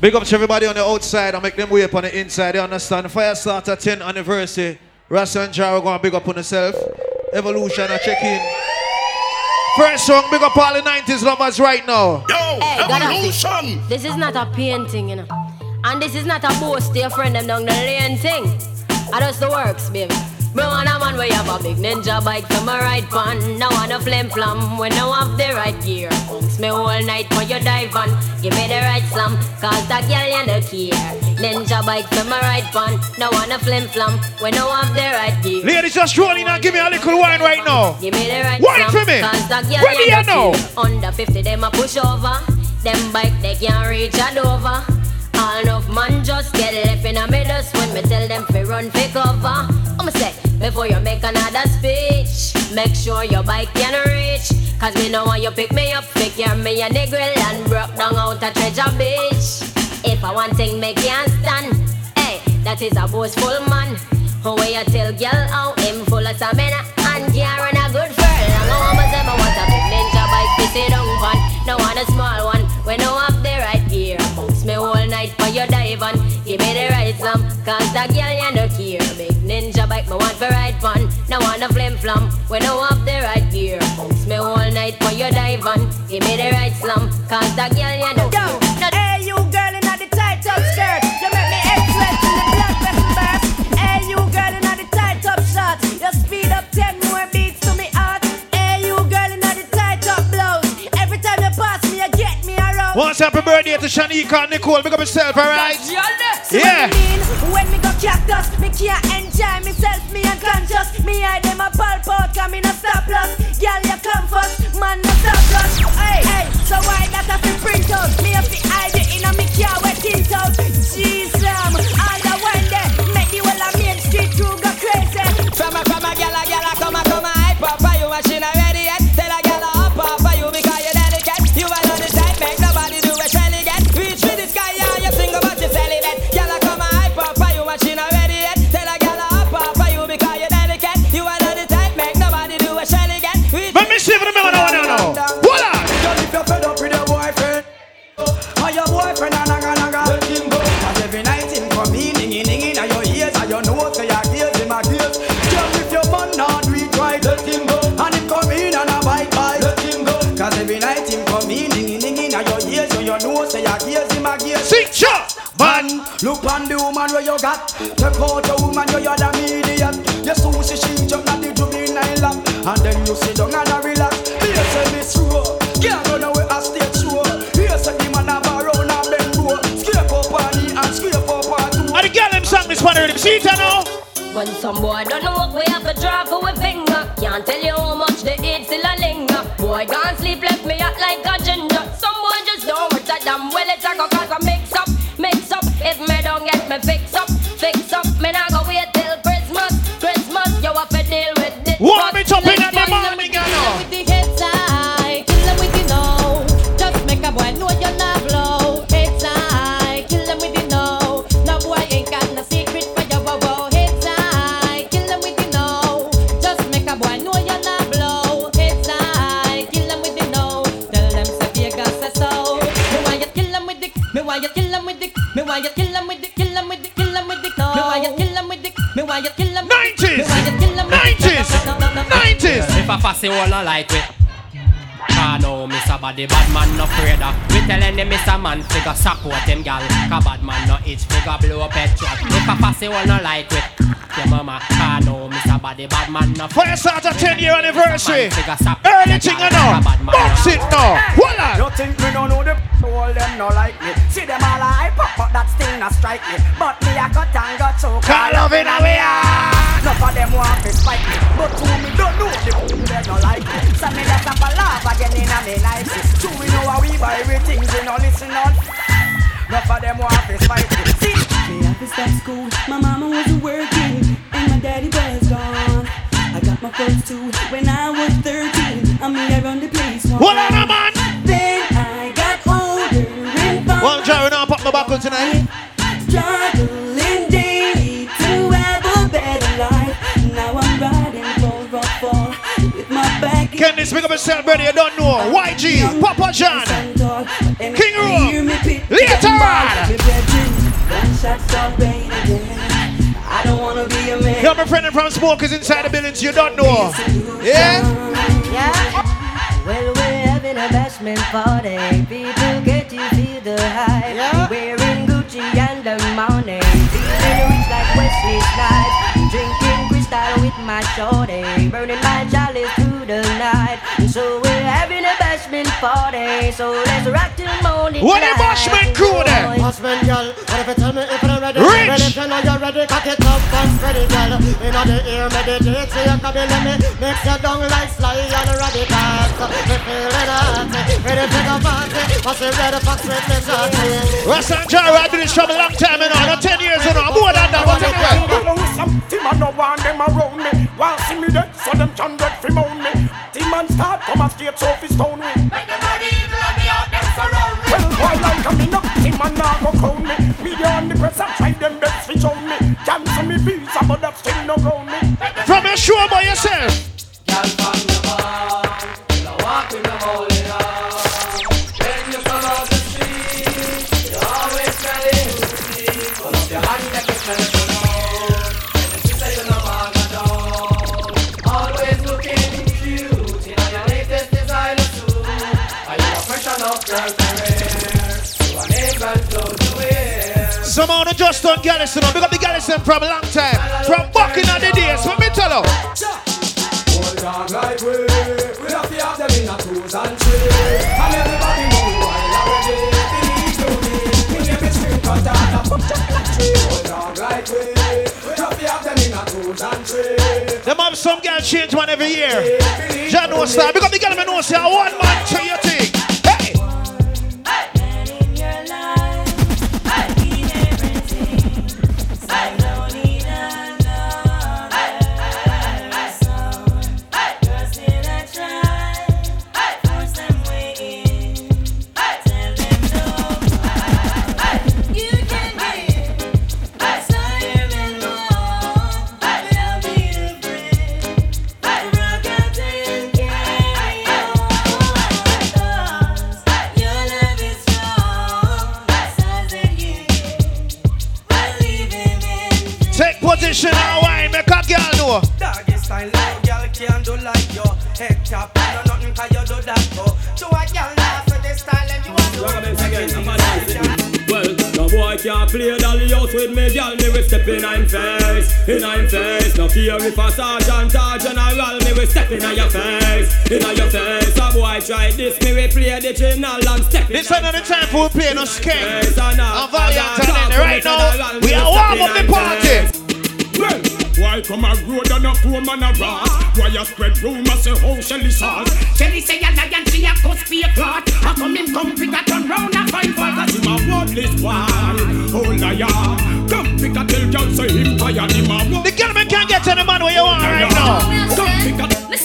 Big up to everybody on the outside and make them way up on the inside. You understand? Fyah Statah 10 anniversary. Rasta and Jaro going to big up on yourself. Evolution, I check in. First song, big up all the 90s lovers right now. Yo, Hey, evolution. This is not a painting, you know. And this is not a boast to your friend them down the lane thing. I just the works, baby. Me want a man where you have a big ninja bike to my right pan. Now want a flim flam when I have the right gear. Bounce me all night for your dive on. Give me the right slam, cause that girl you no care. Ninja bike to my right pan. Now want a flim flam when I have the right gear. Ladies, just roll in and give me a little wine right now. Give me the right Wine for me. Cause that girl Ready you no? no care. Under 50, them a push over. Them bike they can't reach a Dover. All enough man just get left in a middle when me tell them fi run fi cover. I'ma say before you make another speech, make sure your bike can reach. Cause me know when you pick me up, pick your me a nigga and broke down out a treasure beach. If I want thing me can't stand, hey, that is a boastful man. Who way you tell girl how him full of stamina and can't run a good furlong. I want say me want a big ninja bike sit down on. No want a small one when no have the right gear. Bounce me all night for your dive on. Give me the right slam, cause that girl me want for ride fun. No want a flim flam when no have the right gear. Bounce me all night for your dive on. Give me the right slam, cause that girl you Once happy birthday to Shanika and Nicole. Big up yourself, alright? Yeah. I? When me go cactus, me can't enjoy myself, me unconscious. Me hide them a pulp out, cause me no stop loss. Girl, you come first, man, no stop loss. Hey, hey, so why that have to print out? Me have to hide it in a me car wet tint out. Jeez, you got. Take out the woman where you're the medium. You sushi she jump at the juvenile lap. And then you sit down and a relax. Here say Miss Rowe, can't run away a stage show. Here say the man a bar round and bend low. Scrape up on the and scrape up on two. And the girl them sang this one already. See it now? When some boy don't know what we have to draw for a finger Can't tell you a fussy all no like it. Ah no, Mr. Body, bad man no afraid of. We telling them Mr. Man figure support him gal. Cause bad man no itch figure blow up truck. If a fussy all no like it. Your mama, ah no, Mr. Body, bad man no Fyah Statah 10 year anniversary. Figure support Early him thing gal. I know. Cause bad man no- Box it now. Hold on. You think me no know the all them no like me? See them all a hype up, but that still not strike me. But me a got and got so Call love in a way. Enough of them want to spite me But who me don't know the they don't like me So me just have a laugh again in a me nice So we know how we buy everything We no listen on Enough of them want to spite me See Me have to stop school. My mama wasn't working, and my daddy was gone. I got my first two when I was 13. I mean, I run the place. Hold on, man. Then I got older and found Well, pop my buckle tonight. struggling daily to have a better life. Now I'm riding for a fall with my back. Can this big up yourself, brother? You don't know. YG, Papa John. King I don't wanna be a man. Yo, my friend from Smokers inside the buildings, you don't know. Yeah? Yeah. Well, we're having a bashment party. People get you feel the hype. Yeah. Wearing Gucci and the money. Feeling rich like Wesley Snipes. Drinking crystal with my shorty. Burning my chalice the night. So we're having a bashment party. So let's rock till morning. What the light. bashment crew there? Husband, girl, what if you tell me if you're ready? Rich. Well, if you know you're ready, cock it up and spread it, girl. In the ear, meditate, so you can be let me mix you down like sly and radical. Me feeling hot, ready to go party. What's the red fox with me shorty? Russ and Jerry, I do this from a long time, you know. Not 10 years, you know. More than that, but anyway. Follow some team and no one them around me. While see me dead, so them can get free moan me. Team and start come a straight so fi stone me. Well, while I'm coming up, team and now go crown me. Media on the press and try them best fi show me. Cancel me visa, but that still no ground me. From your show by yourself. Some of the just done Garrison. Big up the Garrison from a long time. From back in the days. Let me tell you. Hold on like we, we have to have them in a twos and threes. And everybody to is King Katana. Hold on like we, we have in a and. Them some girl change one every year. John. Big up the girl me know say a one man to like you. Head top, no nothing 'cause you do that go. To a girl laugh for this style and you want to Well, no boy can't play dolly house with me, girl. Me we step in I'm face, in I'm face. No care if a sergeant or general, me we step in your face, in your face. A boy try this, me we play the general and step in. This ain't the time for we play no skate. face and a- Valiant and a and talk right now, we are step warm up the party. Well, why come a road and a poor man a rat? Why you spread rumors say how Shelly sauce? Shelly say a lion, she a cuss be a clot. How come him come pick a turn round and find fault? Cause him a worthless one, oh liar Come pick a tell girl say him tired, him a worthless The girl me can't get any man where you want right now. Come pick a Me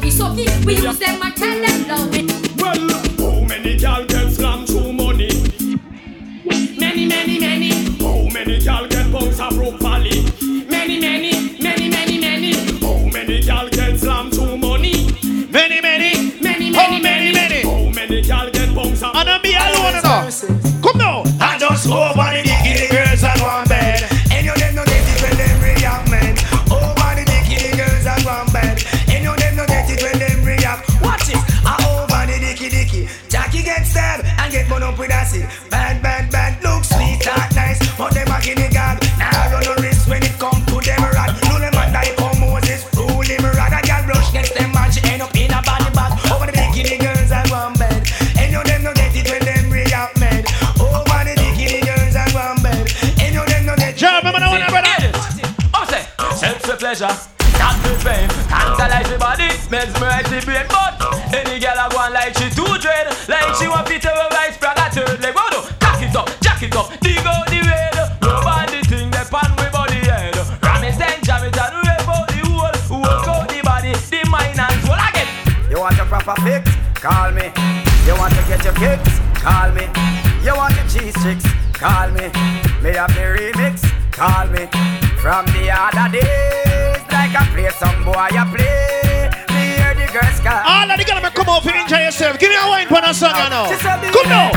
we no sucky sucky. We use them and tell them no we. Well, how many gal From the other days, like I play some boy, I play. Me hear the girls call. All of the girls come out to enjoy yourself. Give me a wine for a song, you know. She said the- Come now.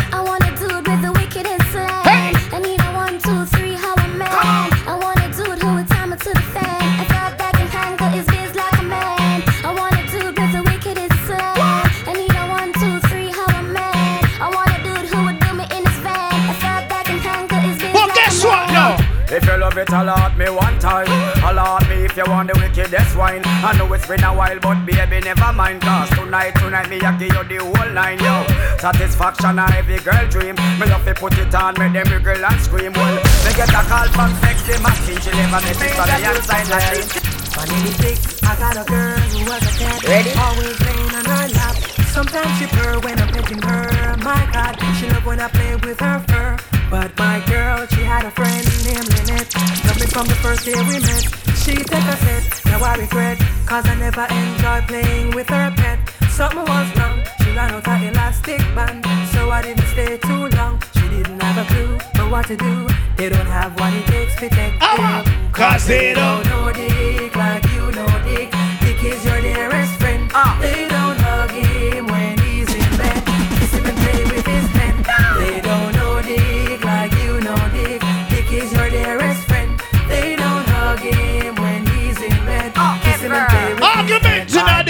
Wine. I know it's been a while, but baby, never mind. Cause tonight, tonight, me, I give you the whole nine, yo. Satisfaction, a every girl dream. Me love to put it on, make them wriggle and scream. Well, me get a call from sexy machine. She never miss it from the outside line. Funny thick, I got a girl who was a cat. Ready? Always laying on her lap. Sometimes she purr when I'm petting her. My God, she love when I play with her fur. But my girl, she had a friend named Lynette. Loved me from the first day we met. She take a set, now I regret. Cause I never enjoyed playing with her pet. Something was wrong, she ran out her elastic band. So I didn't stay too long. She didn't have a clue but what to do. They don't have what it takes to take ah. them. cause they don't- know Dick like you know Dick. Dick is your dearest friend. Ah. They don't hug him when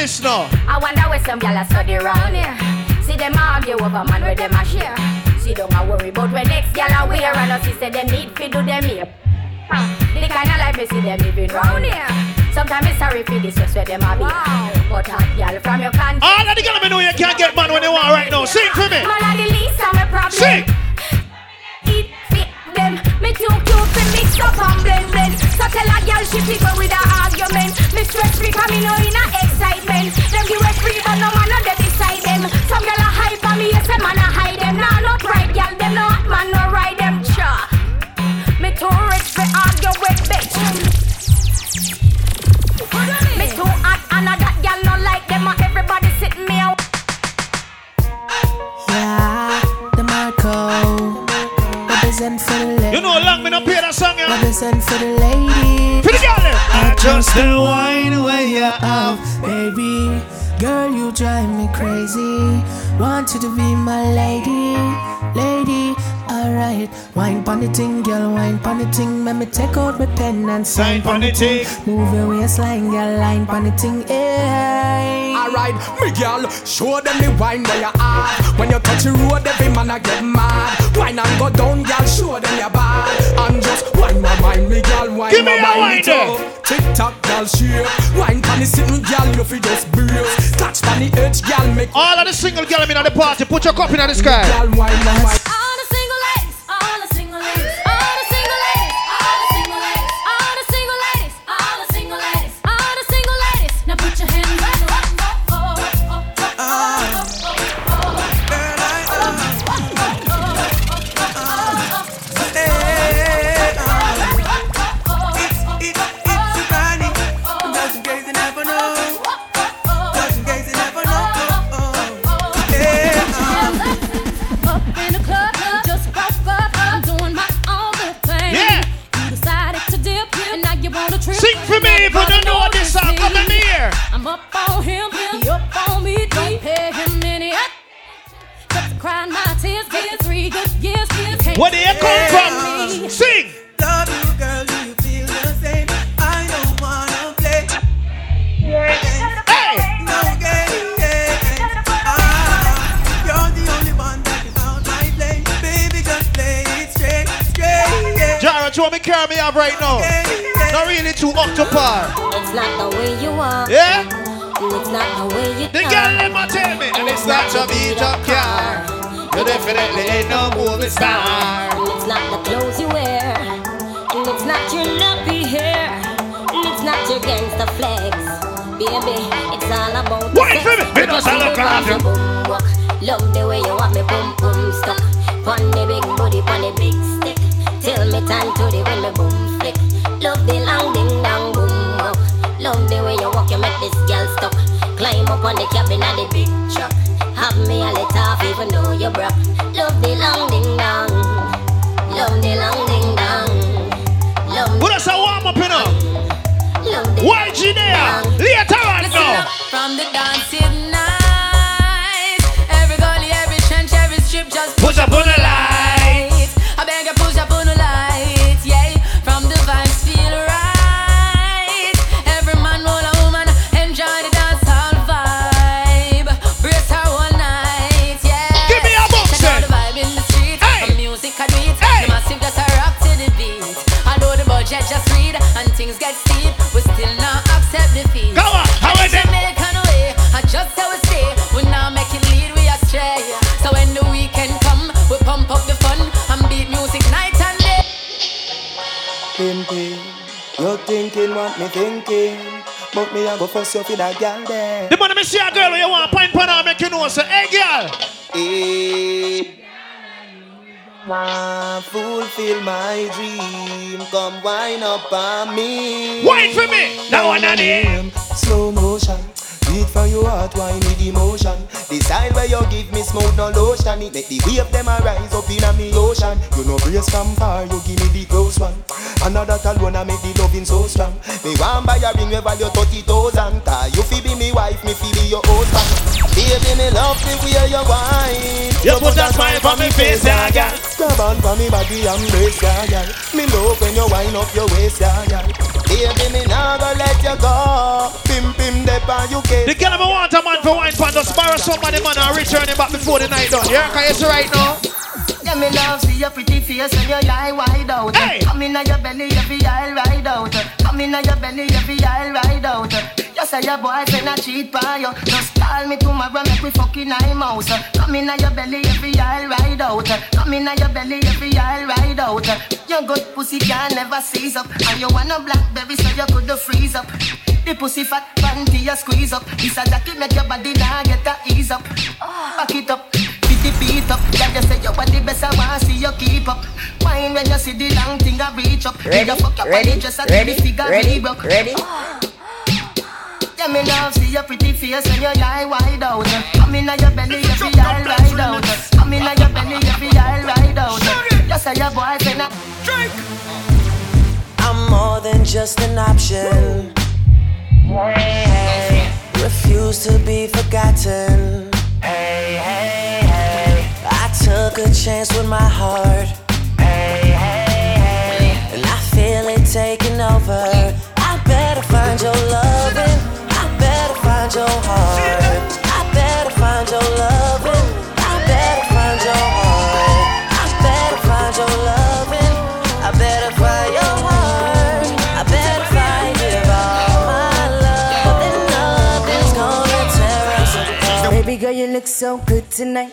this now. I wonder where some gyal a study round here. See them argue over man where them a share. See don't a worry about when next gyal a wear and us see say them need fi do them here. The kind of life me see them living round here. Sometimes it's sorry for this just where them a be. But hot gyal from your country. All of the girls me know you can't get man when you want right now. Sing for me. Man a the least of my problem. Sing. Mix and blend blend. So tell a girl she fi go with a argument. Me free 'cause me know in excitement. Them give us free but no man no dey beside them. Some girl a hype on me, yes a man a hide them. Nah no pride girl, them no hot man no ride them. Cha. Me too rich fi argue with bitch. Me too hot and a that girl no like them. and Everybody sitting me out. Yeah, the Marco. Represent for the lady. You know how long me not play that song, you know? Represent for the lady. For the girl them. I just the wine away you have, baby. Girl, you drive me crazy. Want you to be my lady, lady. Alright, wine pon the ting, girl, wine pon the ting. Let me take out my pen and sign pon the ting. Move your waistline, girl, line pon the ting. Hey. Eh. Alright, me girl, show them the wine where you are. When you touch the road, every man a get mad. Wine and go down, girl, show them your bad. And just wine my mind, me girl, wine Give me my a mind wine it there. up. Tick tock, girl, shake. Wine pon the sitting, girl, you fi just brace. Touch pon the edge, girl, make All of the single girls in the party, put your cup in the sky. girl wine my me if you don't know this song. Come in here. I'm up on him, he up on me. Don't pay him any. Just crying my tears, get three good years. You Where do you come from? Sing. Love you, girl, do you feel the same? I don't wanna play. Hey. No game, yeah. Ah, you're the only one that can out my play. Baby, just play it straight, straight, yeah. Jara, do you want me to carry me up right now? Not really too par. It's not the way you are. Yeah? It's not the way you The girl let me tell me, and it's not your beat up car. You definitely ain't no movie star. It's not the clothes you wear. And it's not your nappy hair. And it's not your gangster flex. Baby, it's all about the Wait for me, me a look Because at you you. boom walk. Love the way you want me boom boom stuck. Pon the big booty, pon the big stick. Till me turn to the when me boom flick. Love the long ding dong boom. Love the way you walk, you make this girl stuck. Climb up on the cabin of the big truck. Have me a let off even though you're broke. Love the long ding dong. Love the long ding dong. Love. What else I warm up enough? YG there, later on now. From the dancing night, every gully, every trench, every strip, just push, up, push up what me thinking? But me a go fuss you for that girl there. The money me see a girl when you want pint pan her, make you know, say, hey girl. Hey. Ma, fulfill my dream. Come wine up on me. Wine for me. That one I need. Slow motion. Beat from your heart, wine with emotion. The style where you give me smooth no lotion. It make the wave them a rise up in a me ocean. You know brace from far, you give me the close one. Another alone I make the loving so strong. Me want buy a ring we value thirty thousand. Cause you fi be me wife, me fi be your husband. Baby, me love the way you wine. You put a smile on me face, yeah, girl. Grab on for me body and brace, yeah, girl. Me love when you wind up your waist, yeah, girl. Baby, me nah go let you go. Pim pim dep on you case. The girl me want a man for wine pan, just borrow somebody man and return him back before the night done. Yeah, can you see right now? Yeah, me love see your pretty face and your eye wide out. Hey. Come in your belly, every eye ride out. Come in your belly, every eye ride out. You say your boyfriend a cheat by you. Just call me tomorrow, make we fucking eye mouse. Come in your belly, every eye ride out. Come in your belly, every eye ride out. Your good pussy can never seize up. And you want a blackberry so you could the freeze up. The pussy fat panty you squeeze up. This a jacket make your body now get a ease up. Ah. Back it up. Fit the beat up, yeah, you say you are the best, I wanna see you keep up. Wine when you see the long thing I reach up. Ready, You fuck your ready, body just a ready, the figure ready, Reebok. ready. Ah. Yeah, me love see your pretty face and your eye wide out. Come in your belly, every eye ride out. Come in your belly, every eye ride out. You say your boyfriend a drink. I'm more than just an option. Refuse to be forgotten. Hey, hey, hey. I took a chance with my heart. Hey, hey, hey. And I feel it taking over. I better find your loving. Look so good tonight,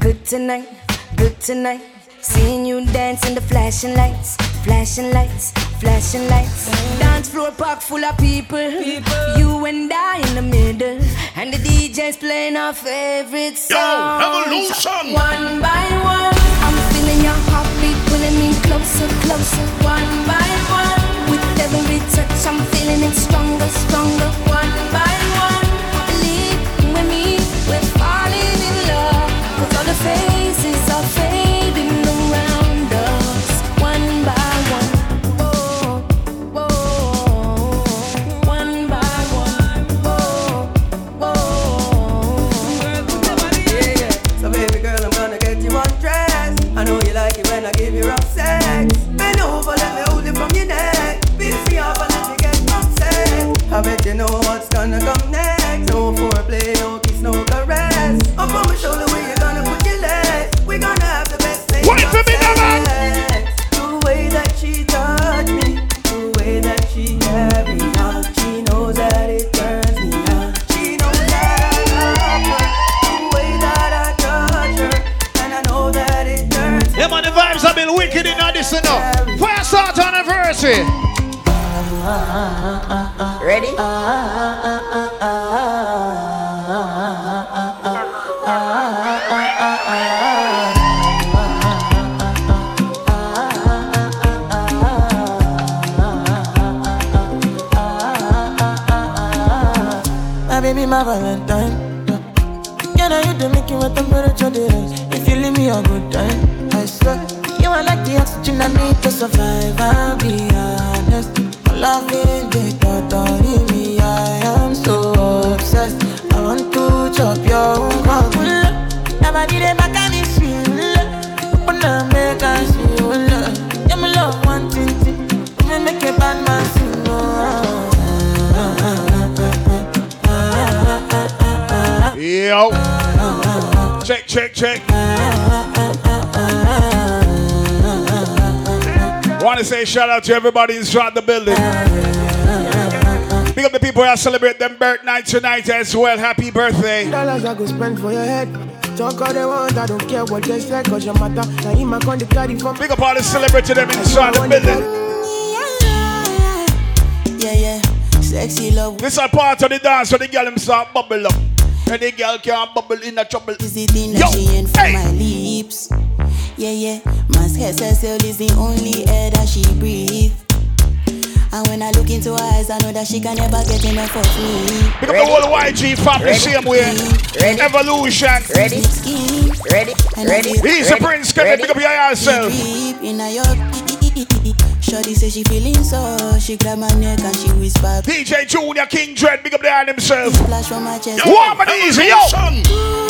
good tonight, good tonight. Seeing you dance in the flashing lights, flashing lights, flashing lights. Dance floor packed full of people, you and I in the middle, and the DJ's playing our favorite song. Evolution! One by one, I'm feeling your heartbeat pulling me closer, closer. One by one, with every touch, I'm feeling it stronger, stronger. One by 'Cause out to everybody inside the building. Big up the people that celebrate them birthday tonight as well. Happy birthday. Dollars I go spend for your head. Talk all they want, I don't care what they say, cause your matter. Now in my con the carry from Big up all the celebrity them inside the building. Yeah, yeah. Sexy love. This a part of the dance where the girl them start bubble up. And the girl can't bubble in a trouble. Is the thing that she ain't for my lips. Yeah, yeah. Mask herself is the only air that she breathe. And when I look into her eyes, I know that she can never get enough of me. Pick up the whole YG family, same way. Evolution. Ready? Ready? Ready? Easy Prince, can you pick up your yourself? Deep in her Shorty say she feeling so She grab my neck and she whisper DJ Junior King Dread, big up the hand himself. Flash from my chest Warm and easy, yo.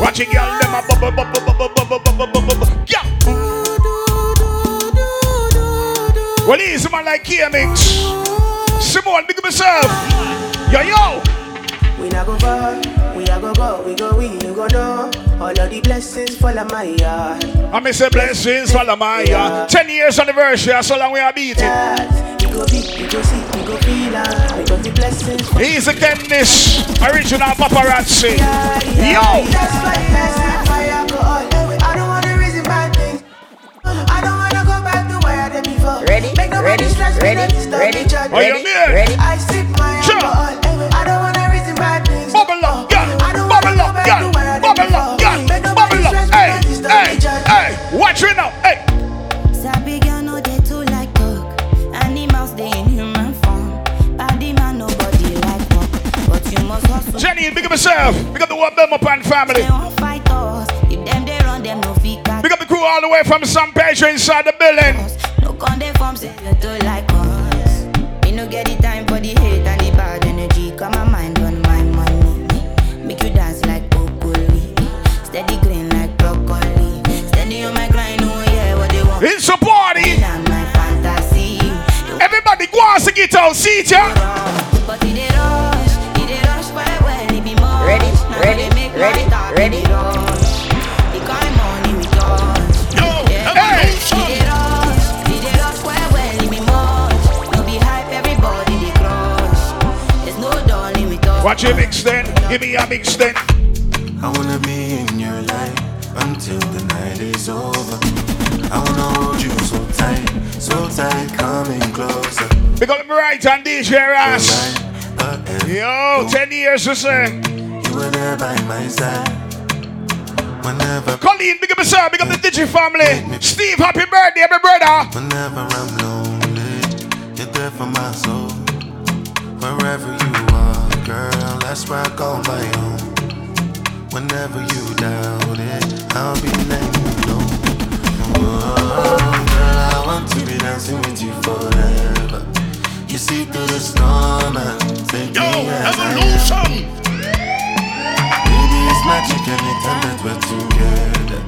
Watch it, girl, them a bubble, bubble, bubble, bubble, bubble, bubble, bubble. Yeah. Well, easy man like KMX. Simone, big up yourself. Yo, yo. We not go far, we a go go, we go we, you go know. All of the blessings fall on my yard. I miss the blessings follow my yard. 10 years anniversary, so long we are beating. We go beat, we go see, we go feel am. Because the blessings fall He's again this original paparazzi. Yo. That's why blessings for alcohol. I don't wanna reason bad things. I don't wanna go back to where I did before. Ready? Make nobody Ready? stress me, Ready? not disturb Ready? me, judge. Oh, you mean? Ready? I sip my alcohol. I don't wanna reason bad things. Bubble up, oh, girl. I don't Bubble wanna go up, back girl. to where I did Bubble before. up, girl. Make nobody Bubble up. stress me, Hey, not disturb hey, me, judge. hey. Watch it now. Up yourself. Big up the one up and family. They won't fight us If them they run them no fit catch Big up the crew all the way from San Pedro inside the building. No con they form say you like us Me no get the time for the hate and the bad energy Come my mind on my money Make you dance like broccoli Steady green like broccoli Steady on my grind, oh yeah, what they want It's a party. my fantasy Everybody go on sing it out. See it, Ready? Watch him extend, give me a mix then. I wanna be in your life until the night is over. I wanna hold you so tight, so tight, coming closer. We got the right hand DJ Ross. Yo, 10 years or say. You were there by my side. Whenever, Colleen, big up yourself. Big up the Digi family. Steve, happy birthday, my brother. whenever I'm lonely, you're there for my soul. Wherever you are, girl, that's where I call my own. Whenever you doubt it, I'll be letting you know. Oh, girl, I want to be dancing with you forever. You see through the storm and take Yo, me as I am. Magic anytime that we're together.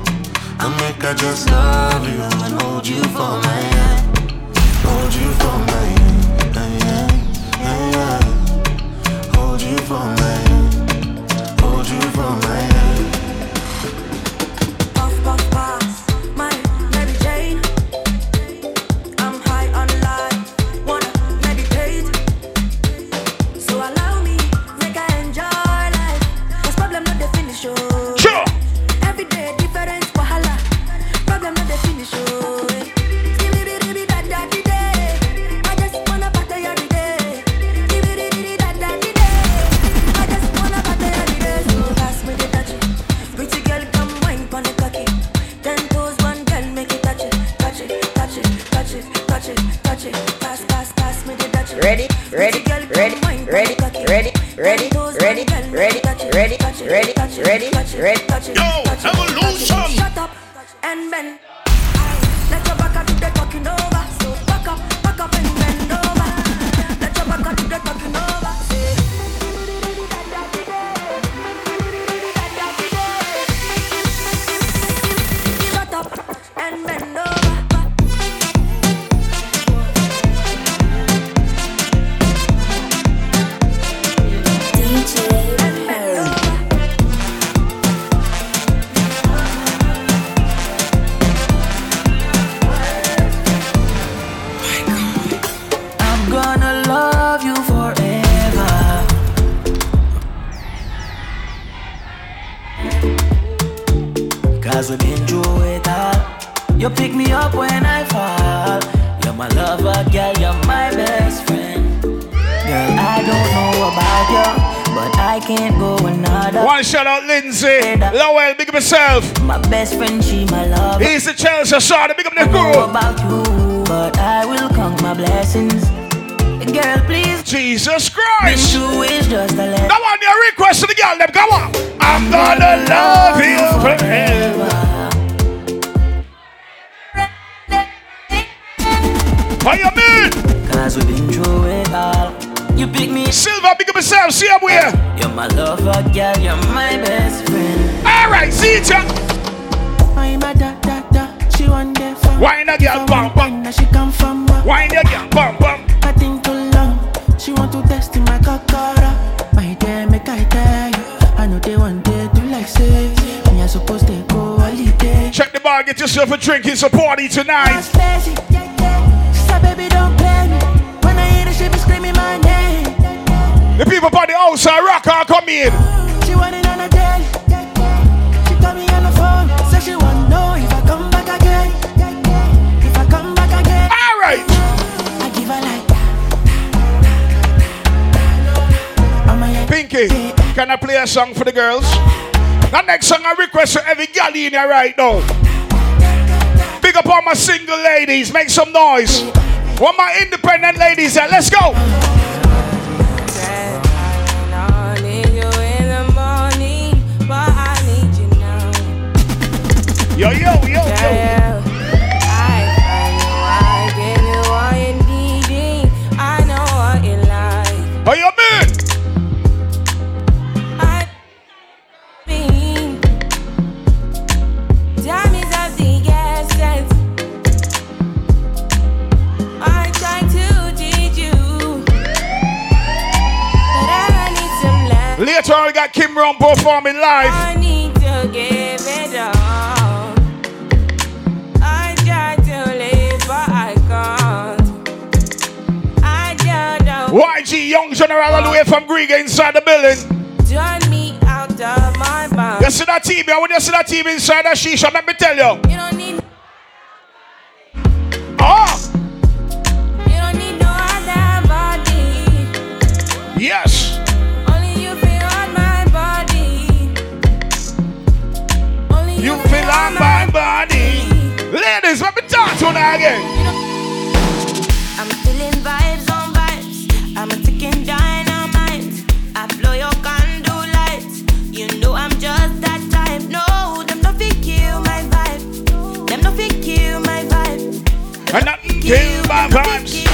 I make I just love you and hold you for my hand. Hold you for my hand. hand, hand, hand. Hold you for my hand. Hold you for my hand. Here right now. Big up all my single ladies, make some noise. One my independent ladies let's go. Got performing live. I need to give it all. I try to live, but I can't. I don't YG Young General all the way from Griega inside the building. turn me out of my box. You see that team, yeah? When you see that team inside that shisha, let me tell you. You again. I'm feeling vibes on vibes. I'm a ticking dynamite. I blow your candle lights. You know I'm just that type. No, them no fit kill my vibe. Them no fit kill my vibe. And nothing kill my vibes.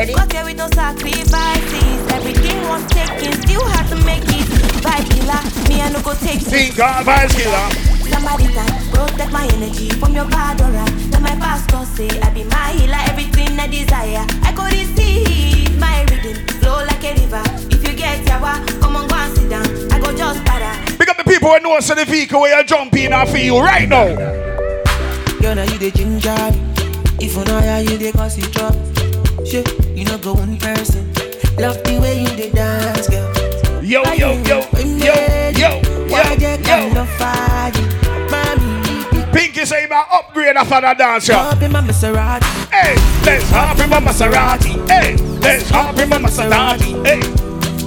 Ready? Ready? Got here with no sacrifices. Everything was taken, still had to make it. Vibe killer, me I no go take it. Think God vibes killer. Somebody that protect my energy from your bad aura. Then my pastor say I be my healer, everything I desire. I go receive my rhythm, flow like a river. If you get yawa, come on go and sit down. I go just para. Big up the people who know us in the vehicle where you're jumping off for you right now. Girl, now you the ginger. If you know how you the cause it drop. Shit, you know go one person. Love the way you the dance, girl. Yo, yo, yo, yo, yo, Why yo, yo. of fire? Mommy, Pinky say my upgrade after the dance, yeah. hop in my Maserati. Hey, let's hop in my Maserati. Hey, let's hop in my Maserati. Hey,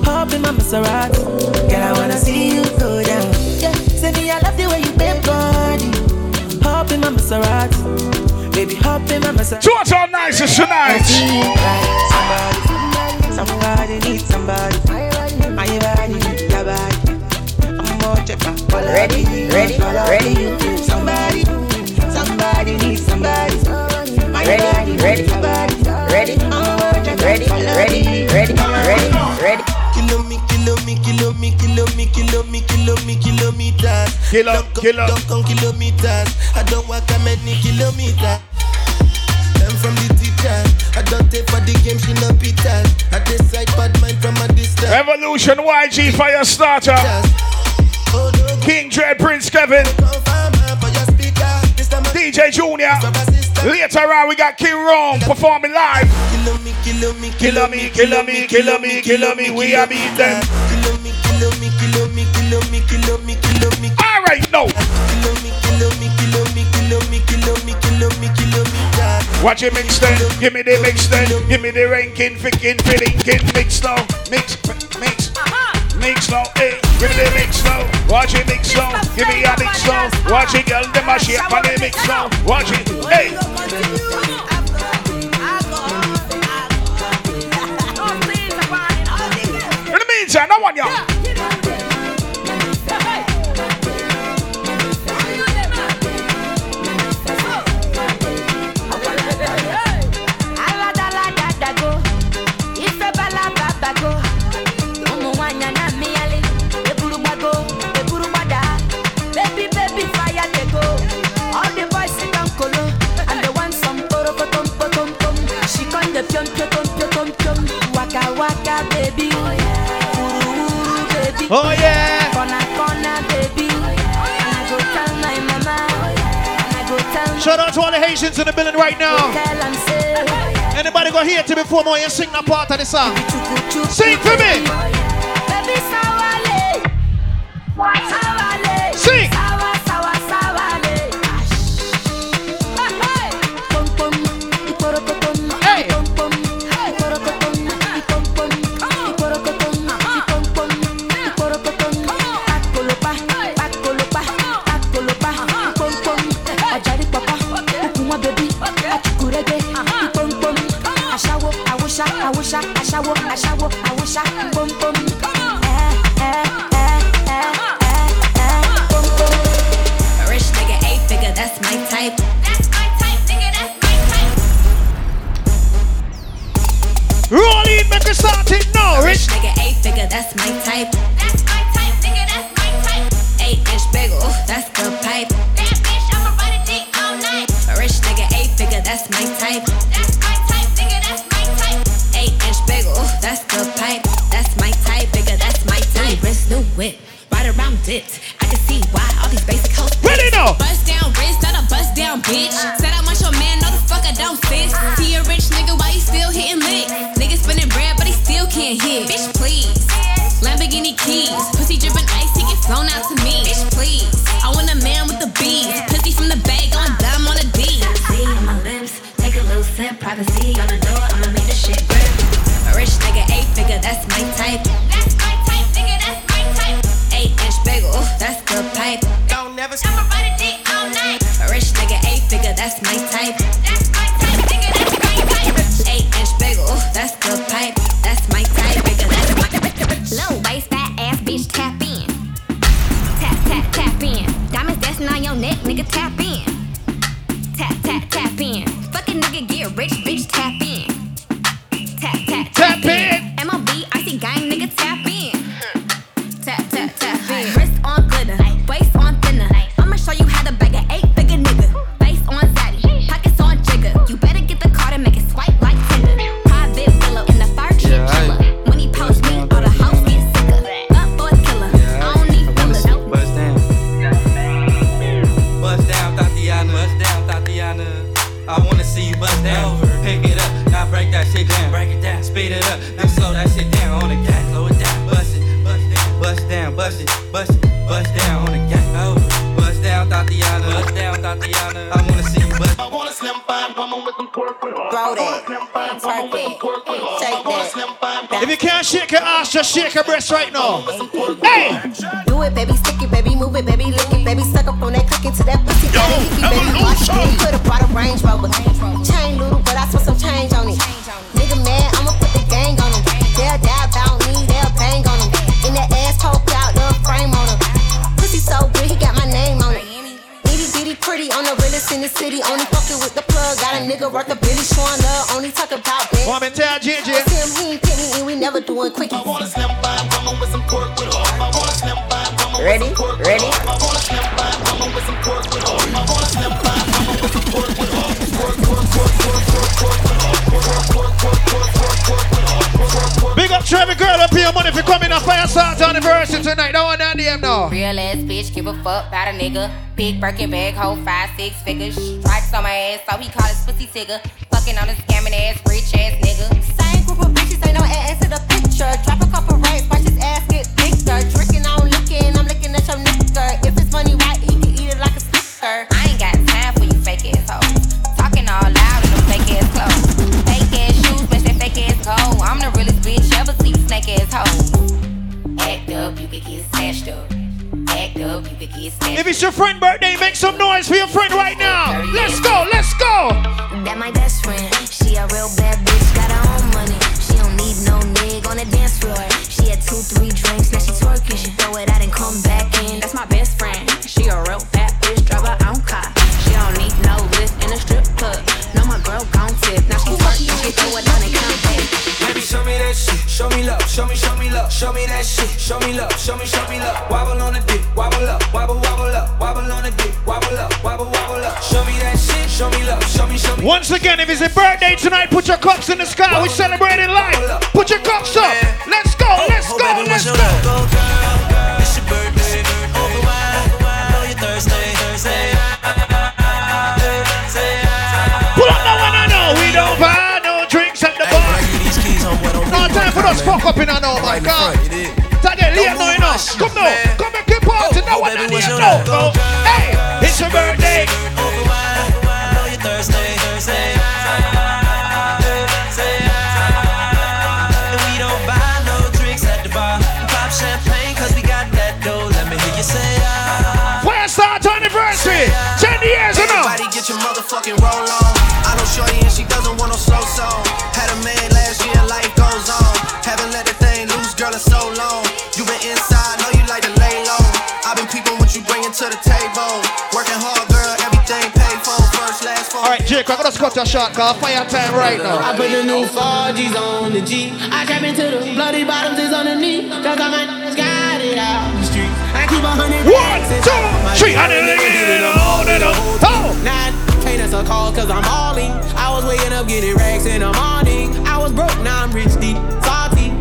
Hop in my Maserati. Girl, I wanna see you go down. Yeah, say me I love the way you bend body. Hop in my Maserati. Baby, hop in my Maserati. two what's all nice is tonight. Somebody, somebody needs somebody. My body, your body. I'm more checker. Ready, ready, ready. Somebody, somebody needs somebody. My Ready, body, ready, your body. ready, I'm more checker. ready, ready, ready, ready, ready. Kilo me, kilo me, kilo me, kilo me, kilo me, kilo me, kilometers. Kilo, kilo. Don't come kilometers. I don't walk a many kilometers. I'm from the teacher. I don't take for the game, she no pitas. I decide bad mind from a distance. Evolution YG Fyah Statah. King Dread Prince Kevin. DJ Junior. Later on, we got King Rome performing live. Kill me, kill me, kill me, kill me, kill me, kill me. We are beat them. Kill me, kill me, kill me, kill me, kill me, kill me. All right, no. Kill me, kill me, kill me, kill me, kill me, kill me, kill me. Watch it mix then, give me the mix then, give me the ranking, thinking, feeling, mix now, mix, mix, mix now, hey. Give me the mix now. Watch it mix now. Give me a mix now. Watch it, girl. The machine it on the mix now. Watch it. Hey. In the meantime, I want y'all. Oh yeah. Shout out to all the Haitians in the building right now. Anybody go here to before more you sing that part of the song? Sing for me. Nigga. Big Birkin bag, hold five, six figures. Stripes on my ass, so he call his pussy tigger. Once again, if it's a birthday tonight, put your cups in the sky. We're celebrating life. Put your cups up. Let's go, let's go, let's go. It's your birthday. Over wine. Know you're. Thursday. Pull up that one I know. We don't buy no drinks at the bar. No time for us fuck up in a no, my God. Today, late no enough. Come now, come and keep party. No one on here, no. Want no slow song. Had a man last year, life goes on. Haven't let the thing loose, girl, in so long. You been inside, know you like to lay low. I've been peeping what you bringing to the table. Working hard, girl, everything paid for. First, last, for. All right, Jake, I'm gonna cut your shot, cause fire time right now. I put the new 4Gs on the G. I trap into the bloody bottoms is on the knee. Cause I'm a got it out the street. I keep a hundred One, two, three, I didn't get it on it up. Oh! Nine, can't answer a call cause I'm balling. I was waking up getting racks in the morning. I was broke, now I'm rich, deep, salty.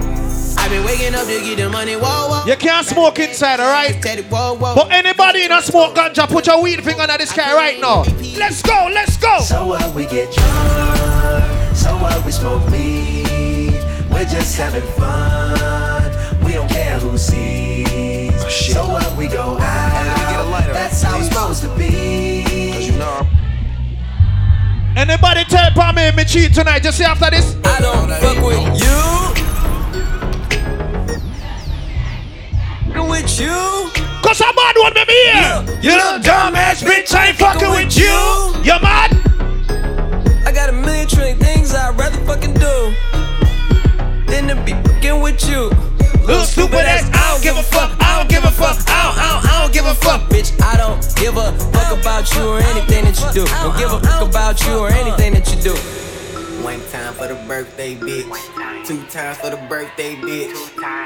I've been waking up to get the money, whoa, whoa. You can't smoke inside, alright? Whoa, whoa. But anybody in a smoke ganja, put your weed finger on this guy right now. Let's go, let's go. So what we get drunk, so what we smoke weed. We're just having fun. We don't care who sees. Oh, so what we go out. That's how it's supposed to be. You Anybody tell Palm me me cheat tonight, just see after this? I don't fuck with you. With you. Cause I'm mad one baby here. You little dumbass bitch, I ain't fucking with you. You mad? I got a million trillion things I'd rather fucking do than to be fucking with you. Little stupid ass, I don't give a fuck, I don't give a fuck, I don't, I don't, I don't give a fuck. Bitch, I don't give a fuck about you or anything that you do. Don't give a fuck about you or anything that you do. One time for the birthday bitch. Two times for the birthday bitch.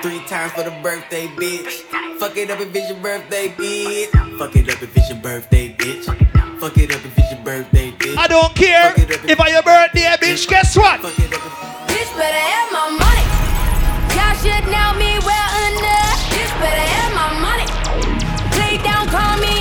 Three times for the birthday bitch. Fuck it up if it's your birthday bitch. Fuck it up if it's your birthday bitch. Fuck it up if it's your birthday bitch. I don't care if I your birthday, bitch. Guess what? Bitch better have my money. Should know me well enough. Bitch better have my money. Play down, call me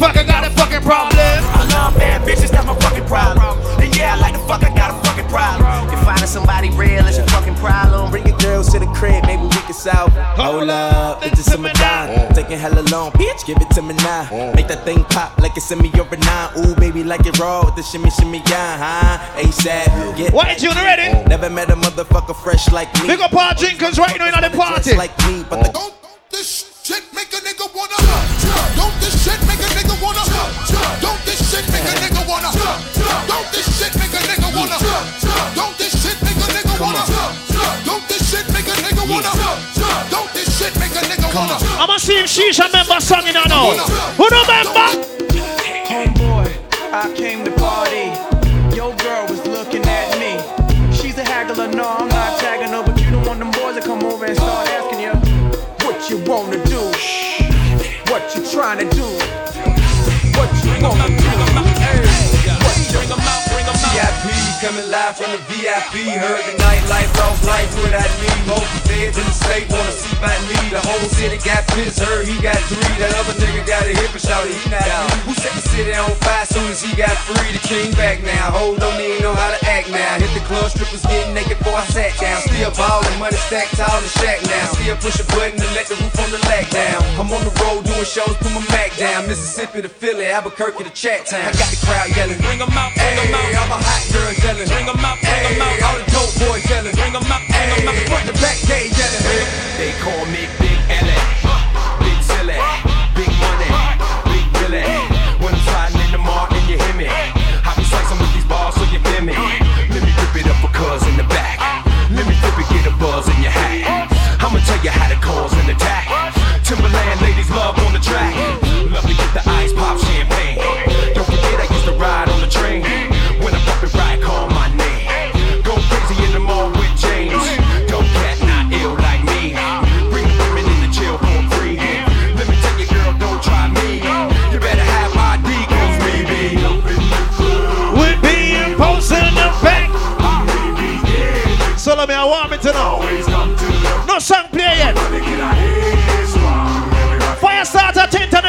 Hey, I like the fuck, I got a fucking problem. I love bad bitches, that's my fucking problem. And yeah, I like the fuck, I got a fucking problem. If finding somebody real is your fucking problem, bring your girls to the crib, maybe we can solve. it. Hold up, it's just a Madonna. Taking hella long, bitch, give it to me now. Mm. Make that thing pop like it's in me over nine. Ooh, baby, like it raw with the shimmy, shimmy, yeah, huh? ASAP, get What, you ready? Never met a motherfucker fresh like me. Big up Paul Jenkins right now in the party. Like me, but the Shit make a nigga wanna. Don't this shit make a nigga wanna. Don't this shit make a nigga wanna. Don't this shit make a nigga wanna. Don't this shit make a nigga wanna. Don't this shit make a nigga wanna. Don't this shit make a nigga wanna. I'ma see if Shisha remember song in her now. Who remember? Homeboy, I came to party. Your girl was looking at me. She's a haggler, no, I'm not tagging her, but you don't want them boys to come over and start asking you what you wanna do, what you trying to do, what you coming live from the VIP. Heard the nightlife, lost life without me. Most feds in the state wanna see by me. The whole city got pissed, heard he got three. That other nigga got a hip and shouted he not out. Who set the city on fire soon as he got free? The king back now. Hold don't even know how to act now. Hit the club, strippers getting naked before I sat down. Still ballin', money stacked tall in the shack now. Still push a button to let the roof on the lack down. I'm on the road doing shows, put my Mac down. Mississippi to Philly, Albuquerque to Chat Town. I got the crowd yelling, bring 'em out, bring 'em out. I'm a hot girl yelling, bring 'em out, bring 'em out. All the dope boys yelling, bring 'em out, bring 'em out. Front the back gate yelling. They call me Big L.A. Big Silly, Big Money, Big Billy. When I'm sliding in the mart and you hear me,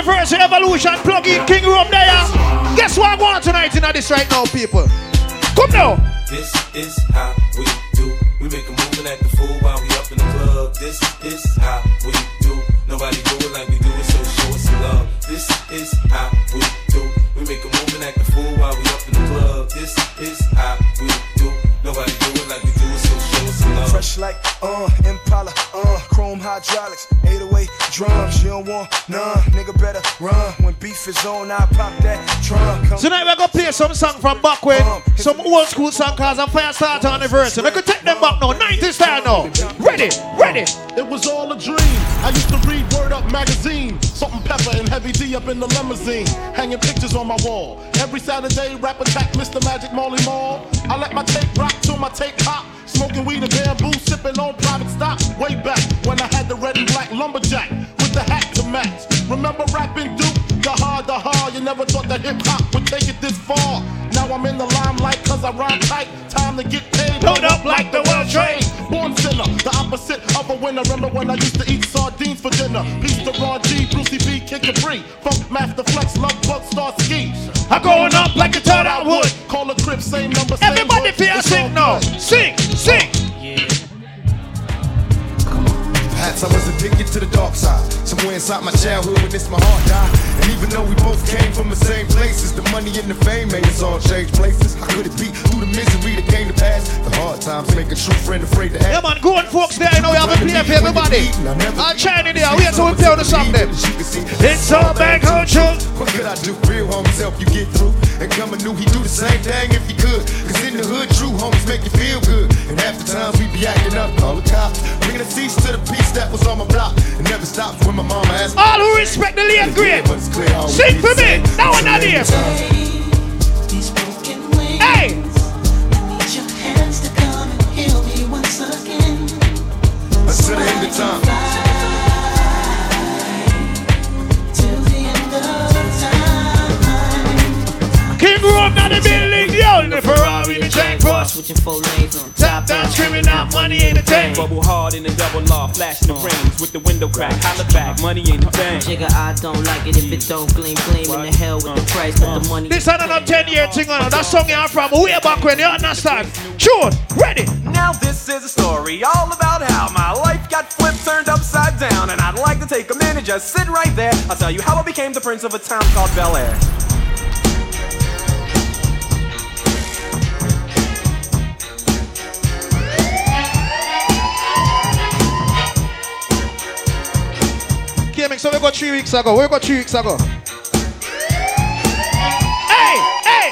anniversary evolution plug in King Room there. Guess what I want tonight in this right now, people? Come now. This is how we do. We make a move and act the fool while we up in the club. This is how we do. Nobody do it like we do it, so show us some love. This is how we do. We make a move and act the fool while we up in the club. This is how we do. Nobody do it like we do it, so show us some love. Fresh like, uh, Impala, uh, chrome hydraulics, 808 drums. You don't want none, nigga better run. When beef is on, I pop that trunk. Come Tonight we're gonna play some song from back when um, some old school song cause a Fyah Statah anniversary. We could take them back now, 90s style now. Ready, ready. It was all a dream. I used to read Word Up magazine. Salt-N-Pepa and heavy D up in the limousine. Hanging pictures on my wall. Every Saturday, rap attack Mr. Magic Marley Marl. I let my tape rock till my tape pop. Smoking weed and bamboo, sipping on private stock. Way back when I had the red and black lumberjack match. Remember rapping Duke? The hard, the hard. You never thought that hip hop would take it this far. Now I'm in the limelight cause I rhyme tight. Time to get paid. Load up like the world trade. Born sinner, the opposite of a winner. Remember when I used to eat sardines for dinner? Peace to Ron G, Brucey B, Kid Capri, Funkmaster Flex, Lovebug, Star Ski. I'm going up like a turd out wood. Call a crib, same number, same Everybody feel sing now. Sing, I was addicted to the dark side. Somewhere inside my childhood when this my heart died. And even though we both came from the same places, the money and the fame made us all change places. How could it be through the misery that came to pass? The hard times make a true friend afraid to act. Yeah man, go on folks there, I know we have a play for everybody. I'll chime in there, wait till we on the song then. It's all back home true. What could I do? Real homies help you get through. And coming knew he do the same thing if he could. Cause in the hood, true homies make you feel good. And half the times we be acting up, call the cops. Bringing a cease to the peace that was on my block. And never stops when my mama asked. All who respect the late great. Sing for me. Now and not here. Hey. Until the end of time. King Room not the building, yo, in the Ferrari, the tank boss. Switching four lanes on Top down, screaming out, money ain't a thing. Bubble hard in the double law, flashing the uh. rings with the window crack. Holla back, money ain't a thing. Jigga, I don't like it if it don't gleam, gleam in the hell with the price, but the uh. money. This is another 10 year thing on That song you from way back when you understand. Tune, ready. Now this is a story all about how my life got flipped, turned upside down, and I'd like to take a minute, just sit right there. I'll tell you how I became the prince of a town called Bel Air. Came so we got three weeks ago. We got three weeks ago. Hey, hey.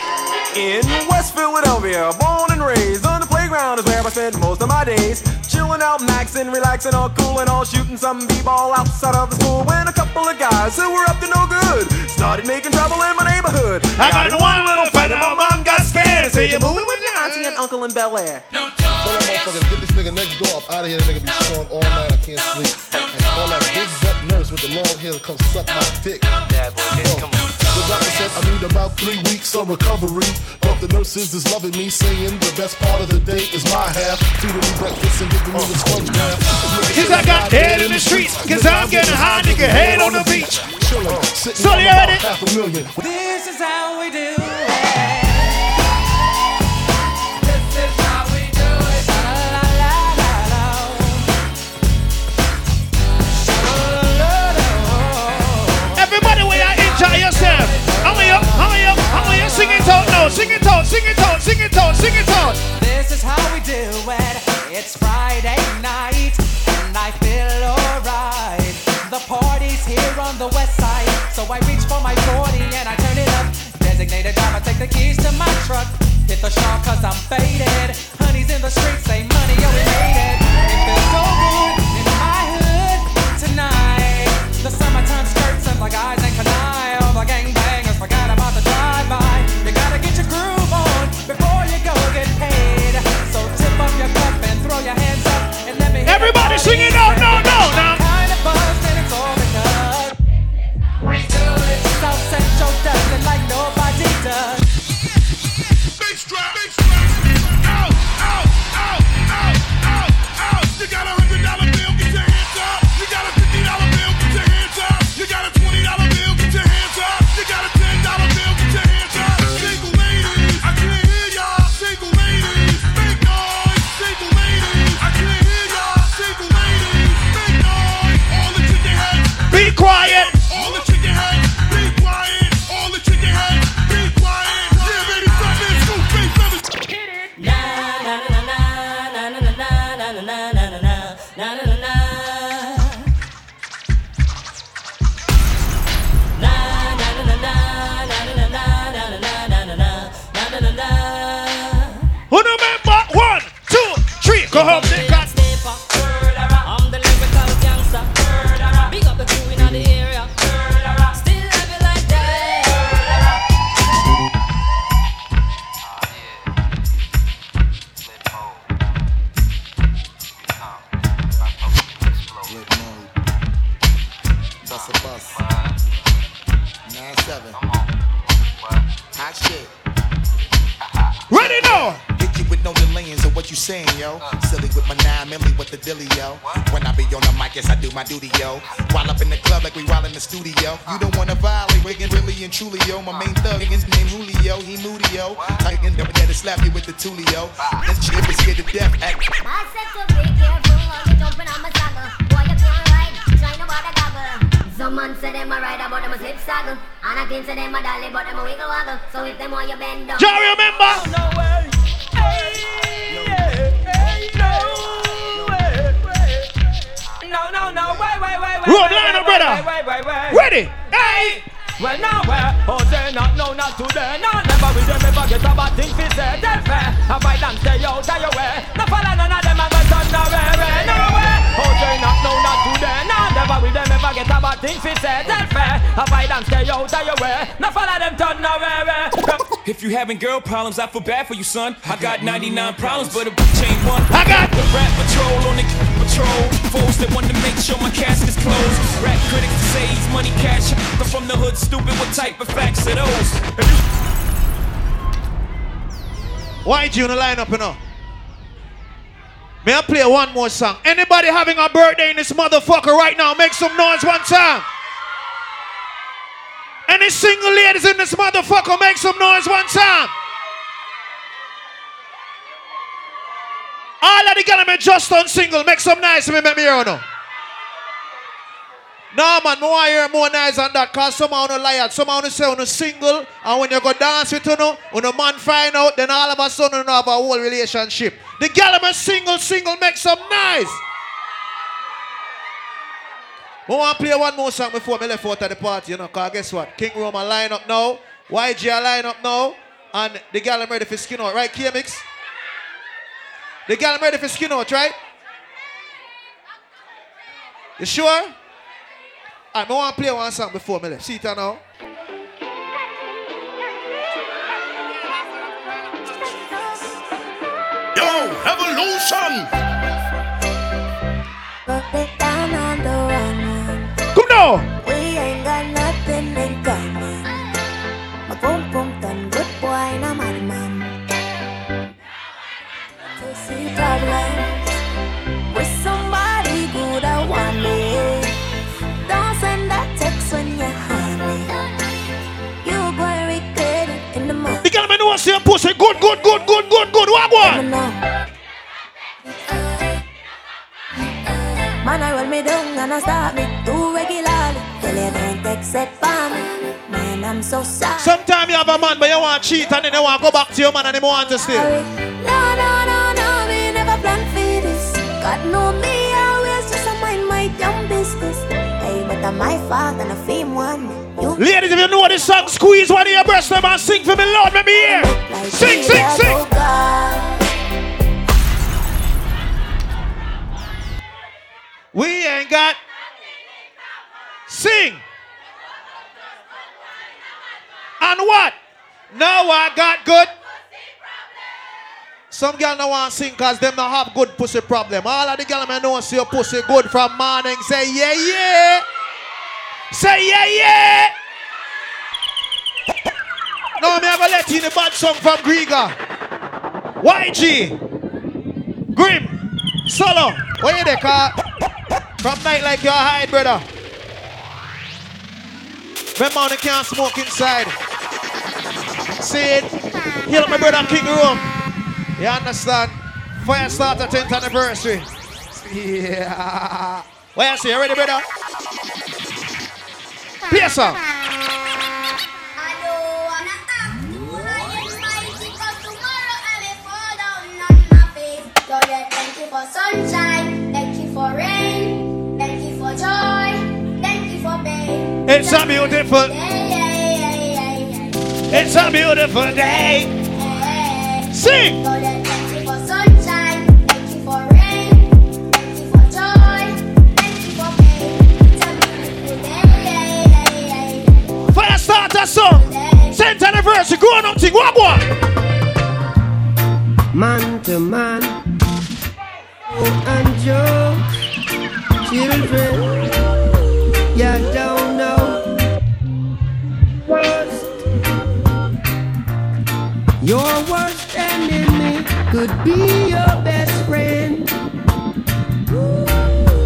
In West Philadelphia, born and raised on the playground is where I spent most of my days. Chilling chilling out, maxing, relaxing, all cool and all shooting some b-ball outside of the school when a couple of guys who were up to no good started making trouble in my neighborhood. I got in one little fight and my mom got scared and said, You're moving with your auntie and uncle in Bel Air. Tell that motherfucker, get this nigga next door up out of here. That nigga be snoring all night. I can't sleep. And all that big butt nurse with the long hair to come suck my dick. Come on. The doctor said I need about three weeks of recovery. But the nurses is loving me, saying the best part of the day is my half. Feeding me breakfast and giving me the sponge bath. Cause I got head in the streets, cause I'm getting high, nigga, head on the beach. Chillin', sitting So on you about half a million. This is how we do out now. Sing it out. Sing it out. Sing it out. Sing it out. This is how we do it. It's Friday night, and I feel alright. The party's here on the west side, so I reach for my 40 and I turn it up. Designated driver, take the keys to my truck. Hit the shop cause I'm faded. Honey's in the streets, say you having girl problems, I feel bad for you, son. I got mm-hmm. 99 problems, but a bitch ain't one. I got the rap patrol on the patrol. Fools that want to make sure my casket's closed. Rap critics say he's money cash. I'm from the hood, stupid. What type of facts are those? YG on the lineup, you know. May I play one more song? Anybody having a birthday in this motherfucker right now? Make some noise one time. Single ladies in this motherfucker? Make some noise one time. All of the gentlemen just on single. Make some noise for me, make me hear now. No man, no I hear more nice than that cause some on liar. Some on say on a single and when you go dance with you know, when a man find out, then all of a sudden you have a whole relationship. The gentlemen single, single, make some nice. We want to play one more song before me left out of the party, you know, cause guess what? King Roma line up now, YG a line up now, and the gal ready for skin out, right, KMX? The gal ready for skin out, right? You sure? I want to play one song before me left. See it now. Yo, evolution. Come We ain't got nothing in common. My boom boom done good boy, madman. To see problems with somebody good, I want me. Don't send that text when you're honey. You going regret it in the morning. The girl me know say pussy good, good, good, good, good, good. What one? Man, I roll me down and I start me too regularly. Tell you don't it for me. Man, I'm so sorry. Sometimes you have a man, but you want to cheat and then you want to go back to your man and you want to stay. No, no, no, no, me never for this. God know me always just a mind my damn business. Hey, but I'm my fault and I fame one. You Ladies, if you know this song, squeeze one of your breasts them and sing for me, Lord, let me hear. Sing, sing, sing. oh God. We ain't got. Sing. And what? Now I got good. Some girl no want sing cause them not have good pussy problem. All of the girl me know see your pussy good from morning. Say yeah yeah. Say yeah yeah. No, me have a let you in the bad song from Griga. YG. Grim. Solo. What you there, car? From night like you're hide, brother. Remember, you can't smoke inside. See it? Heal my brother King Room. You understand? Fyah Statah 10th anniversary. Yeah. What you say? You ready, brother? You for sunshine, thank you for rain, It's a beautiful. Day. It's a beautiful day. Sing. Pain. It's a. Fire song. 10th anniversary. Go on up, thing. What one? man to man. Oh, and Joe, children, Worst, your worst enemy could be your best friend,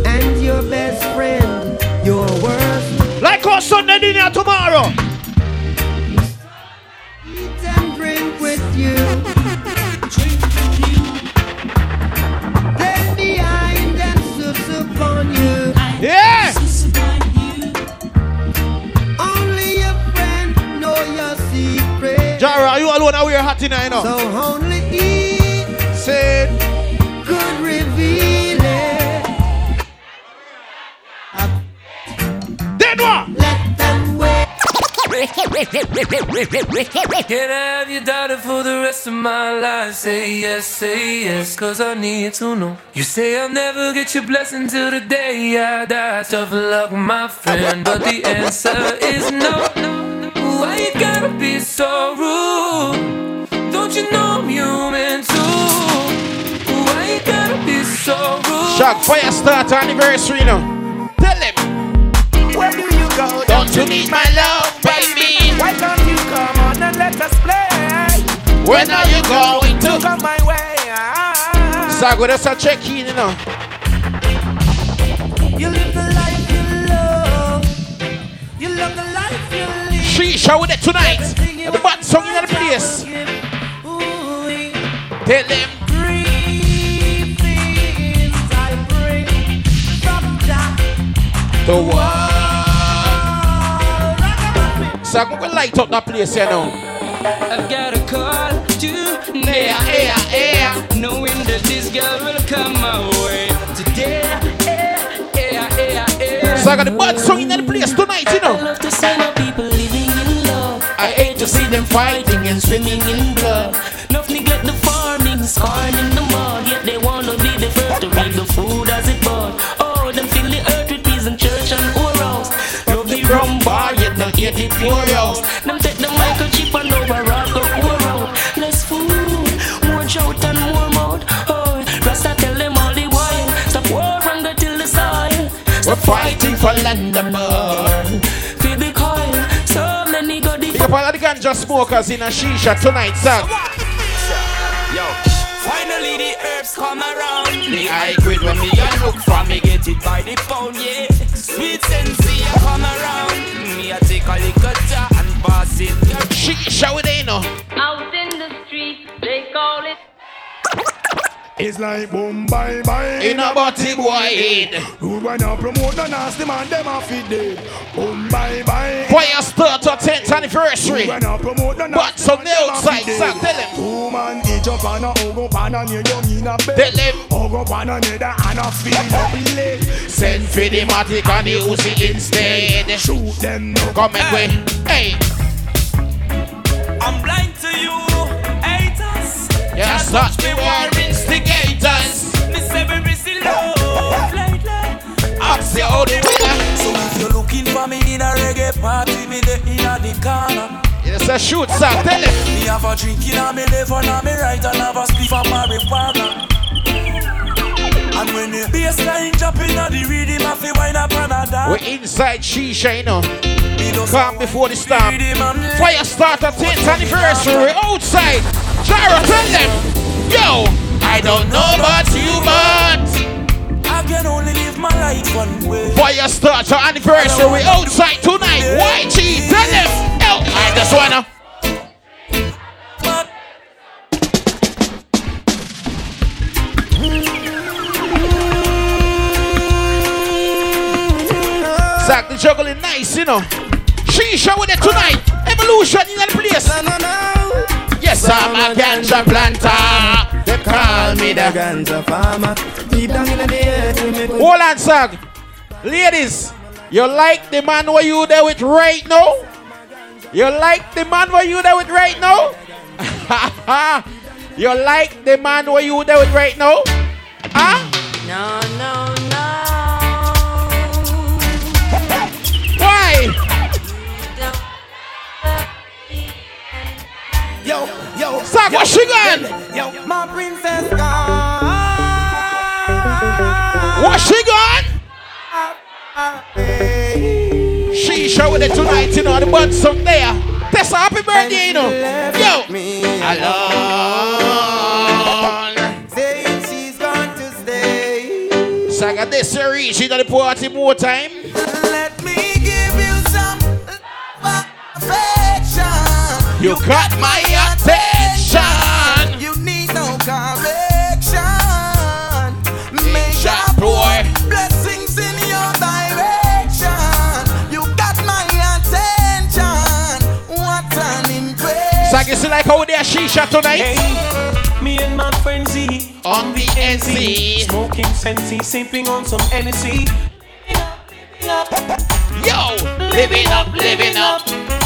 and your best friend, your worst. Like our Sunday dinner tomorrow. Eat and drink with you. Jara, are you alone? Are we hot tonight? You know? So only he said could reveal it. Then what? Let them wait. Can I have your daughter for the rest of my life? Say yes, say yes, cause I need to know. You say I'll never get your blessing till the day I die. Tough luck, my friend, but the answer is no. Why you gotta be so rude? Don't you know I'm human too? Why you gotta be so rude? Shock Fyah Statah anniversary now. Tell them. Where do you go? Don't you need my love, baby? Why don't you come on and let us play? When are you going to? come my way? Ah. Sago, that's a check in, you know. You live the Shisha with it tonight. And the bad song in the place. Tell them. Three things I bring from Jah. The world. Sago, we light up that place, you know. I've got a call to Yeah, yeah, yeah. Knowing that this girl will come my way today. Yeah, yeah, yeah, yeah. Sago, the bad song in the place tonight, you know. I love to see my people living to see them fighting and swimming in blood. Enough neglect the farming, scarring the mud, yet they want to be the first to reap the food as it bud. Oh, them fill the earth with peas and church and orals. Love the rum bar, yet they hate the plurals. Them take the microchip and overall the poor road. Less food, more shout and more mouth. Oh, Rasta tell them all the while, stop war hunger till the soil. Stop We're fighting for land and mud. Ganja smokers in a shisha tonight, son. Yo, finally the herbs come around. The high grade when me a look for me get it by the pound, yeah. Sweet sensei a come around. Me a take a little jar and pass it. Shisha with they know. Out in the street, they call it. It's like boom, bye, bye. In a body boy head. Who wanna promote the nasty man, them a feed dead. Boom, bye, bye. Fyah Statah 10th anniversary. Who wanna promote the But nasty some man, the them a outside, feed son, dead. tell him. Two man each up on a ogo pan and you young in a bed. Tell him. Ogo pan and you da and a feeling up leg. Send for the matic and the Uzi instead. Shoot them no. Come and way. Hey, I'm blind to you, haters. Yeah, watch the me war instigators. Miss every love lately. Ask the old winner. So if you're looking for me in a reggae party, me the in a the corner. It's a shoot, son, tell him. Me have a drink in a me left and a me right and have a spliff of marijuana. And when the bassline in a the rhythm, I feel wine up and a dance. We're inside shisha, you know. Calm before the storm. Fyah Statah 10th anniversary outside. Jara, tell them. Yo, I don't know about you, but I can only live my life one way. Fyah Statah anniversary outside tonight. YG, tell them. Yo, I just wanna. Zach, the juggling nice, you know. Shisha with it tonight. Evolution in the place. Yes, I'm a ganja planter. They call me the ganja farmer. Deep down in the earth, Hold on, Zach. Ladies, you like the man where you there with right now? You like the man where you there with right now? you like the man where you there with right now? Huh? No, no, Yo, yo, Zach, what's she gone? yo, my princess gone. What's she gone? Shisha with it tonight, you know, the bun song there. Tessa, happy birthday, you know. Yo. Me Alone. Saying she's going to stay. Saga this series, she done the party more time. Let affection. You got my attention. You need no correction. Make Shot boy. blessings in your direction. You got my attention. What an impression. Saga, you see like how they are shisha tonight? Hey, me and my friend Z On the NC. Smoking sensei, sipping on some Hennessy. Yo, living up, living up.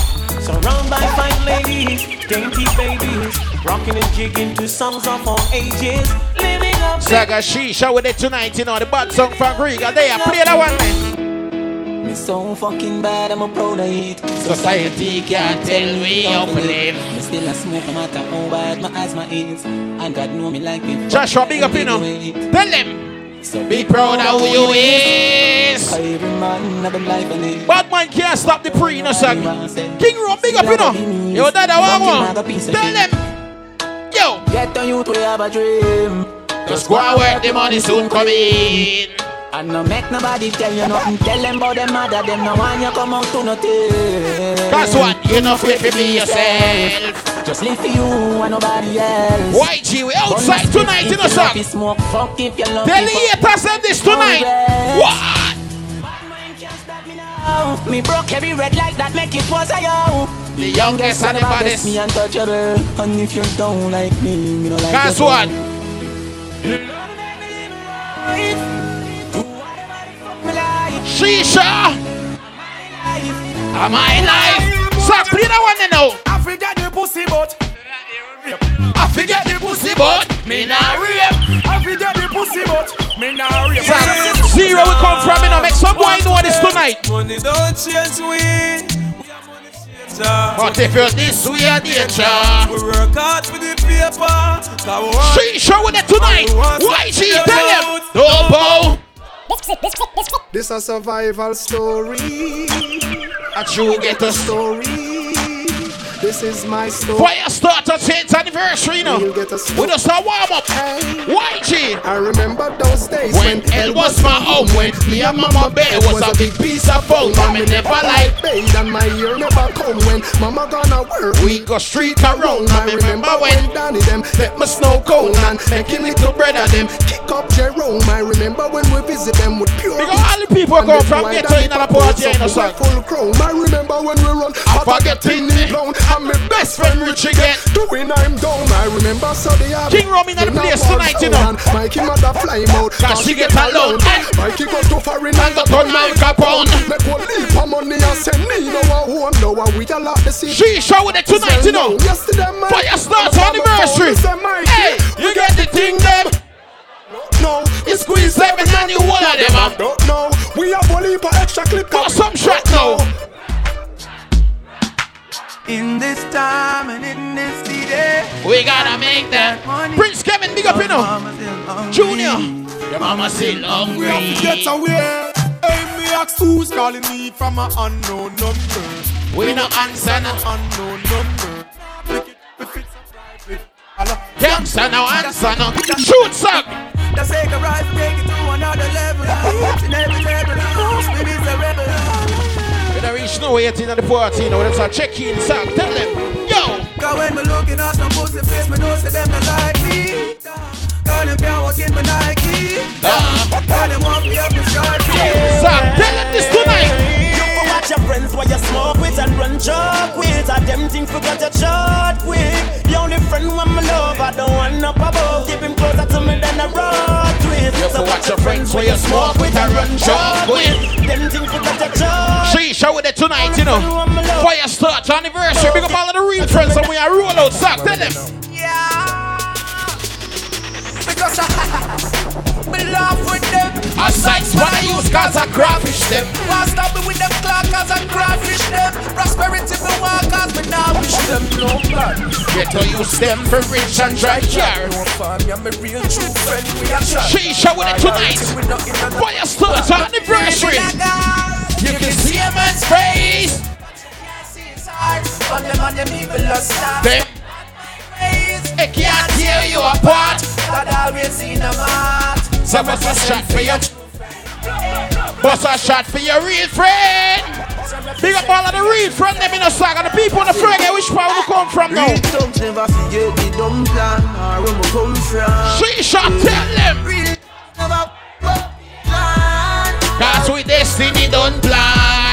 Surrounded by fine ladies, dainty babies, rocking and jigging to songs of all ages. Living up, Saga shisha with it tonight, you know, the bad song from Riga. There, play that one, man. me so fucking bad, I'm a proud of it. Society can't tell me how to live. Me still a smoke, no matter how bad my my ears. And God know me like me. Joshua, big up, you know. Tell them. So Be proud of who you is. Every man have a life and it. Bad man can't stop the pre, you know, son. King Ron, big up, you know. Yo, dada, what one? Tell them. Yo. Get on you to have a dream. Just go and work, the money soon come in. And no make nobody tell you nothing. Tell them about them mother, them no want you come out to nothing. Guess what? You free to be yourself. Just live for you and nobody else. YG, we outside tonight, you know, son. Smoke, fuck if you love the haters them this tonight. What? Me broke every red light that make it was a yo. The youngest and the baddest. Me untouchable. And if you don't like me, me no like Guess what? Shisha. Am I life? Am I in life? So play that one now. I forget the pussy but I forget the pussy but me not rape. I forget the pussy but me nah rape. From zero we come from, you know, make some boy know this tonight. Money don't change we. nature. But if you're this way, a danger. We work hard for the paper. Cause we want She show with it tonight. Why she tell them? Don't. This is a survival story. A true get a story. This is my story. Fyah Statah 10th anniversary, you know. A We just a warm up. YG. I remember those days When hell was my home, when me and mama bed was a big piece of phone. Mommy never like paid and my ear never come when mama gonna work. We go street around. I remember when Danny them let me snow cone and making little brother them kick up Jerome. I remember when we visit them with pure. Because all the people go from ghetto in the party, you know, son. Full chrome. I remember when we run. I forgetting me down. And my best friend Richie get doing I'm down. I remember so they have King Rum in the place tonight, you know. Mikey mother fly out. Cause she get alone. Mikey go to foreign and go turn my capone. Make one leap of money and send me no one home. No one we a lot to see. She show it tonight, you know. Yesterday, man. Fyah Statah anniversary. Hey, you get the thing, them. No, you squeeze seven and you one of them, man. Don't know. We have leap of extra clip. Got some shot now. In this time and in this city, We gotta make that. Prince Kevin, big up, you know. Junior. Your mama still hungry. We have to get away. Hey, me ask who's calling me from an unknown number. We no answer no unknown number. Youngster no answer no. Shoot, son. the sake of rise, break it to another level. Each and every level, spirit is a rebel. We don't reach no way in the party, you know. That's a check-in song. Tell them, yo. Cause when me looking at some pussy face, me know say them not like me. Cause them can't walk in my Nike. Ah. Cause them want me up the short. Son, tell them this tonight. You for watch your friends while you smoke with and run joke with. I them think forgot your short quick. The only friend when me love, I don't want up above. Keep him closer to me than a road twist. You so watch your friends while you smoke with and run joke with. Them think forgot your short. She show with it tonight, you know. Fyah Statah anniversary. Big up all of the real friends and we are roll out sack. Tell them. Because I me laugh with them. A size what I use cause I crawfish them. Want stop me with them clock cause I crawfish them. Prosperity me want cause me now wish them no blood. Get to use them for rich and dry car. No fun, me and my real true friend we are try. She show with it tonight. Fyah Statah anniversary. You can see a man's face. On them and them evil lost Them. It can't tear you apart. God always seen a mat. So bust a shot for your Bust a shot for your real friend? Big up all of the real friend them in the And the people in the friend which part we come from now. Real thugs never forget the dumb plan or where we come from. She shot tell them. Real never Cause we destiny don't plan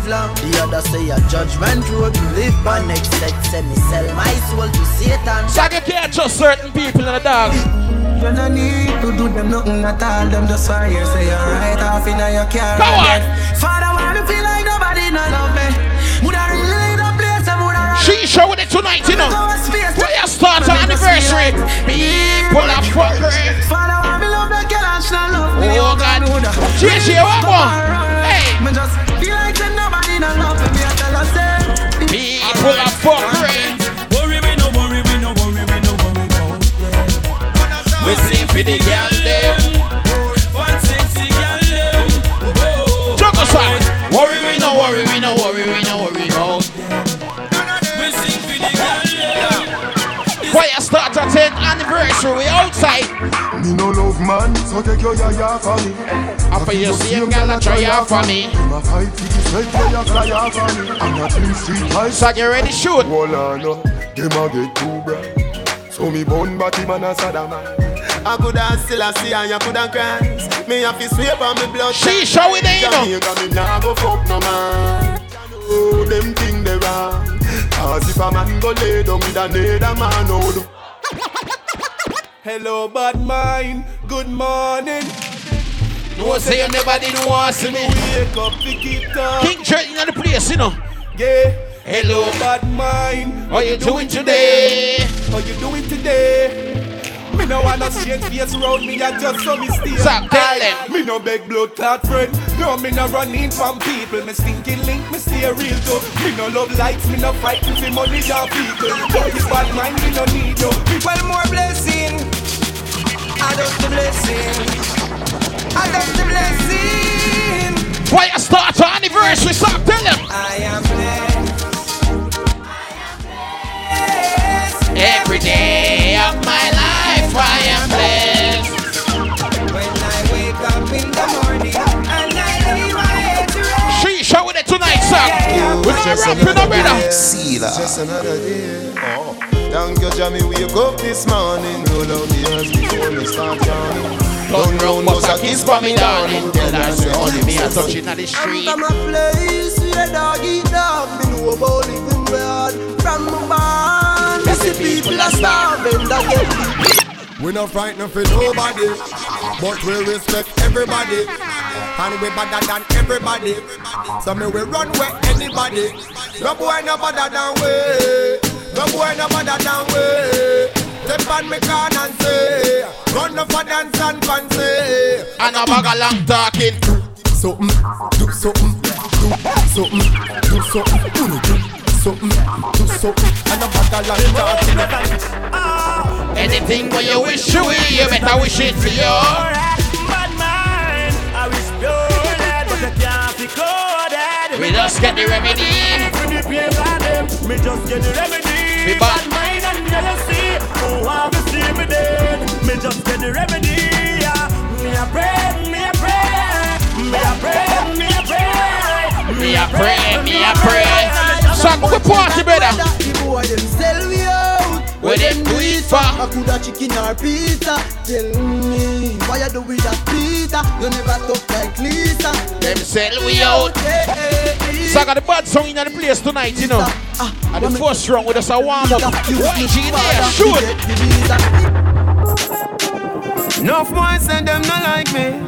live long. The other say a judgment road to live by. Next sect say me sell my soul to Satan. So you can't trust certain people in the dark. You no need to do them nothing at all. Them just you say you're right off in your car. Come on. Father, why me feel like nobody no love me? Would I really in a place I would I She showing it tonight you know Where you start an anniversary People are fuckery Father, why me love the girl and she not love me? Oh, oh God JJ what more Hey Me just feel like say nobody no love me. I tell her say People are fuckery Worry me no worry me no worry me no worry about We see for the girl them One sexy girl them. Oh. oh, oh. Juggle side Worry worry we no worry we no 10th anniversary we outside Me no love man, so take your yaya for me. After you see him girl a try out for me My fight for the sweat where you fly off for me. I'm not in street life. So you ready shoot Hold on, no, them a get too bright. So me bun body man a Saddam man. I coulda still a see and you coulda cry. Me have to sweep on me blood. She show it there, you know. Jamaica, me nah go fuck no man. Oh, them thing they wrong. Cause if a man go lay down with another man, oh, the Hello, bad mind. Good morning. No say you never did want to me Wake up, pick it up. King Church in the place you know Yeah. Hello bad mind. How you doing today? How you doing today? Me no want no strange face round me, I just so me stay. Zach, tell Aye. Me no beg blood clot friend. No, me no running from people. Me stinking link, me stay real too. Me no love likes, me no fighting for money or people. But this bad mind, me no need you. Well, more blessing. I love the blessing. I love the blessing. Fyah Statah anniversary, Zach, tell them. I am blessed. Every day of my life, I am blessed. When I wake up in the morning and I lay my head to rest. She show with it tonight, Zach. We're not rapping no better. See that. Just another day. Oh. Thank you, Jamie. Wake up this morning. Roll out the earth before me start yawning. Don't round was a kiss for me, darling. Tell her say only me a touching at the street. I'm from a place where dog eat dog. Me know about living hard from my barn. Me see people are starving. That get We not frightened for nobody, but we respect everybody. And we better than everybody. So me we run where anybody. No boy no better than we. No boy no better than we. Step on me can and say, run up for dance and fancy. And a bag of long talking. Do Something, do something, do something, do something, do something, do something, and a bag of long talking. Anything when you wish to we, you better wish it for you. Bad mind, I wish pure that, but I can't be coded. We just get the remedy. When you pay by them, me just get the remedy. Me bad. mind and jealousy, who want to see me dead? Me just get the remedy. Me a pray, me a pray, me a pray, me a pray, Me a pray, me a pray. So we party better. The boy them sell we out. Where them do it for? I coulda chicken or pizza. Tell me why you do with that pizza? You never talk like Lisa. Them sell we out. So I got the bad song in the place tonight, you know. And the first round with us a warm up. YG there, shoot. Enough boys say them not like me,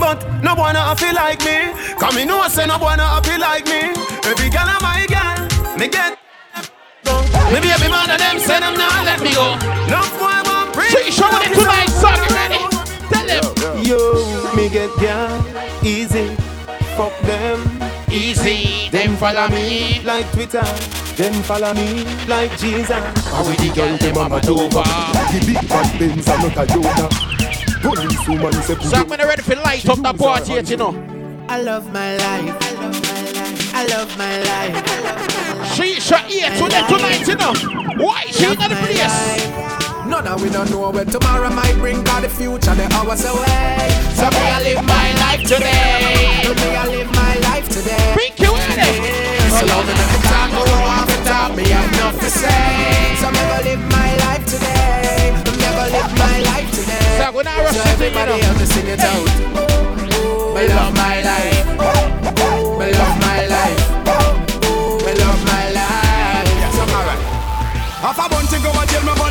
but no one not feel like me. Come me know say no one not feel like me. Every girl a my girl, me get. Me baby man and them say them not let me go. Enough boy want bring. So you showing it tonight, so you ready? Tell. Yo, me get girl easy. Fuck them easy. Them follow me like Twitter. Them follow me like Jesus. How we the girl them a over? The big bad Benz are not a Yoda. Police woman say So I'm gonna ready for light up the party, yet, you know. I love my life. I love my life. I love my life. She shot here today tonight, you know. Why she in the place? No, no, we don't know where tomorrow might bring, cause the future, the hours away. So me I live my life today. So me I live my life today. Pink you in it. So long as the time go off top, me have enough to say. So me go live my life today. Me never live my life today. So when I So everybody else to sing it out. Me love my life. Me love my life. Me love my life. So alright. Half a bunch go a jail, my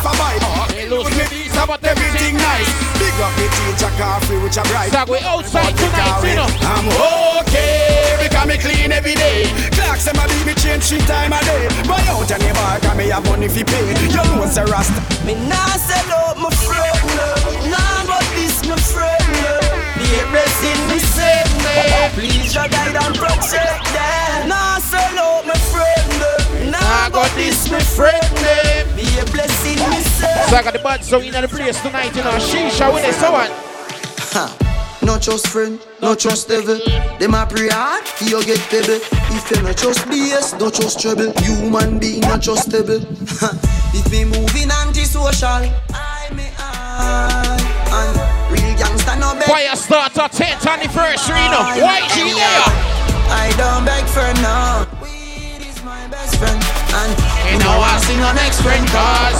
off a bike. Put oh, me these about Everything nice. Big up the teacher coffee which a bright. So we outside tonight, you know. I'm okay because me clean every day. Clocks them a beat me change three time a day. Buy out any bar 'cause me have money fi pay. You know it's a rasta. Me nah sell out my friend. Nah but this my friend. Be a blessing me send me. Please your guide and protect them. Nah sell out my friend. Nah but this my friend. Be a blessing me. So I got the bad song in the place tonight, you know. She shot with it, so what? Ha. No trust friend, no trust devil. Them a pray hard, you get pebble. If you no trust BS, no trust trouble. Human being not trustable. Ha. if me moving anti-social, I may I and real gangster no beg. Fyah Statah 10th anniversary, you know. Why she there? I don't beg for no. Weed is my best friend, and You know I sing our next friend cause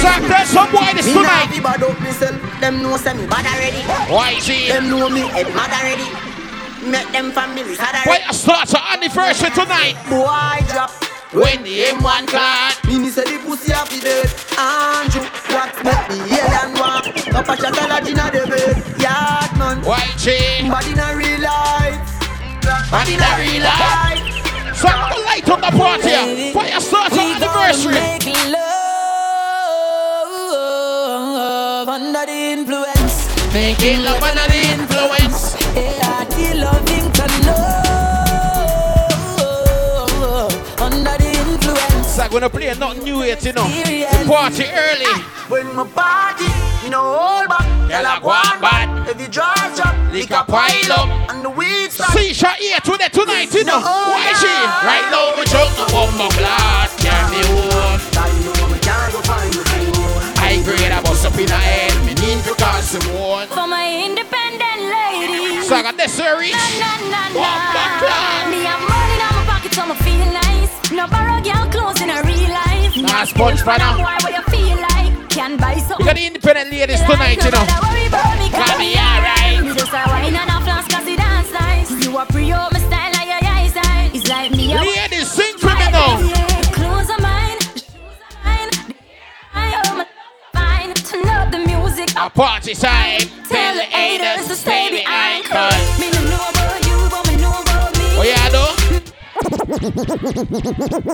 Zach, there's some boy this me tonight. be bad up myself. Them know say me bad already. Why she? Them know me head mad already. Make them families had already. Fyah Statah anniversary tonight. Boy drop. When the M1 card. Me me say the pussy have the dead Andrew, what make the alien walk Papa shot a lodge inna the bed Yard man Why she? Bad inna real life Bad inna real life. So I'm gonna light up the party. here. Fyah Statah anniversary. Make love under the influence. Making love under the influence. Yeah, the loving to know. Under the influence. So I'm gonna play nothing new yet, you know. Party early. Ah, when my body, you know, hold back. Girl, I go on bad. If you drive drop, Lick a pile up. and the weed start. See, shot here today, tonight, you know. Why she? Right now, we drunk the bomb glass. Can't be warm. I grade a bust up in a head. Me need to cause some one. For my independent ladies. So I got this series. Na, na, na, Bomb glass. Me have money in my pocket so me feel nice. No borrow girl clothes in a real life. Nah, sponge for now. Why what you feel like? Can buy something. We got the independent ladies tonight, you know. Got me alright. Me just a wine and a flask cause it dance nice. You a pre up my style like your eyes eyes. It's like me a Ladies, sing for me now. Clothes are mine. Mine. I owe my fine. Turn up the music. A party time. Tell the haters to stay behind. Cause Me no know about you, but me know about me. what you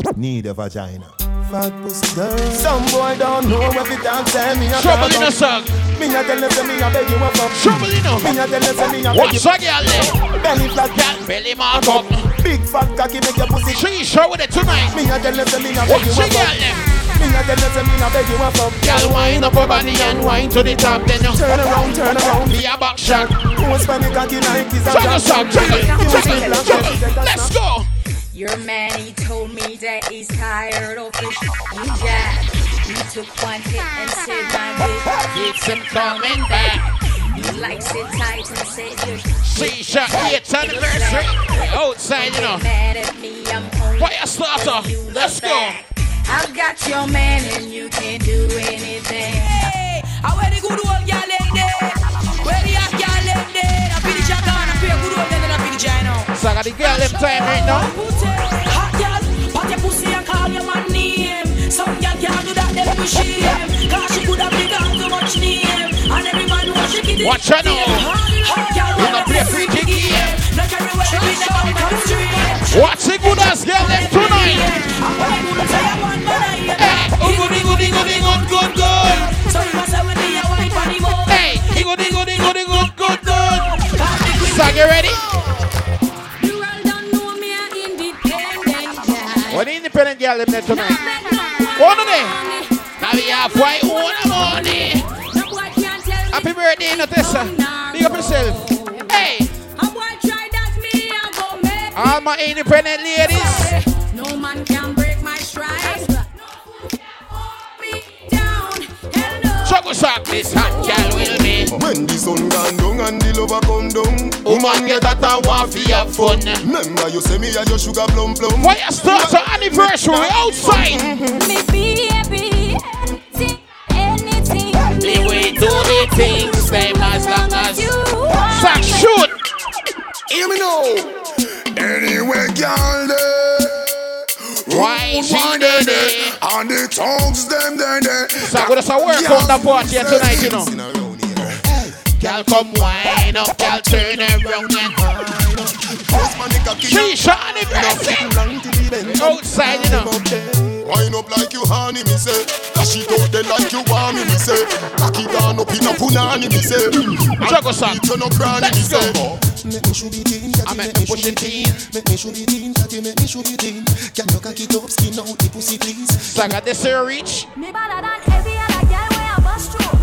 do? Need a vagina. Fat pussy girl. Some boy don't know if it dance say me a Trouble in cover the song. Me a tell them say me a beg you a fuck. Trouble in the Me a tell them say me a beg What's you. a girl? Belly flat Girl, belly mark up. Big fat cocky make your pussy. She show with it tonight. Me a tell them say me a beg What's you a a girl fuck. there? Me a tell them say me a beg you a fuck. Girl, wind up her body and wind to the top. Then you Turn around, turn around. be a back shot. Post for me cocky like it's a Juggle song, juggle, juggle, juggle. Let's go. Your man, he told me that he's tired of fish. You jack. You took one hit and said my bitch. Keeps him coming back. You likes it tight and said you're She shot 8th anniversary. Outside, you know. mad at me. I'm only Fyah Statah. Let's go. I've got your man and you can't do anything. Hey, I wear the good old girl the girl them time right it. Watch now. Girl, free kick. What's the good ass girl them tonight? Good good good. Goody goody good good good. So you ready? Girl. What the independent girl them there tonight? One of them. Now we have white own money. No boy can't tell me. Happy birthday, Natessa. Big up yourself. Hey, A boy try that me a go make. all my independent ladies. No man can break my stride. Hell no. Trouble sock this hot girl will be. When the sun gone down and the lover come down, Woman get that and want fi have fun. Remember you say me a your sugar plum plum. Fyah Statah anniversary outside. Me baby. Anything, anything. The way do the things same as long as you Sack shoot. Hear me now. Anyway, girl, there. Why she One did there, it? And the tongues them there there. So I'm gonna say work on the party here tonight, you know. Girl, come wine up, girl, turn around and Shisha anniversary. Outside, you know. Wine up like you honey, me say. Dash it out there like you want me, me say. Cock it down up in a punani, me say. Juggle song. You no cranny, me say. Go. Make me show the teen, catty, I make make me me show push it in. Make me show the teen, catty, make me show the teen. Can you cock it up, skin out the pussy, please? So I got this here reach. Me better than every other girl where I bust through.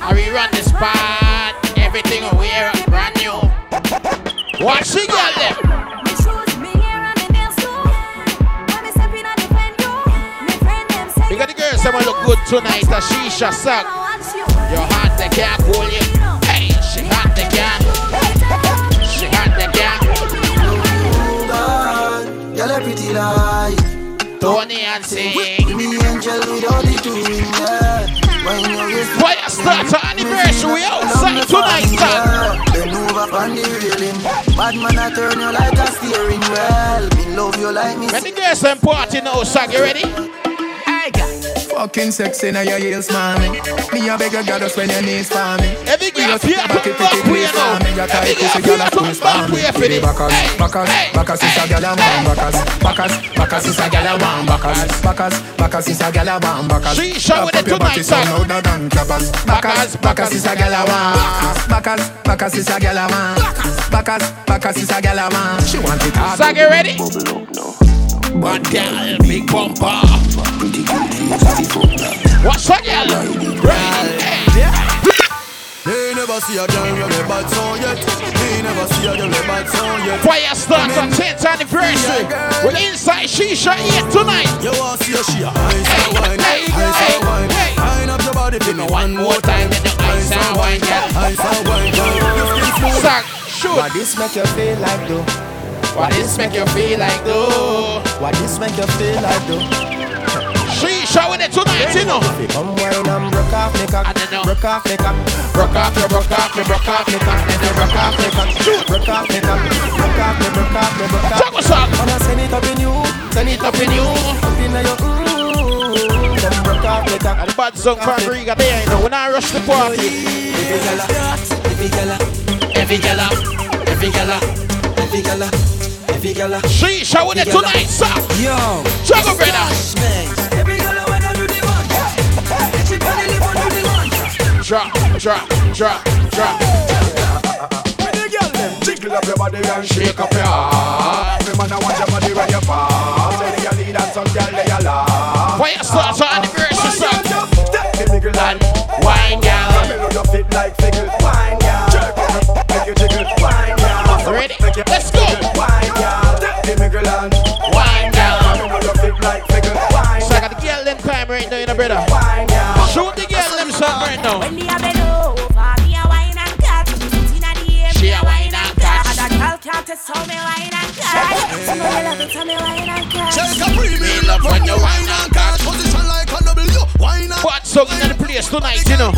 I we run the spot. Everything we wear brand new. Watch the girl them. Me shoes, me hair and me nails too. When me step in and defend you, me friend them say We got the girls that look good tonight. A shisha I sack. Your heart they can't pull you. Pretty like Tony and sing. me angel without the twin, yeah. When you Fyah Statah anniversary. We outside tonight, son. Bend over on the railing. Bad man, I turn you like a steering wheel. Me love you like me. When the girls them party now, Sag, you ready? I got Fucking sexy now your heels, mommy. Me a beg a girl just when your knees for me. Every girl feel come back way now. Every girl come back way for me. Bacchus, Bacchus, Bacchus is a girl a want Bacchus, Bacchus, Bacchus is a girl a want Bacchus, Bacchus, Bacchus is a girl a want Bacchus. She show with it tonight, son. Louder than clappers. Bacchus, Bacchus is a girl a want. Bacchus, Bacchus is a girl a want. Bacchus, Bacchus is a girl a want. She want it hard. Zag, you ready? One girl, big bumper. Pretty good face, big bumper. What's that, girl? They never see a girl with a bad song yet. They never see a girl with a bad song yet. Fire starts on 10th anniversary. We're inside Shisha here tonight. You want to see a Shia? Ice and wine, ice and wine. Wine up your body for me one more time. Ice and wine, ice and wine. Your skin smooth. Zag, shoot. What this make you feel like though? What this make you feel like though? What this make you feel like though? She showing it tonight, you know. Come wine and broke off me cock. I. Broke off me cock. Broke off, broke off, broke off, me cock. If you broke off me cock. Broke off me cock. Broke off me, broke off me, broke off. Check what's up. Wanna send it up in you. Send it up in you. Up in your ooh. Then broke off me cock. And the bad song from Riga there, you know. When I rush the party. Every gala, every gala, every gala, every gala, every gala. Every gala. She showing it tonight, sir. Yo, Juggle, brother. Every gala when I do the one. She body live on do the one. Drop, drop, drop, drop. When the girl them jiggle up your body and shake up your ass. Every man I want your body when you pass. Say the lead and some girl they a laugh. Fire starts on anniversary, sir. Step the niggle and Wine, girl. Come on, you fit like fickle. Wine, girl. Jerk it, make you jiggle. Wine, girl. Ready? Let's go. Wine, girl. Step the niggle Wine, girl. Come on, you fit like fickle. Wine, So I got the girl them time right now, you know, brother. Wine, girl. Shoot the girl them song right now. When me a bend over, me a wine and catch. Inna the air, She me a a wine and catch. catch. And a girl can't test how me wine and catch. Some of me love it, some me wine and catch. Take a premium love when you wine and catch Position like a W Wine and Bad song in the place tonight, you know.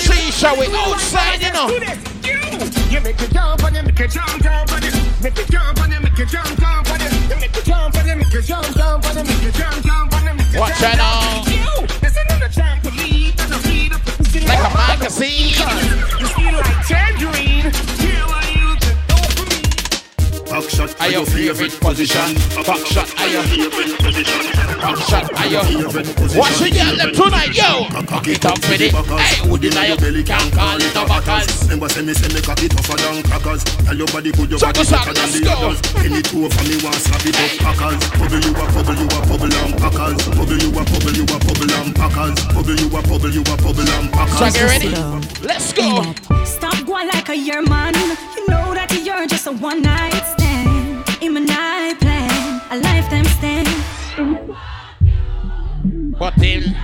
She showing outside, you know. You make it jump and you make it jump, jump and you make it jump and you make it jump, jump and you you make it jump and you make it jump, jump and you make it jump, jump and you make it Watch jump, out now. jump. You, this is another trampoline that's a feed up Like a magazine. You feel like tangerine. Shot Are your favorite position? Back shot, are your favorite position? back shot, are your favorite position. Watch the girl them tonight, yo. Cock it up with it. Hey, who deny you? Can't call it a backers. Remember say me say me cock it tougher than crackers Tell your body good, your body us out, better than the go. others Any two for me want slap it up packers Bubble you a bubble, you a bubble and packers Bubble you a bubble, you a bubble and packers Bubble you a bubble, you a bubble and packers So get ready? Let's go. Stop going like a year man. You know that you're just a one night Then,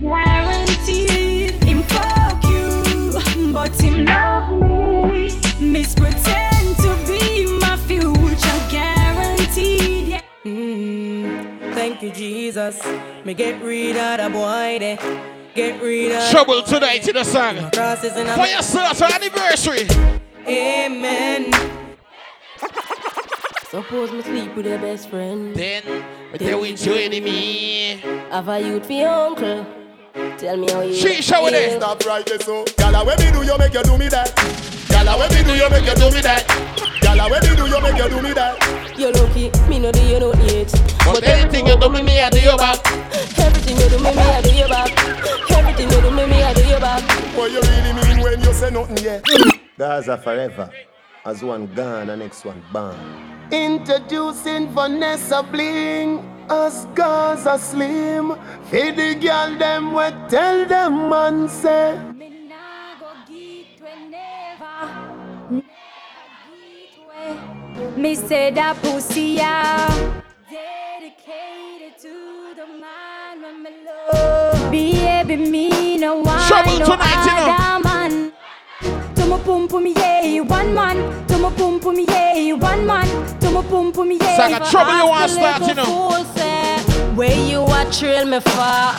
Guaranteed him fuck you, but him love me. Miss pretend to be my future guaranteed. Yeah. Mm, thank you, Jesus. Me get rid of the boy there. Get rid of trouble tonight in the song. crosses in a Fire starts on anniversary. Amen. Suppose me sleep with your best friend. Then, but they will join me. Have a youth for your uncle. Tell me how you She show it. feel. Stop right there so Gala when me do you make you do me that Gala when me do you make you do me that Gala when me do you make you do me that You're lucky, me no do you no yet. But anything you do me, me I do your back. Everything you do me, me I do your back. Everything you do me, me I do your back. What you really mean when you say nothing yet That's a forever. As one gone, the next one born. Introducing Vanessa Bling as Gaza Slim Feed the girl them we tell them man say Me say that pussy dedicated to the man when me love. Baby, me no want Trouble no tonight, you know. Other man. To my pum pum yeah, one man. To my pum pum yeah, one man. To my pum pum yeah. So I got trouble you wanna start, you know. Where you a trail me for?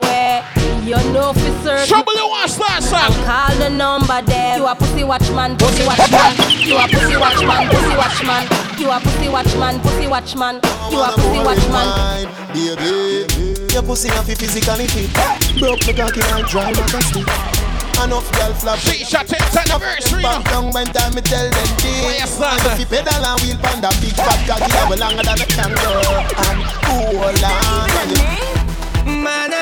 Where you know for certain. Trouble you want start, son. Call the number there. You a pussy watchman, pussy watchman. You a pussy watchman, pussy watchman. You a pussy watchman, pussy watchman. You a pussy watchman. Baby, your pussy not fi physically fit. Broke me cocky and dry like a stick. Enough girl flap. She shot 10th anniversary. Back down when time me tell them this. And oh, if you pedal and wheel pon that big fat cocky, that will longer than a kangaroo. And hold on. and you- Man,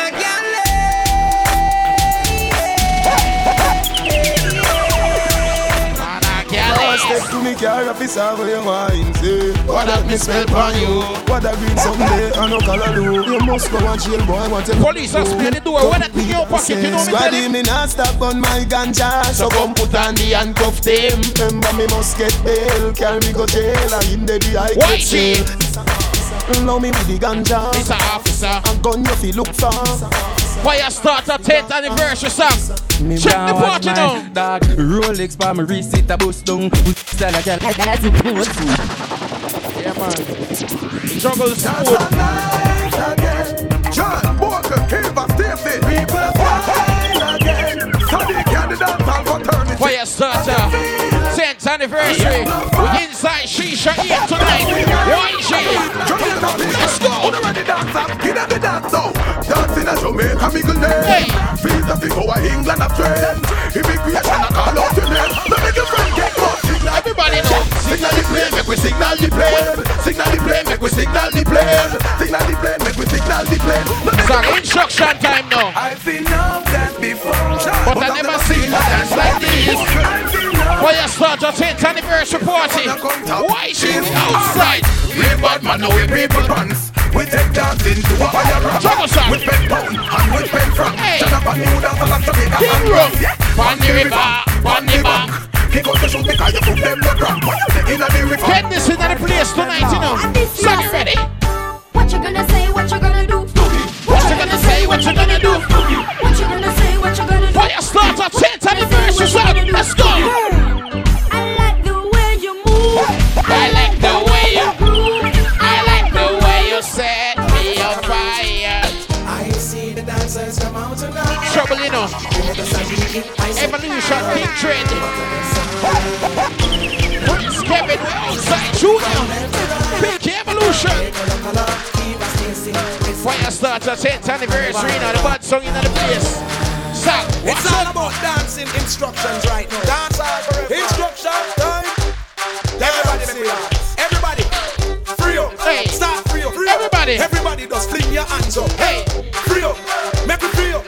step to me car officer where you wine say What that me smell you? What that green someday I no color do. You must go and jail boy what you Police are split the door. When thing in your pocket You know me tell him me not stop on my ganja. So come put on the handcuff them. Remember me must get bail. Carry me go jail And dey the grade she? sale Allow me with the ganja. Mr. Officer. And gun you fi look for Fyah Statah 10th anniversary song Me Check the party my now Dog, Rolex by my wrist, it a bust down. Style a girl. Yeah man Struggle smooth John Walker, Kiva, Stacy, people fly again. So they can't dance all for turn it. Fyah Statah 10th anniversary We inside Shisha here tonight YG Let's go dance up, get at the dance out. Dancing a Jamaica, me good name. Visa fi go a England a trend. Immigration a call out your name. Let me get friend get caught. Signal Everybody know. Signal the plane, make we signal the plane. Signal the plane, make we signal the plane. Signal the plane, make we signal the plane. Me Song instruction time now I've seen enough that before. But I never seen a dance like this Fyah Statah 10th anniversary party YG we outside We bad man, now we people pants. We take dancing to a fire rock. Trouble song. With pen pound and with pen franc. Hey. Shut up and new dance and Jamaica King and Rum. Yeah. On the river, on the bank. Kick out the shoes because you put them the cramp. What you say in the river? Get this in the place tonight you know So get ready What you gonna say? What you gonna do? What you gonna say, what you gonna do What you gonna say? What you gonna do? Fyah Statah 10th anniversary song Let's go Evolution Trend Prince Kevin outside Junior Big Evolution Fyah Statah 10th anniversary now the bad song in the place Song It's all about dancing instructions right now. Dance all forever. Instructions time. Everybody make me dance. Everybody. Free up. Hey. Start free up. Free up. Everybody. Everybody just fling your hands up. Hey. Free up. Make me free up.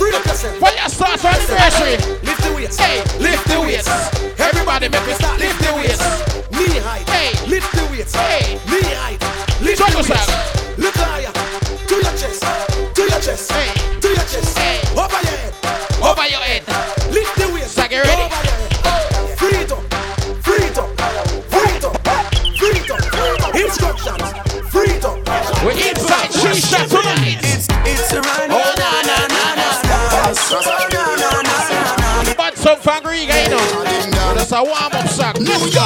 Free up yourself. Fyah Statah anniversary Lift the weights. Hey, Lift the weights. Everybody make me start lift the weights Knee height. Hey. Lift the weights. Hey. Knee height. Lift the weights. Look higher. To your chest. To your chest. Hey. To your chest. Hey. Over your head. Over your head Lift the weights. So get ready. Over your head. Free it up. Free it up. Free it up. Free it up. Instructions. Free it up. We're inside Shisha tonight It's it's a run. Oh na na na na na Bad song from Griga know That's a warm up song Let's go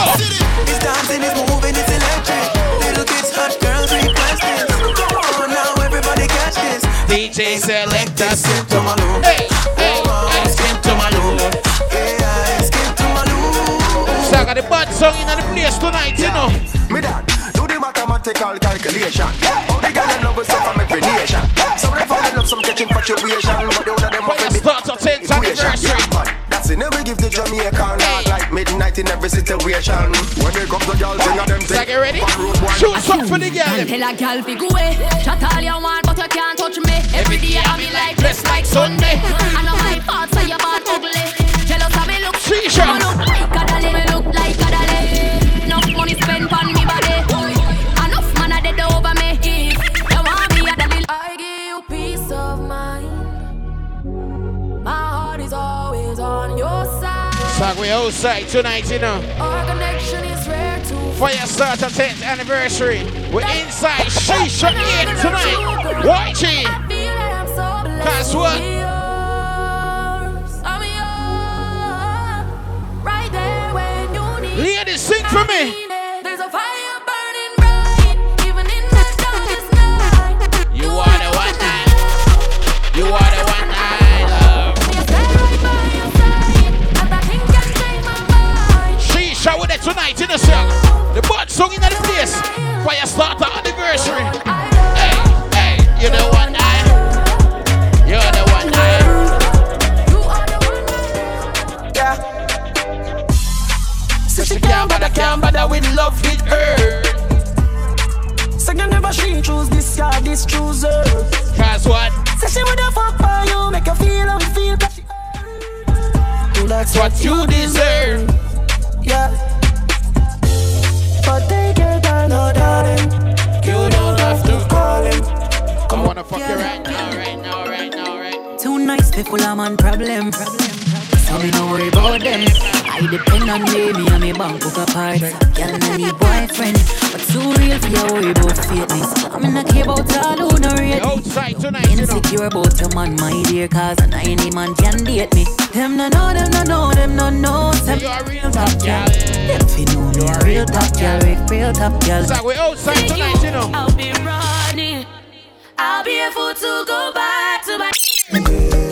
It's dancing, it's moving, it's electric. Little kids, hot girls request this. Come on now, everybody catch this. DJ Selector Skip to my loop. Hey, hey, oh, hey Skip to my loop. Yeah, skip to my loop. Song of the bad song in the place tonight you know Me dad, do the mathematical calculation. All the girls love us from every nation. Some of them fall in love, some catch infatuation, but the other them Fire have a starter 10th anniversary But that's in we give the Jamaican hey. like midnight in every situation. When they come to y'all, sing of them So thing. get ready One road, one Shoot some for the girl And tell a gal fi go away. Chat all you want, but you can't touch me. Every day I be like blessed like Sunday. I know my parts say you bad Song we outside tonight you know Our connection is rare to Fyah Statah 10th anniversary We're inside Shisha 8 tonight YG feel that I'm so. That's what Yours. I'm yours. Right there when you need Ladies sing for me There's a fire burning bright, even in the darkest night. You are the one You tonight in the cell. The bud song in the place. Fyah Statah anniversary. Hey, hey, you know what I? You're the one I. Yeah. So she can't bother, can't bother with love with her. Say you never she choose this guy, this chooser. Cause what? Say she would have fuck by you, make her feel how we feel. that she that's what you deserve. Yeah. But take your darling. You don't have to call him. I wanna fuck you right now, right now, right now, right. Too nice, people, I'm on problem. So me no worry about them. I depend on me, me and me bank book apart. Girl, I need boyfriend, but too real for your worry about fakeness. I'm in a care about all who no rate. Outside tonight, Insecure about your man, my dear, cause an any man can date me. Them no know, them no know, them no know. Them you a real top girl. Them fi know me a real top girl, real top girl. So we outside tonight, you know. I'll be running. I'll be a fool to go back to my.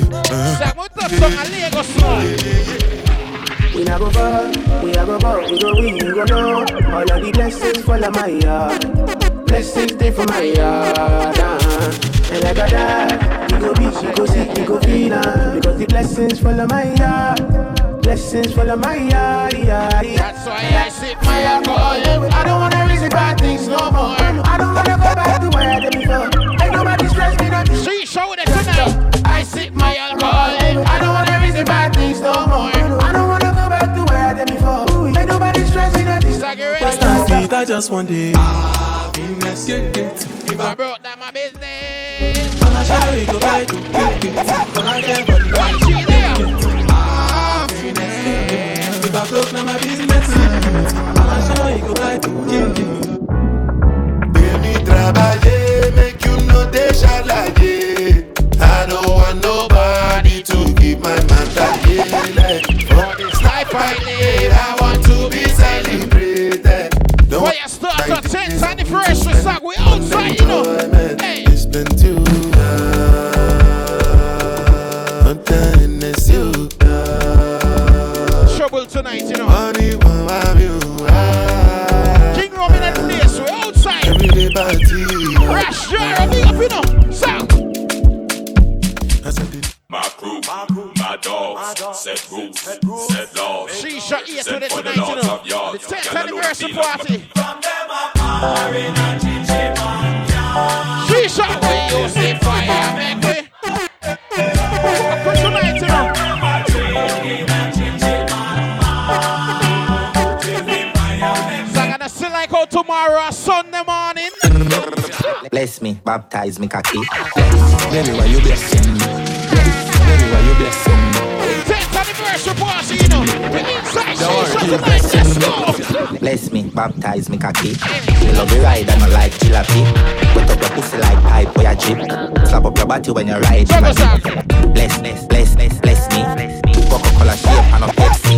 the song? I Lagos song. We not go far, we a go far, we go win, we go know. All of the blessings fall on my yard. Blessings stay for my yard. Uh. And like a dad, we go beach, we go sick, we go feel uh, Because the blessings fall on my yard. Blessings fall on my yard, yeah. That's why I sip my alcohol. I don't wanna reason bad things no more. I don't wanna go back to where I did before. Just want it. Happiness, get it. If I broke down my business. I'm sure we go back to get it. But I can't believe Why she there? If I broke down my business, I'm sure we go back to get it. Baby, travailler, make you know they shalaye. I don't want nobody to keep my matter set rules, set, rules, set laws. Shisha 8 set to the 19. The 10th anniversary party. the them apart in a ginger man. Shisha. We use the fire, make way. Come tonight, you know. Like how tomorrow, Sunday morning. Bless me, baptize me, kaki. Bless me, why you blessing me? Bless me, why you blessing me? 10th anniversary party, you know. We inside Don't Shisha worry, tonight. Let's go. Bless me, baptize me, cocky. Me love you ride and I like jalopy. Wet up your pussy like pipe where you drip. Slap up your body when you ride. my dick. Bless, bless, bless, bless, bless me. Coca-Cola shape and a Pepsi.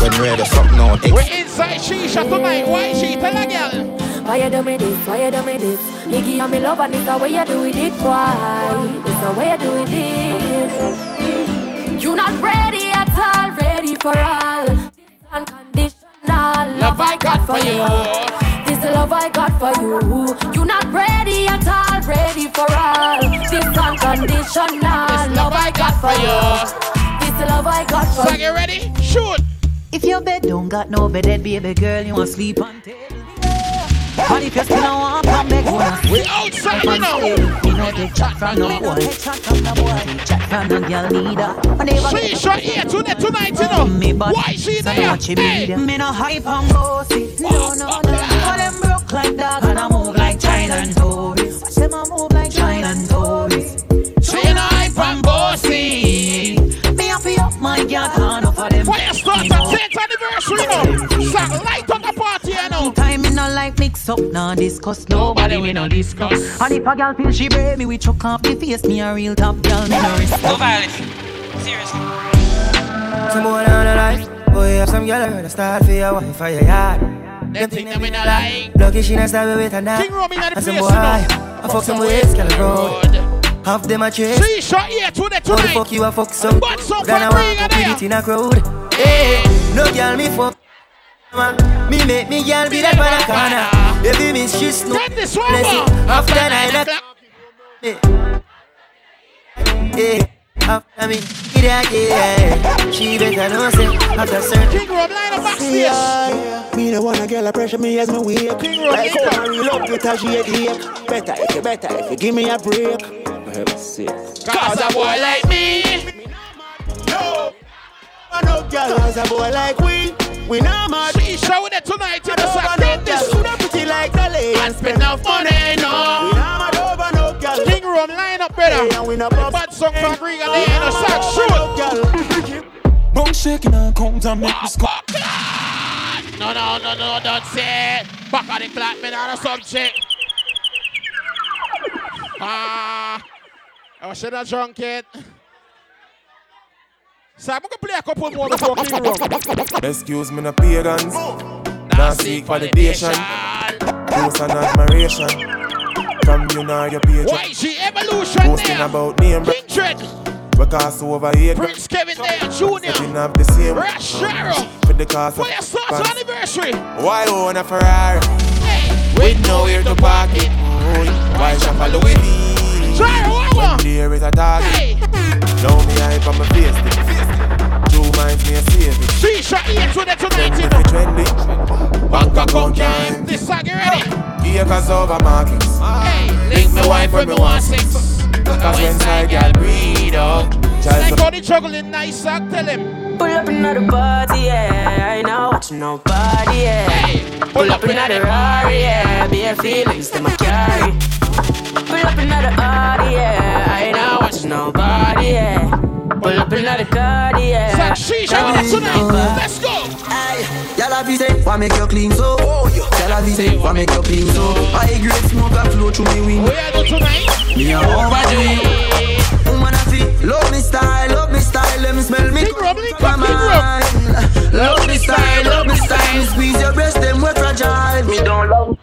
When you ready, something now, take We're inside Shisha tonight. Why she tell a girl? Why you do me this? Why you do me this? Nigga, I'm in love and it's the way you do it. it. Why? It's the way you do it. it. You not ready at all, ready for all. This unconditional love I got for you. This love I got for you. You're not ready at all, ready for all. This unconditional love I got for you. This the love I got for you. So you ready? Shoot. If your bed don't got no bed, baby girl, you want sleep on table. And if you still don't want come back, wanna We outside, you know. You know they chat from no boy, chat from no boy, chat from no girl neither. And never get here today, tonight, you know. me, but Why she there? know what you Hey. Me no hype and bossy. No, oh, no, no. All them broke like dog and I move like China and tourists. Watch them a move like China and tourists. She no hype and bossy. Me to up my yard and enough of them. Fire start at 10th anniversary, you know. Light up the party, you know. Time me no like mix up, nah discuss nobody we no discuss. And if a girl feel she brave, me we chuck off the face, me a real top girl, me no risk. No violence. Seriously. Some more down the line. Boy, have some girl around the start for your wife or your yard. Them think that we not like. Lucky she not stab with a knife. King Romy not the place, boy, you know. I fuck some with Scala Road. Half them a chase. See, shot here today How the fuck you a fuck some? But some Then I for walk bring up with it in a crowd. Hey, no girl me fuck. Me make me girl be that man a corner. Baby miss she snoop. Send this one Bless more. it. After nine o'clock. Yeah, after me, get out, yeah. She better know say after certain. King Rob, line up backstage. Yeah, me no wanna girl a pressure me as me wake. King Rob, Like how I real up with a headache. Better if you better if you give me a break. Cause a boy like me. No, no girl as a boy like we. We not mad. She show it tonight in I the don't sack. want no Get this. girl who not pretty like Dolly And spend enough money, We no. not mad over no girl. King Rob, line up, brother. Hey, and we not The bust. bad song for Green and We they in the not sack. mad Shoot. over no girl. Bone shaking and count and make me squat. No, no, no, no, don't say it. Back on the clock, man, on the subject. Ah, I should have drunk it. So I'm gonna play a couple more before King Rob. Excuse me, no pagans. Now seek validation. Admiration. From you know your page. YG Evolution Boasting there. about name. King Tread. We cost over eight. Prince Kevin there. Junior. Setting up the same. Rush Sharo. For the cost For your son's anniversary. Why own a Ferrari? Hey. With nowhere to park it. Why shop a Louis V? Sharo, what When one? there is a target. Hey. Now me hype on my face. stick. Two minds me a save it. She shot here to the tonight, Trendy you know. trendy. Bank account time. This song, you ready? Acres over markets. Hey. Link me wife when me want sex. Cause when side girl breed up. Child Like how they juggling nice song, tell him. Pull up another party, yeah. I ain't not watching nobody, yeah. Hey. Pull up another Rari, yeah. Bare feelings to my carry. Pull up another party, yeah. I ain't not watching nobody, yeah. Pull up another car, yeah. Sack she shot it tonight. Let's go. Y'all have say, why make you clean so? Oh, y'all have say, why make you clean so? Oh, High grade smoke a flow through me wing. What you do tonight? Me a overdo it. Woman a feel, love me style, love me style, let me smell me. King Rob, link up, Rob. Love me style, love me style. Squeeze your breast, them we fragile. Me don't love.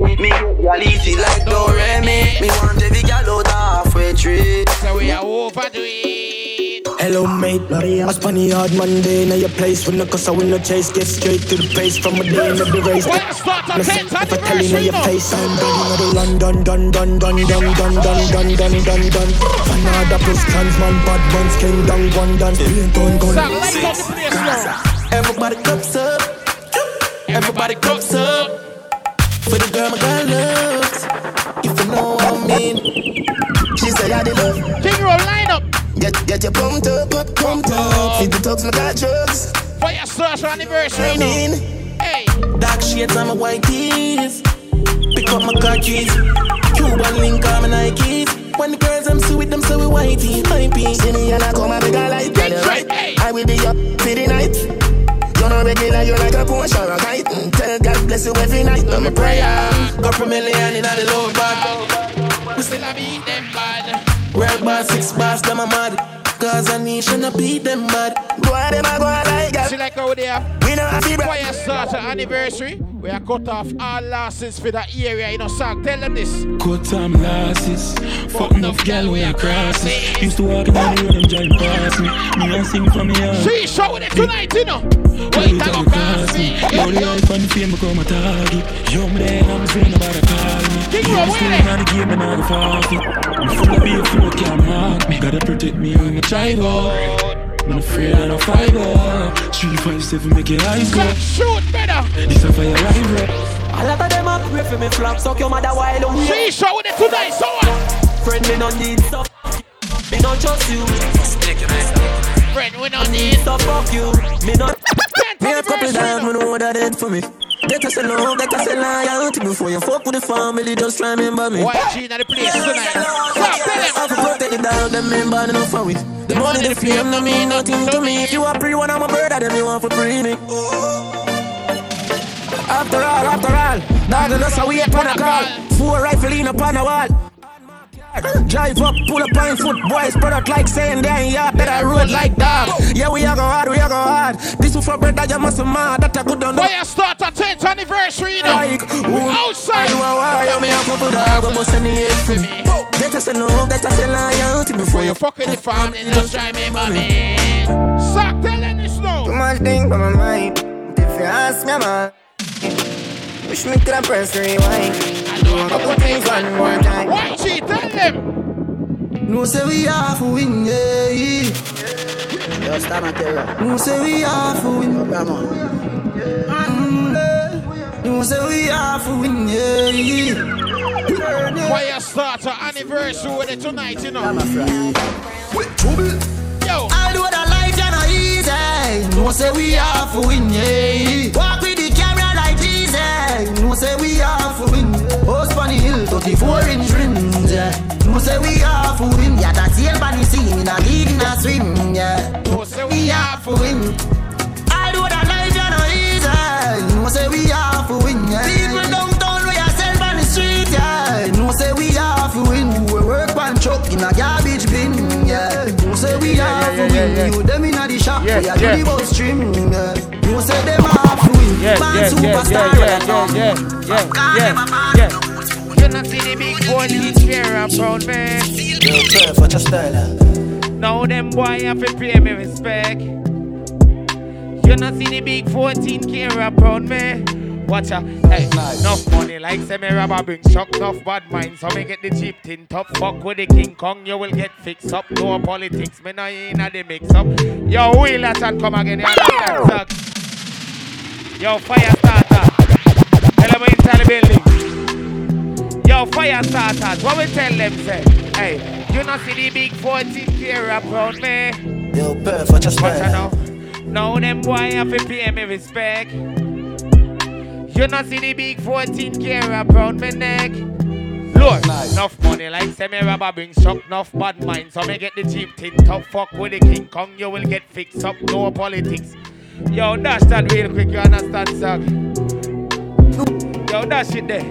Me, y'all easy like Doremi. Me want every gal out halfway tree. So we are overdo it. Hello mate, I spun the hard Monday Now your place when the cause I win no chase Get straight to the pace from a day in the race When I start to Listen, tenth if I tell you now anniversary, your no. face I'm done, you know the London, done, done, done, done, done, done, done, done, done, done Fanada plus clansman, bad ones, king down, one dance Paint on gun Song, light up the place now. Everybody cups up Everybody cups up For the girl my girl loves If you know what I mean. She said I did love. King Rob, line up. Get, get your pumped up, pumped up. Feed the dogs, my got drugs. For your social anniversary, I mean Hey. Dark shades on my white tees Pick up my car keys. Cuban link on my Nikes When the girls I'm sweet, them so we whitey My piece See me and I come and make a light right I will be up for the night Not regular, you're like a Porsche or a kite Mm, Tell God bless you every night No me prayer. A million in the low bag We still have beat them bad. Red bar, six bars, them a mad Cause I need to beat them bad Boy, them a go like that See like how they have We know happy For your start anniversary, we are cut off all losses for that area, you know, Sag. Tell them this. Cut time losses. Fuck enough gal way across it. Used to walk in the road and drive past me. Me and sing for me heart. She showing it tonight, you know. Wait, Wait, I go cost me. Now the hype and the fame become a target. Yo, me there, I'm saying about a call me. King Yeah, Rob, I'm still where in the game and I go forfeit. I'm full of beef, flow can't mark me. Gotta protect me when I try go. I'm afraid I don't fight up. Three, five, seven, make your eyes go. Shoot better. This a fire rival. A lot of them up, pray for me flop, suck your mother while away. She showing it tonight, so what? Friend, me no need stuff. Me don't trust you. Friend, we don't need So fuck you. Me not. Me a couple down, me know that it for me. Get us alone, get us a loyalty before you fuck with the family. Just remember me. YG in the place tonight. Stop, tell them. I protect the dog, them men bad enough for it. The money, the fame, no mean nothing to me. If you are pre one, I'm a bird, then you want for pre me. After all, after all, dog, that's how we up on a call. Four rifle in upon a wall. Drive up, pull up on foot, boys, spread out like saying they yeah, that I road like that. Yeah, we are go hard, we are go hard. This is for bread that you must mad, that I could don't know. Fire start a 10th anniversary, you know. Like, ooh, Outside. I do a war, you me a couple dog, but must send the hate for me. Better say no, better say loyalty before you fuck with the family, just try me, mommy. Mm-hmm. Suck, tell them this now. Too much thing on my mind. If you ask me, man. Wish me could have press rewind. Do a couple things one more time. Why she tell them? No say we have to win, yeah. Yo, stand at terror. No say we have to win. Come on. No say we have to win, yeah. Fyah Statah anniversary with it tonight, you know. Yo. I do the life you know easy. No say we have to win, yeah. Walk with the camera like Jesus. No say we have to win. Host on the hill, 34 inch rims, yeah. No say we have to win. Yeah, that on the scene in a league in a swim, yeah. No say we have to win. I do the life you know easy. No say we have to win, yeah. People downtown we are sell on the street, yeah. No say we have to win. We work one truck in a garbage bin, yeah. No say we have to win. You them in a the shop, we are do the stream, yeah. No say them have to win. Yeah, yeah, yeah, yeah, yeah, yeah, yeah, yeah, yeah, yeah. You not see the big 14 Sierra proud man. Yo, turf, what your style? Now them boy have to pay me respect. You not see the big 14 Kira proud me. Watch out, hey, enough money like me rubber bring shock, enough bad mind, so me get the cheap tin top. Fuck with the King Kong, you will get fixed up. No politics, me not in a the mix up. Yo, wheel that and come again, you understand, suck. Yo, Fyah Statah. Tell them in the building. Yo, fire starters, what we tell them say? Hey, you not see the big 14 Kira proud me. Yo, perf, what your Watch out now. Now them boy have to pay me respect. You not see the big 14k wrap round me neck. Lord, enough money like me rubber bring shock, enough bad mind. So me get the cheap tin top fuck with the King Kong, you will get fixed up, no politics. Yo, dash that real quick, you understand, sir? Yo, dash it there.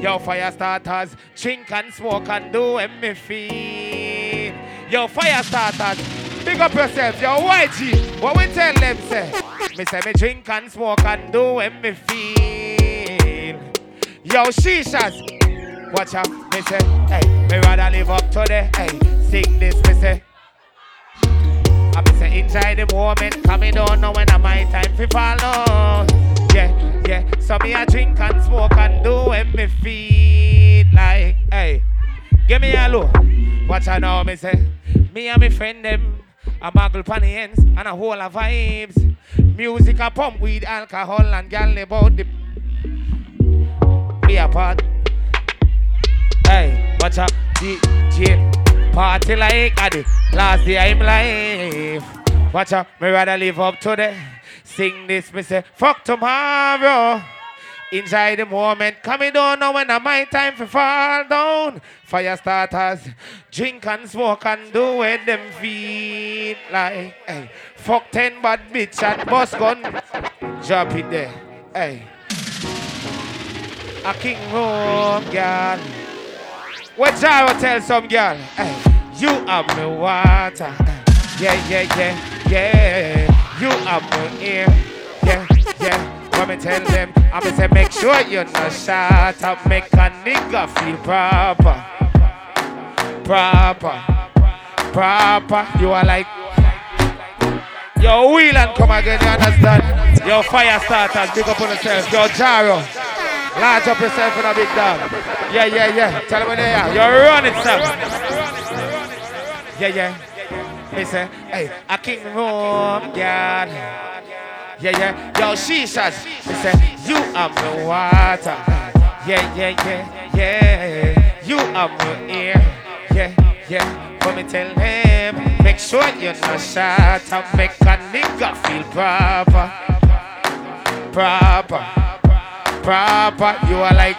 Yo, fire starters, drink and smoke and do feel. Yo, fire starters, big up yourself. Yo, YG, what we tell them say? Me say me drink and smoke and do feel. Yo, shishas, watch out. Me say, hey, me rather live up to the, hey, sing this, me say. I be say enjoy the moment, come me don't know when I my time fi follow. Yeah, yeah. So me a drink and smoke and do when me feel like, hey, give me a look. Watch I know me say, me and me friend them. A muggle pan ends and a whole of vibes. Music a pump with alcohol and gal about the be apart. Hey, watch out, DJ. Party like a the last day I'm life. Watch out, me rather live up to the sing this, me say, fuck tomorrow. Enjoy the moment, coming down now when I my time for fall down. Fire starters, drink and smoke and do what them feel like. Hey, fuck ten bad bitch and boss gun. Drop it there. Hey. A king home, girl. What Gyro tell some girl? Hey, you are my water. Yeah, yeah, yeah, yeah. You are my ear. Yeah, yeah. When me tell them, I'ma say make sure you're not shut up. Make a nigga feel proper. Proper. Proper. You are like Yo, wheel and come again, you understand? Yo, fire starters, big up on yourself. Yo, Jaro, large up yourself in a big dog. Yeah, yeah, yeah. Tell them where they are. You're running, sir. Yeah, yeah. Me hey, a king room, God. Yeah, yeah. Yo, she says, me say, you are my water. Yeah, yeah, yeah, yeah. You are my ear. Yeah, yeah. But me tell him, make sure you're not shut up. Make a nigga feel proper. Proper. Proper. You are like,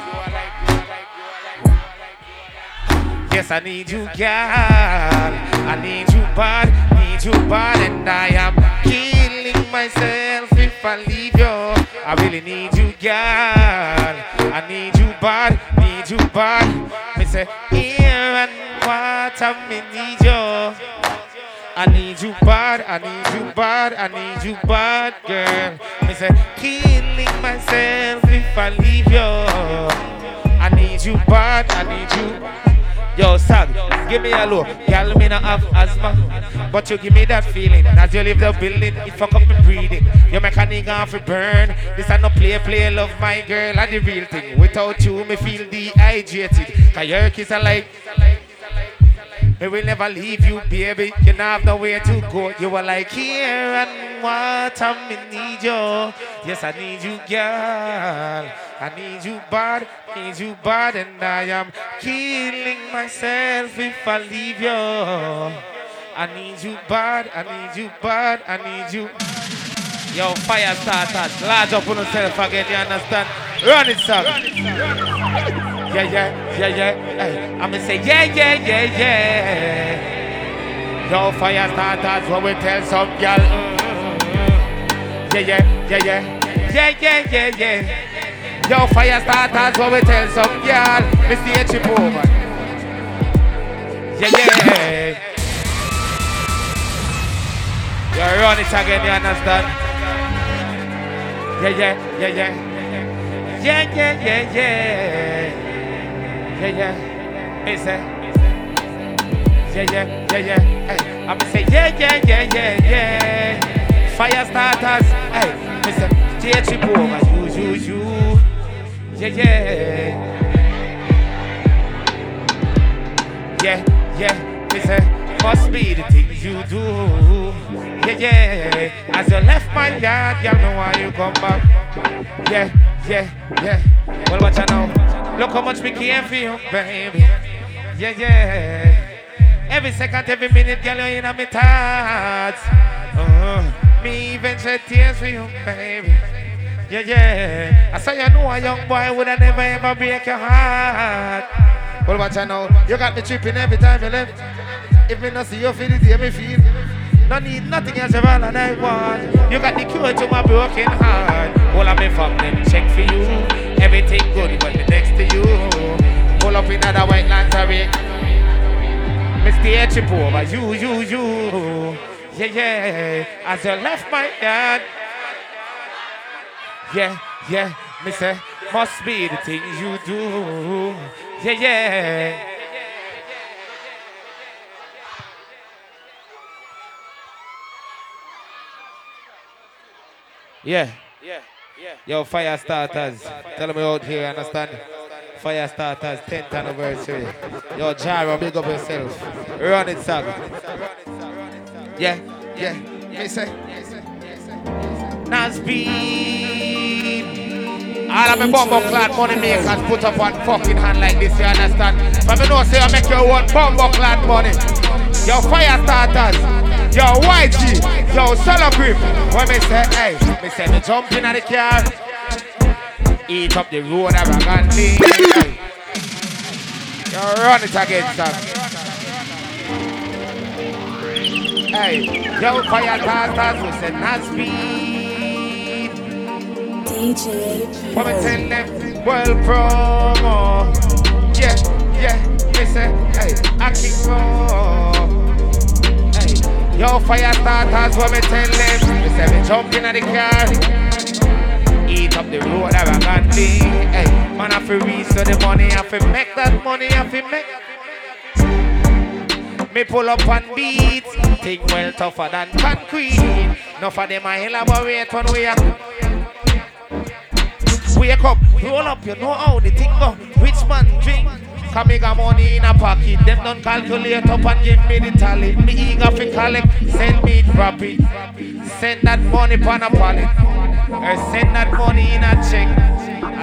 yes, I need you, girl. I need you bad, need you bad, and I am killing myself if I leave you. I really need you, girl. I need you bad, need you bad. Me say, here and water, me need you. I need you bad, I need you bad, I need you bad, girl. Me say, killing myself if I leave you. I need you bad, I need you. Yo, Sag, give me a look. Girl, me not have asthma, but you give me that feeling. As you leave the building, it fuck up my breathing. You make a nigga off a burn. This a no play, play, love my girl, and the real thing. Without you, me feel dehydrated. Cause your kiss are like. Me will never leave you, baby. You don't have nowhere to go. You were like here and water, me need you. Yes, I need you, girl. I need you bad, need you bad, and I am killing myself if I leave you. I need you bad, I need you bad, I need you. Yo, fire starters, large up on yourself again, you understand? Run it, son. Yeah, yeah, yeah, yeah. I'ma say, yeah, yeah, yeah, yeah. Yo, fire starters, when we tell some girl. Yeah, yeah, yeah, yeah. Yeah, yeah, yeah, yeah. Yo, fire starters, when we tell some girl. See a over. Yeah, yeah. You run it again, you understand? Yeah, yeah, yeah, yeah. Yeah, yeah, yeah, yeah. Yeah, yeah. Me say. Yeah, yeah, yeah, yeah. Hey, I'm say yeah, yeah, yeah, yeah, yeah. Fire starters. Hey, me say take trip over you, you, you. Yeah, yeah. Yeah, yeah. Say must be the things you do. Yeah, yeah. As you left my yard, you know why you come back. Yeah, yeah, yeah. Well, watch out now. Look how much we care for you, baby. Yeah, yeah. Every second, every minute, girl, you're in my thoughts. Uh-huh. Me even shed tears for you, baby. Yeah, yeah. I say you know a young boy would have never ever break your heart. Well, watch out now. You got me tripping every time you left. If me not see your feel it, hear me feel. No need nothing else around and I want. You got the cure to my broken heart. All of me from them check for you. Everything good when the next to you. Pull up in other white lingerie. Me stay chip over you, you, you. Yeah, yeah. As you left my yard. Yeah, yeah. Me eh, say, must be the things you do. Yeah. Yeah. Yeah, yeah. Yo, fire starters. Tell them out here, understand? Fire starters, 10th anniversary. Yo, Jaro, big up yourself. Run it, song. Yeah, yeah. Me say. Nas beat. All of my bumbo clad money makers put up one fucking hand like this, you understand? But me know say I make your one bumbo clad money. Yo, fire starters. Yo, YG. Yo, solo grip. When me say, hey, me say me jump in the car. Eat up the road arrogantly. Yo, run it again, son. Hey, yo, fire starters. We say Nasby. DJ When me tell them, well, promo. Yeah, yeah, me say, hey, I keep on. Yo, fire starters, when me tell them, me say, me jump in the car. Eat up the road arrogantly. Hey, man, I feel reach so the money, I feel make that money, I feel make. Me pull up on beats, think well tougher than concrete. No for them I elaborate on we are. Wake up, roll up, you know how the thing go. Rich man drink, come me got money in a pocket. Them don't calculate up and give me the tally. Me eager fi collect, send me profit. Send that money pan a pallet. Or send that money in a check.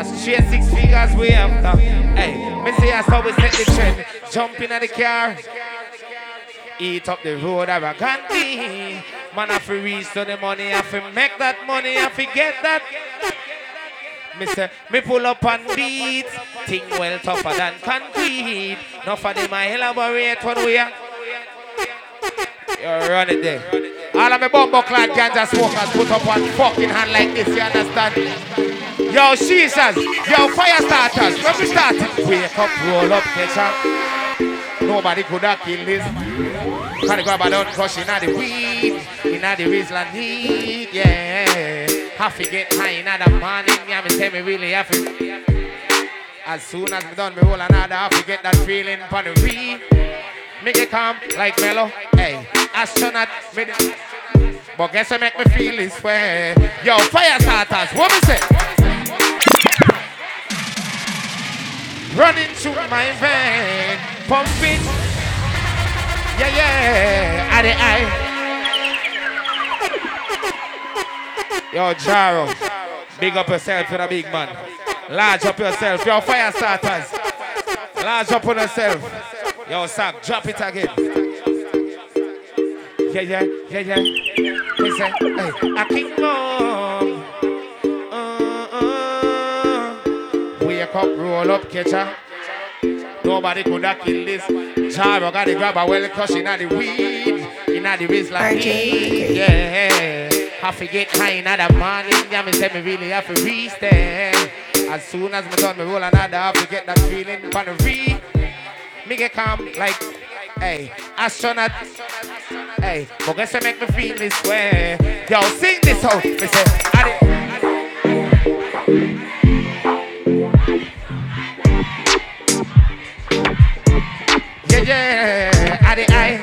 A straight six figures we after. Hey, me say that's how we set the trend. Jump in the car. Eat up the road arrogantly. Man, I fi reach to the money, I fi make that money, I fi get that. Me say, me pull up on beats, thing well tougher than concrete. Not for them I elaborate when we are. You run it there. All of my bumbo clad ganja smokers put up one fucking hand like this, you understand? Yo, Jesus, yo, fire starters, when we start it, wake up, roll up, catch up. Nobody could have killed this. Can you grab a down crush in the weed, in the Rizla need, yeah. Have to get high in the morning, yeah, me tell me really have to. As soon as me done, me roll another, have to get that feeling for the weed Make it calm like mellow, hey, astronaut, me the- but guess what make me feel this way? Yo, fire starters, what me say? Running through my vein, pumping. Yeah, yeah, at the eye. Yo, Jaro, big up yourself for the big man. Large up yourself. Yo, fire starters. Large up on yourself. Yo, Sack, drop it again. Yeah, yeah, yeah, yeah. Say, hey, I keep on. Wake up, roll up, catcher. Nobody could have killed this. Jaro got the grabber well crushing at the weed. In the wrist like me. Yeah. I forget get high in the morning. Yeah, me say me really have to reach there. As soon as me done me roll another, I forget that feeling for the read. Me get calm like, hey, astronaut. Hey, but guess what make me feel this way? Yo, sing this out. Me say, I Yeah, yeah, I.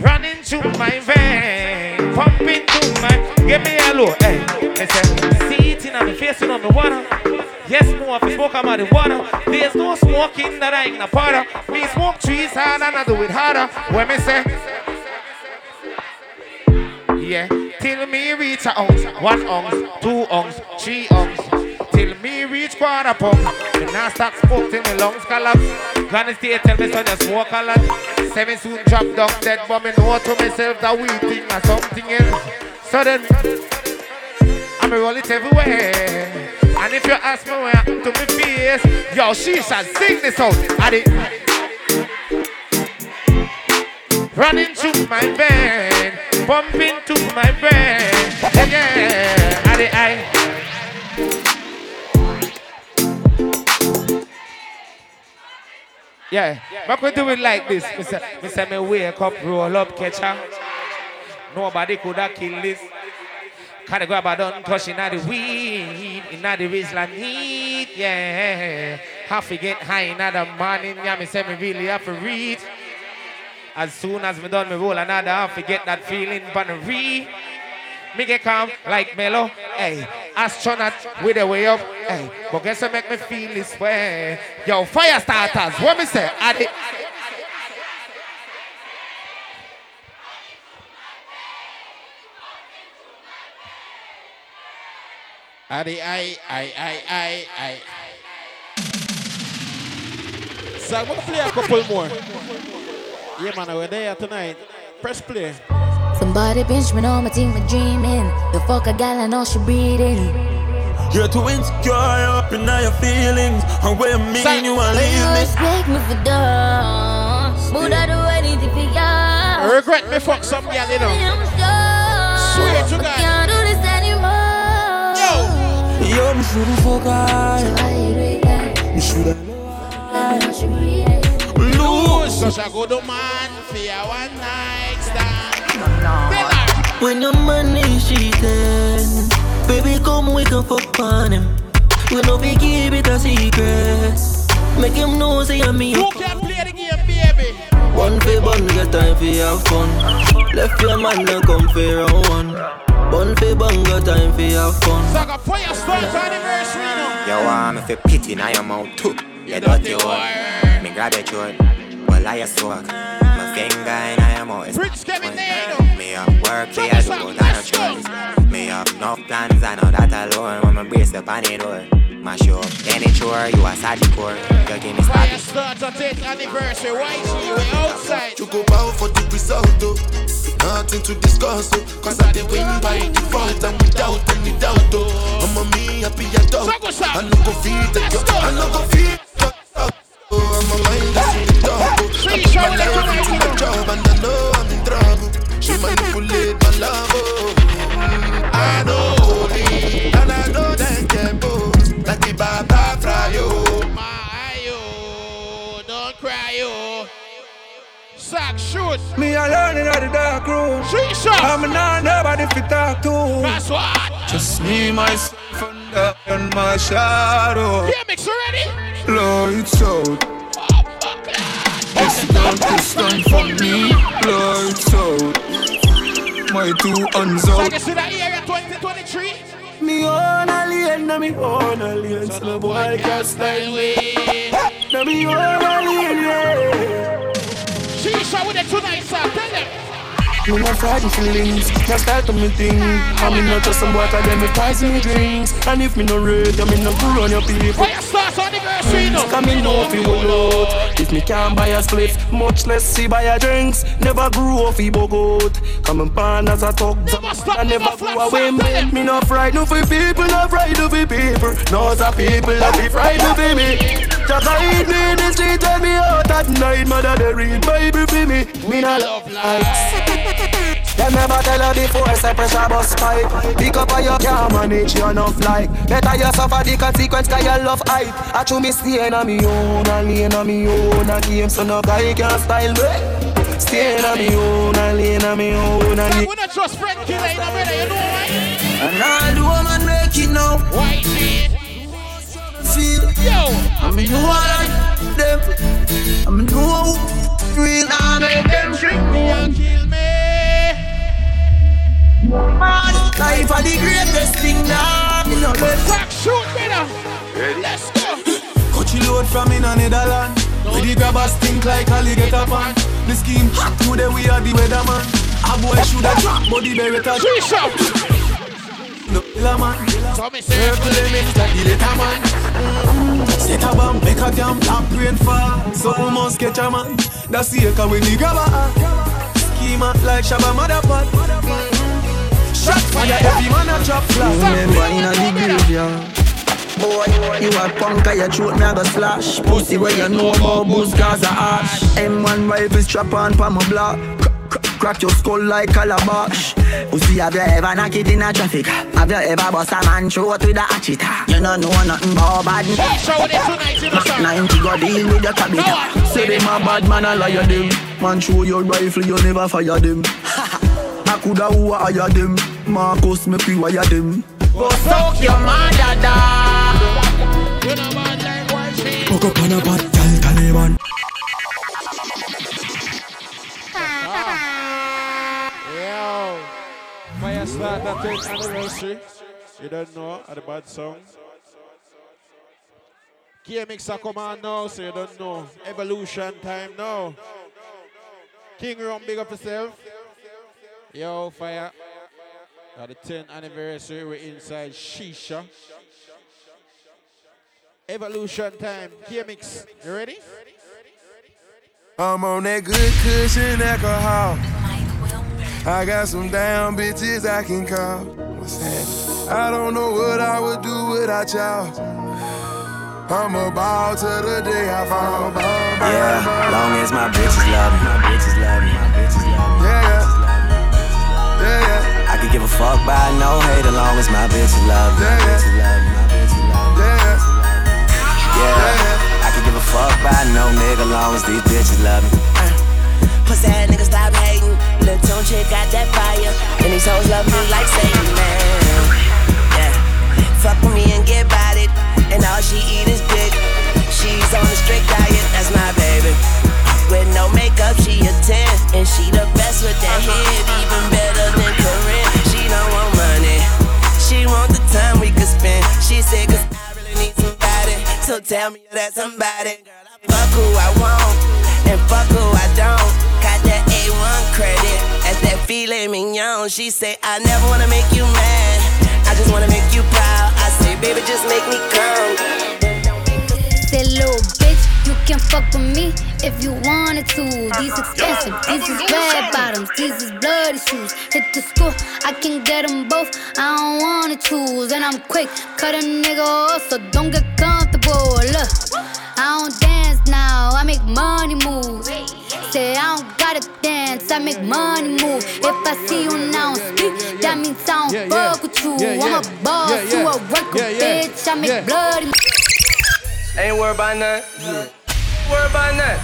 Running through my vein, pumping through my. Give me a look, hey. Me say, see it in my face and on the water. Yes, more if I smoke out the water. There's no smoking that I ain't a of. Me smoke trees hard and I do it harder. When me say, yeah, till me reach a ounce, one ounce, two ounce, three ounce. Me reach quarter. Me not stop smoke till me lungs collapse. Gonna stay tell me son you smoke a lot. Me soon drop down dead, but me know to myself that we thing or something else. So then, I'ma roll it everywhere. And if you ask me what happened to me face, yo, she shall sing this out. I did. Running through my vein, pumping to my brain. Yeah, yeah, I did. I. Yeah, but we do it like this. Me say, me say me wake up, roll up, catch her. Nobody could have killed this. Can I grab a done touching at the weed, in the wrist like need, yeah. Have to get high in the morning, yeah, me say me really have to read. As soon as me done me roll another, have to get that feeling the read. Me get calm like mellow, hey. Astronaut with the way up, hey. But guess what make me feel this way? Yo, fire starters, what me say? Add it. Addy, I, I, I, I, I. So I'm gonna play a couple more. Yeah, man, we're there tonight. Press play. Somebody pinch me on my team, me dreaming. The fuck a gal, I know she breathing. You're too insecure up in all your feelings. And where me and you are You leave me. respect me for dance, but I do anything for ya. I regret me fuck some girl, you know. Swear to God. Can't do this anymore. Yo, me should've fuck her. Me should've Lose. Cause I go to man for your one night stand. When your money is cheating, baby, come we can fuck on him. We know we keep it a secret. Make him know say I'm me. Who can play the game, baby? One for bun, get time for have fun. Left your man and come for round one. One for bun, got time for have fun. So I got fire start anniversary now. You want me fi pity in your mouth too. You dirty one. Me grab your throat. Well, I a swag. My finger in your mouth. Prince Kevin Me have work for you do, not no choice. Me have enough plans, I know that alone. When me brace up on the door. Mash you up, any chore, you a sad core. You give me Fire status. start on 10th anniversary. White G, we outside. You go bow for the result, though. Nothing to discuss, oh. Cause I did win by default and without any doubt, oh. I'm a me happy adult. I no go feed the girl. I no go feed the girl. Oh, I'm a mind that's in the dog. I put my life into the job and I know I'm manipulate my love. Oh. I know and I know them can pose like the Baba Fry. My, yo, don't cry, yo. Sack, shoot. Me alone in the dark room. I'm not nobody fit talk to. That's what. Just me, myself, and, and my shadow. Yeah, mix already. Lights out. This done, this done for me. Lights out. My two hands So out. can see that area 2023. Me own alien, na me own alien. So no boy can style me. Na me own alien, yeah. Shisha with it tonight, sir. Tell them. Me no frightened feelings, can't start to me thing. I me not just some water, then me poison me drinks. And if me no red, I me no go on your people. Fire starts anniversary, no. Come in no fi hold out. If me can't buy a split, much less see buy a drinks. Never grew off fi bogot. Coming born as a thug, I never go away. Me, me no frightened for people, no frightened for people. No the people that be frightened for me. Just hide me in the street, tell me out at night. Mother they read Bible for me. Me no love lies. Them never tell her before, say pressure bus pipe. Pick up on your can't manage you enough like Better you suffer the consequence cause you love hype. I chew me staying on me own, and lane on me own A game so no guy can style me. Staying on me own, and lane on me own and We not trust friend killer in America, you know why? And all the woman make it now. Why see? Feel. Yo. I mean you want them. I mean you want real. And make them drink me and kill me Life are the greatest thing now. You know that Rock shoot better Let's go. Cut you load from in a Netherland. Where the grabbers think like alligator pan. The scheme hot today we are the weatherman. A boy shoulda drop but the beretta Shisha No killer man. So me say limits like the letter man? Mm-hmm. Set a bomb, make a damn black rain fall. Something must catch a man. That's the echo when the grabber Schema like Shabba Motherpot mm. Shot fire, every man a drop flat Remember in a the graveyard Boy, you a punk, I throat me a go slash. Pussy where you know about booze cause a ash. M1 rifle strap on pa my block. Cr- cr- Crack your skull like calabash. Pussy, have you ever knock it in a traffic? Have you ever bust a man throat with a hatchet? You don't know nothing about bad Show it tonight, you know, sir. 90 go deal with your cabbage Say them a bad man, I liar them. Man show your rifle, you never fire them I coulda who hire them. Marcus, me pre-wire them. Go suck your mother dog You know what, like why she Hook up on a bad gal Taliban Yo. Fire start that 10th anniversary. You don't know, at the bad song. KMX a come on now, so you don't know. Evolution time now. King Rum, big up yourself. Yo, fire. At the 10th anniversary, we're inside Shisha. Evolution time. KMX, you ready? I'm on that good cushion alcohol. I got some damn bitches I can call. What's that? I don't know what I would do without y'all. I'm a ball to the day I fall. Ball, ball, Yeah, ball. long as my bitches love me, my bitches love me, my bitches love me. Yeah, yeah. Could give a fuck by no hate as long as my bitches love me, Yeah, yeah. love. Yeah, I could give a fuck by no nigga long as these bitches love me. Pussy ass nigga stop hating. Lil' tune chick got that fire. And these hoes love me like Satan, man. Yeah. Fuck with me and get about it. And all she eat is dick. She's on a strict diet, that's my baby. With no makeup, she a 10. And she the best with that head, even better than Karrine. She don't want money. She want the time we could spend. She said, cause I really need somebody. So tell me you're that somebody. Girl, I fuck who I want. And fuck who I don't. Got that A1 credit. As that filet mignon. She say, I never wanna make you mad. I just wanna make you proud. I say, baby, just make me come. Say, little bitch, you can fuck with me if you wanted to. These expensive, these is red bottoms, these is bloody shoes. Hit the school, I can get them both. I don't wanna choose, and I'm quick, cut a nigga off, so don't get comfortable. Look, I don't dance now, I make money moves. Say I don't gotta dance, I make money move. If I see you now speak, that means I don't fuck with you. I'm a boss, Yeah, you a worker, Yeah, yeah. bitch. I make bloody Ain't worried about nothing. Worried about nothing.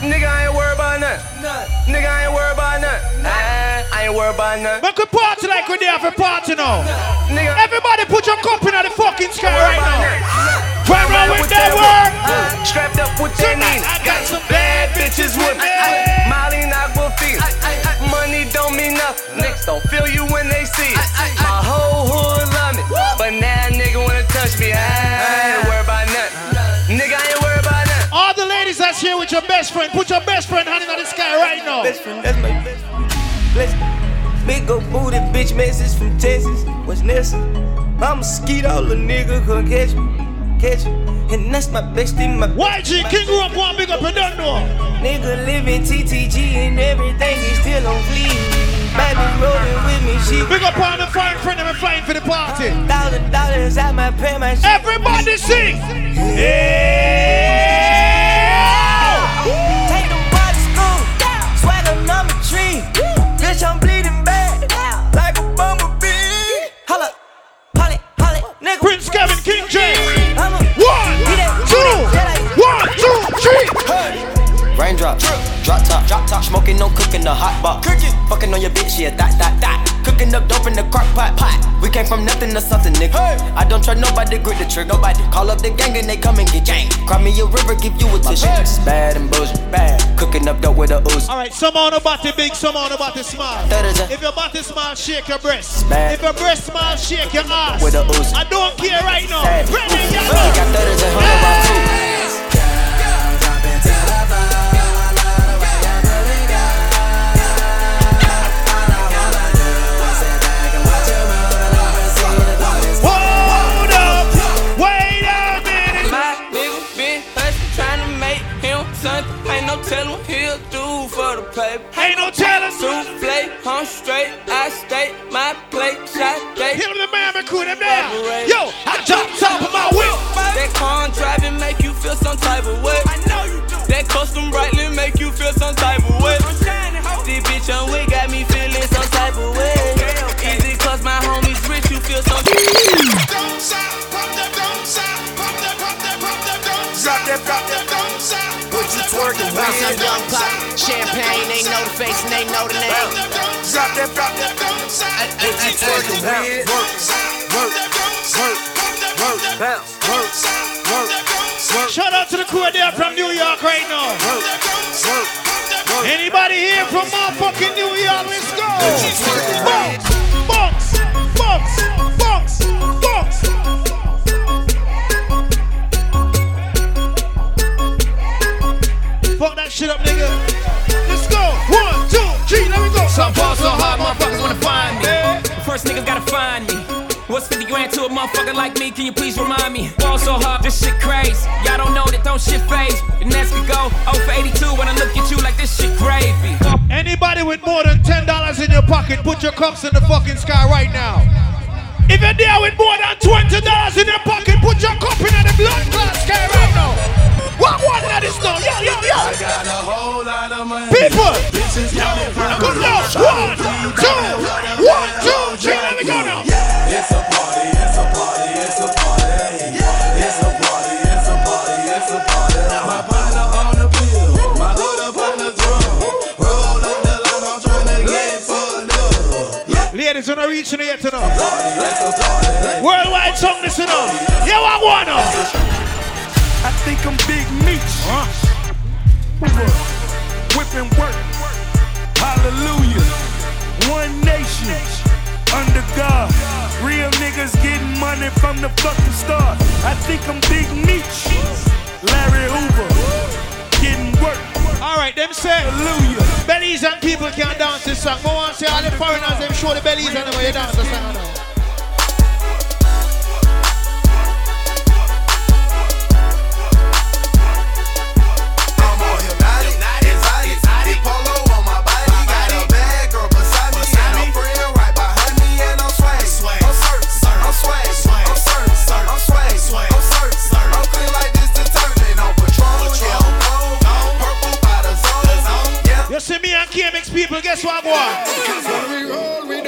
Nigga, I ain't worried about nothing. Nigga, I ain't worried about nothing. Ah, I ain't worried about nothing. Make we party like we there for party now. Nigga. Everybody put your cup in the fucking sky right now. Run round with that word. Strapped up with that knee. Got some bad bitches with me. Molly Aquafina. Money don't mean nothing. Niggas don't feel you when they see it. My friend, put your best friend hand in the sky right now. Best friend, that's my best friend. Bless Big old booty bitch message from Texas. What's next? I'm a skeet all the nigga could catch me. Catch me. And that's my bestie, my YG King grew up one big up and don't know. Nigga living TTG and everything he still on fleek. Baby rolling with me, she Big up on the fine friend and flying for the party. Thousand dollars I might pay my shit. Everybody sing. Take Bitch, I'm bleeding bad. Like a bumblebee. Holla, holly, holly, nigga. Prince Kevin King James. One, two, one, two, three. Raindrop, drop top, drop top, smoking, no cooking the hot box. Cooking, fucking on your bitch, yeah, that, that, that. Cooking up dope in the crock pot, pot. We came from nothing to something, nigga. I don't trust nobody, grip the trick, nobody. Call up the gang and they come and get gang. Cry me a river, give you a tissue. It's bad and bullshit, bad. Cooking up dope with a ooze. All right, some on about to big, some on about the small. If your body smile, shake your breast. Bad. If your breast smile, shake your ass. With a ooze. I don't care right now. Hey. Bring it, We y'all. got thudders and hundred round too. Straight, I stay, my plate, shot day. Hit him the man, crew them there. Yo, I jump top of my whip. That car driving make you feel some type of way. I know you do. That custom brightly make you feel some type of way. This bitch on way got me feeling some type of way. Is it cause my homies rich you feel some Don't stop. What you twerking Bounce with? that young pop. Champagne, they know the face and they know the name. Drop that, drop that, don't stop. What you twerking with? Work, work, work, work, bounce, work, work. work. Shout out to the crew there from New York right now. Anybody here from motherfucking New York? Let's go. Box, box, box, Fuck that shit up, nigga. Let's go. One, two, three, let me go. Some ball so hard, motherfuckers wanna find me. First niggas gotta find me. What's 50 grand to a motherfucker like me? Can you please remind me? Ball so hard, this shit crazy. Y'all don't know that don't shit phase. And that's we go 0 for 82 when I look at you like this shit gravy. Anybody with more than ten dollars in your pocket, put your cups in the fucking sky right now. If you're there with more than twenty dollars in your pocket, put your cup in the blood clot sky right now. What one of this now? Yo, yo, yo. I got a whole lot of money. People, Bitches coming from good luck. One, two, one, two, three. Let me go now. It's a party, it's a party, it's a party. It's a party, it's a party, it's a party. My partner on the bill, my hood up on the drum. Roll up the line, I'm tryna get fucked up. Ladies, when I reach in yet to know. Worldwide song, listen up. Yeah, I wanna. I think I'm Big Meech. Whipping work. Hallelujah. One nation. Under God. Real niggas getting money from the fucking start. I think I'm Big Meech. Larry Hoover. Getting work. All right, them say Hallelujah. bellies and people can't dance this song. Want to say all the foreigners, them show the bellies and the way you dance the song. People, guess what, boy?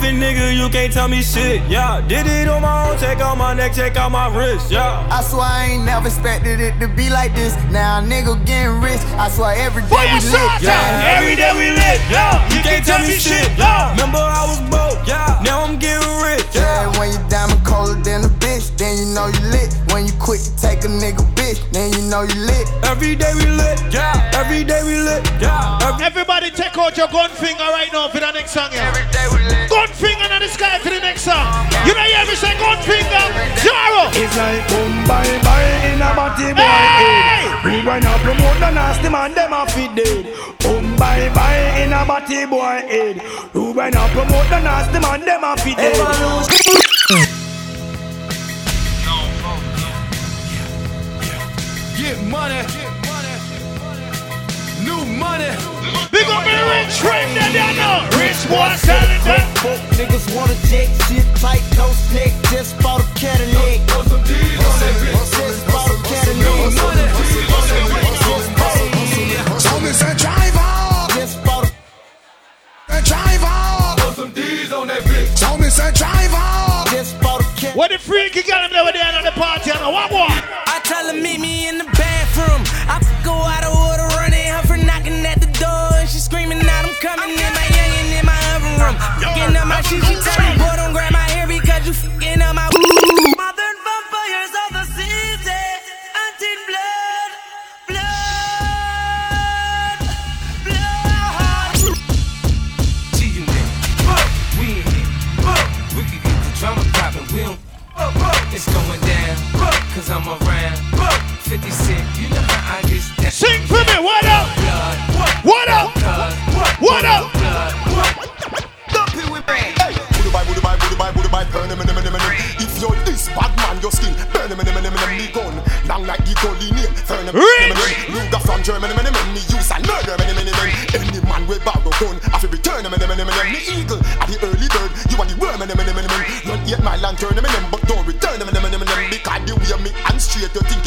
Came nothing, nigga. You can't tell me shit. Yeah, did it on my own. Take out my neck, take out my wrist. Yeah. I swear I ain't never expected it to be like this. Now nigga getting rich. I swear every day we lit. Yeah, every day we lit. Yeah, you can't tell me shit. Yeah, remember I was broke. Yeah, now I'm getting rich. Yeah, when you diamond colder than a bitch, then you know you lit. When you quit to take a nigga bitch, then you know you lit. Every day we lit. Yeah, every day we lit. Yeah, Everybody take out your gun finger right now for the next song. Yeah. Every day we lit. Like boom, bye, bye in a body boy head. We wanna promote the nasty man, them a fit dead. Boom, bye, bye in a body boy head. We wanna promote the nasty man, them a fit dead. Get money. New money. Big up me rich friend that you know. Rich boy selling them. Fuck niggas wanna jet shit tight, no stick. Just bought a what the got him there the party? I tell her meet me in the bathroom. I go out of running her for knocking at the door, and she screaming out, I'm coming in my in my room. Getting my shit,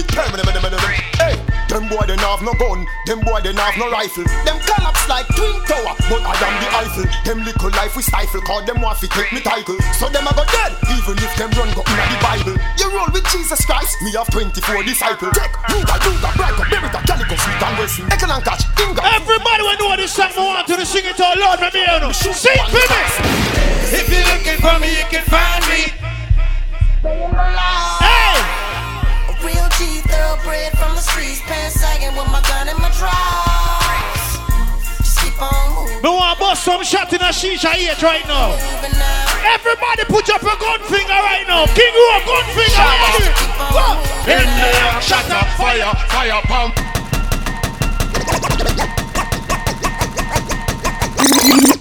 him, him. Hey, them boy they have no gun, them boy they have no rifle. Them collapse like twin tower, but I am the Eiffel. Them little life we stifle, cause them want to take me title. So them a go dead, even if them run go inna the Bible. You roll with Jesus Christ, me have 24 disciples. Take Ruger, Ruger, Braco, Beretta, Calico, Sweet and Wilson, Heckler and Koch, Inga. Everybody will know this song. I want to sing it all Lord, let me hear you. Sing for me. If you're looking for me, you can find me. Hey! A real G thoroughbred from the streets, pants sagging with my gun in my drawers. Just keep on moving. Me want bust some shot in a shisha eat right now. Everybody put up a gun finger right now. King Rock, gun finger. Go. In there, shut up, fire, fire pump.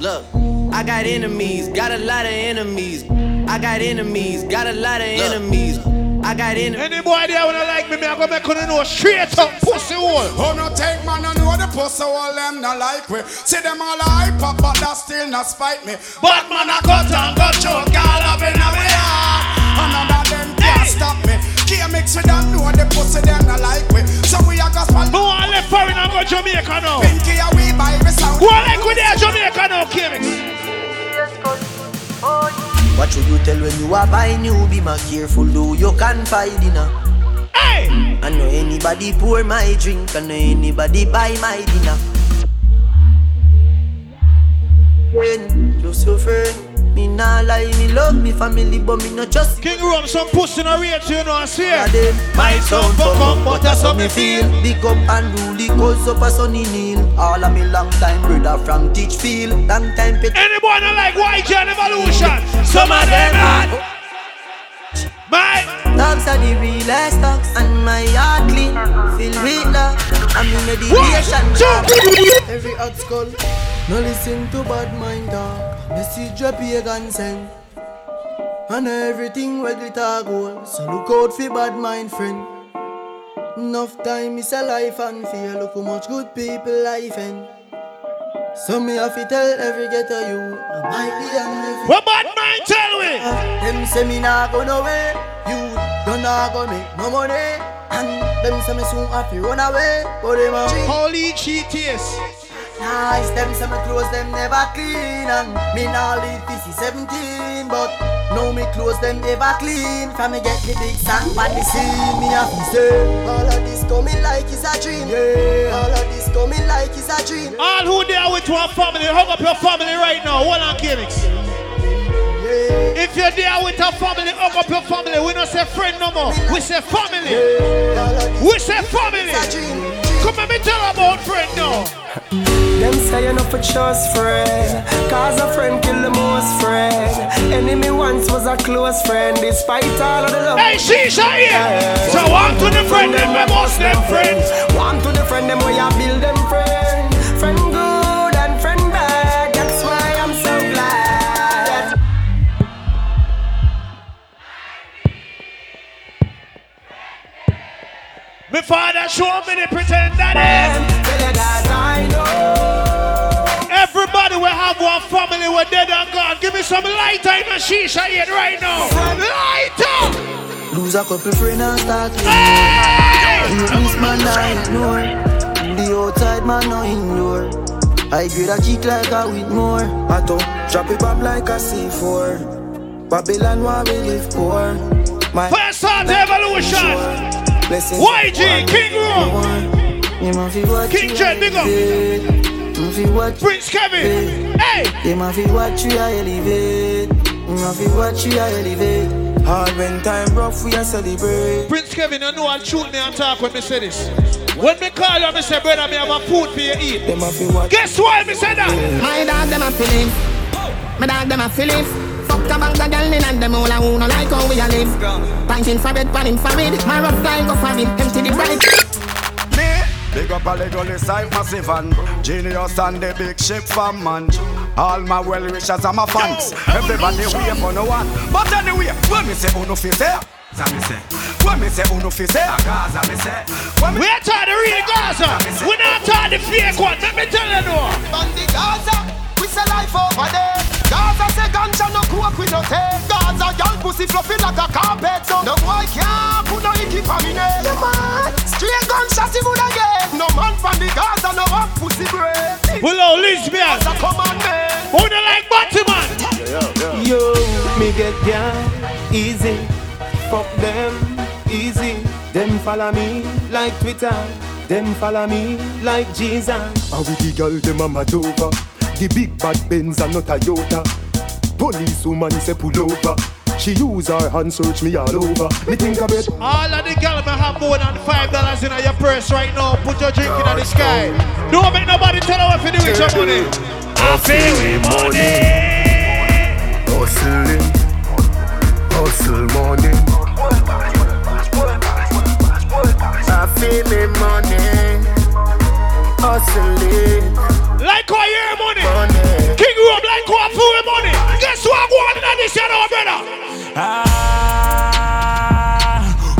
Look, I got enemies, got a lot of enemies. I got enemies, got a lot of enemies. I got enemies. Any boy there wanna like me, me I go make you know straight up pussy hole. Oh no take man, I know the pussy hole them not like we. See them all hype up, but that still not spite me. But man I cut and got choke all up in our heart. And none of them can't stop me. Can't mix with them, know the pussy them not like we. So we are gospel. Who want left foreign and go Jamaica now? Pinky a we by the sound. Who want like we there Jamaica now, Kimix? What should you tell when you are buying you? Be more careful, do you can find dinner. Hey! I know anybody pour my drink, I know anybody buy my dinner. Friend, just your friend. Me nah lie, me love me family, but me no trust. King Rum, some pussy no rate, you know, I swear. My sound fuck up, but that's how me feel. Big up and rule the cause up a sunny kneel. All of me long time brother from Teachfield. Long time pet. Anyone not like YG and Evolution? Some of them not. My Dogs are the realest dogs, and my heart clean, filled with love. I'm in meditation. Every hot skull, no listen to bad mind talk. Message a pagan send. And everything where glitter gold, so look out for bad mind friend. Enough time is a life and fear. Look how much good people life end. So me have to tell every ghetto you, I might be on What bad mind tell we? Them say me nah go nowhere, you don't nah go make no money, and them say me soon have to run away, but them a Holy cheaties. Nice, them say me clothes them never clean, and me nah live this is 17, but now me clothes them never clean. From me get the big song but the scene, me to say all of this coming like it's a dream. Yeah, all of this coming like it's a dream. All who there with one family, hug up your family right now. Hold on, gimmicks. If you're there with a family, hug up your family. We don't say friend no more. We say family. We say family. Come and me tell about friend now. Them say you know for trust friend Cause a friend kill the most friend. Enemy once was a close friend Despite all of the love. Hey, Shisha here So one to the friend, them we must them friends. One to the friend, them we a build them friend My father showed me the pretend daddy. Everybody will have one family we're dead and gone. Give me some lighter in my shisha yet right now. Lighter! Lose a couple friends and start hey! You miss man I ignore The outside man no ignore I grade a kick like a with more I don't drop it back like a C4 Babylon where we live poor My First on the evolution YG, King Room King Jet, big up. Prince Kevin, hey. Them a fi watch you a elevate. Them a fi watch you a elevate. Hard when time rough we a celebrate. Prince Kevin, you know I'll shoot me and talk when me say this. When me call you, me say brother, me have a food for you eat. Them a fi watch Guess why me say that? My dog them a feeling. My dog them a feeling Fuck a bag of girl in and them all a who no like how we a live. Punching for bed, pan infrared My rough guy go for it, empty the bright Big up a Legolas side massive and Genius and the big ship fan man All my well wishers and my fans. Everybody wait for no one But anyway, when me say uno fi say? Za me say. When me say uno fi say? Gaza me say. We ain't talking the real Gaza. We not talking the fake one. Let me tell you now. On the Gaza We say life over there Gaza say ganja no coke we no take Gaza girl pussy fluffy like a carpet. So no boy can't put no icky for me name. Yeah man. Straight gunshot he would get. No man from the Gaza no have pussy break Hello, oh, lesbian Gaza come on man. Who don't like Batman? Yo, me get down easy. Fuck them easy. Them follow me like Twitter. Them follow me like Jesus. And with the girl them a mad over The big bad Benz and not a Toyota Police woman say pull over She use her hand search me all over Me think of it All of the girls may have more than five dollars in your purse right now. Put your drink in the sky. Don't make nobody tell you what to do with your money. I feel with money. Hustling Hustle money I feel me money Hustling like how you money. money. King Rome, like how fool money. Guess what I'm going on this year, brother? Ah,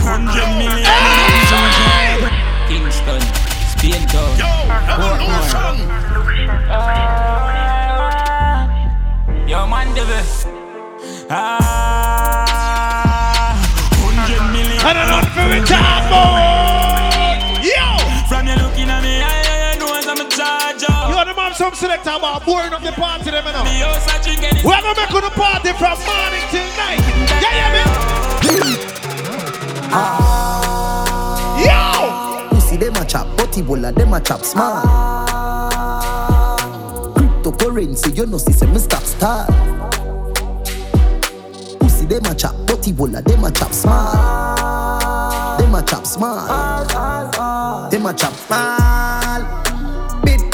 100 million. Hey! Kingston, Spain Town. Yo, evolution. Uh, yo, man, Ah, 100 million. I don't know if we talk more. Some selector about boring up the party them, you know. Me house a drinking. We're gonna make the party from morning till night. Yeah, yeah, me. Yo! You see them a chop, butty bola, them a chop smart. Cryptocurrency, you know, see some stop start. Pussy, them a chop, butty bola, them a chop smart. Them a chop smart. Them a chop smart.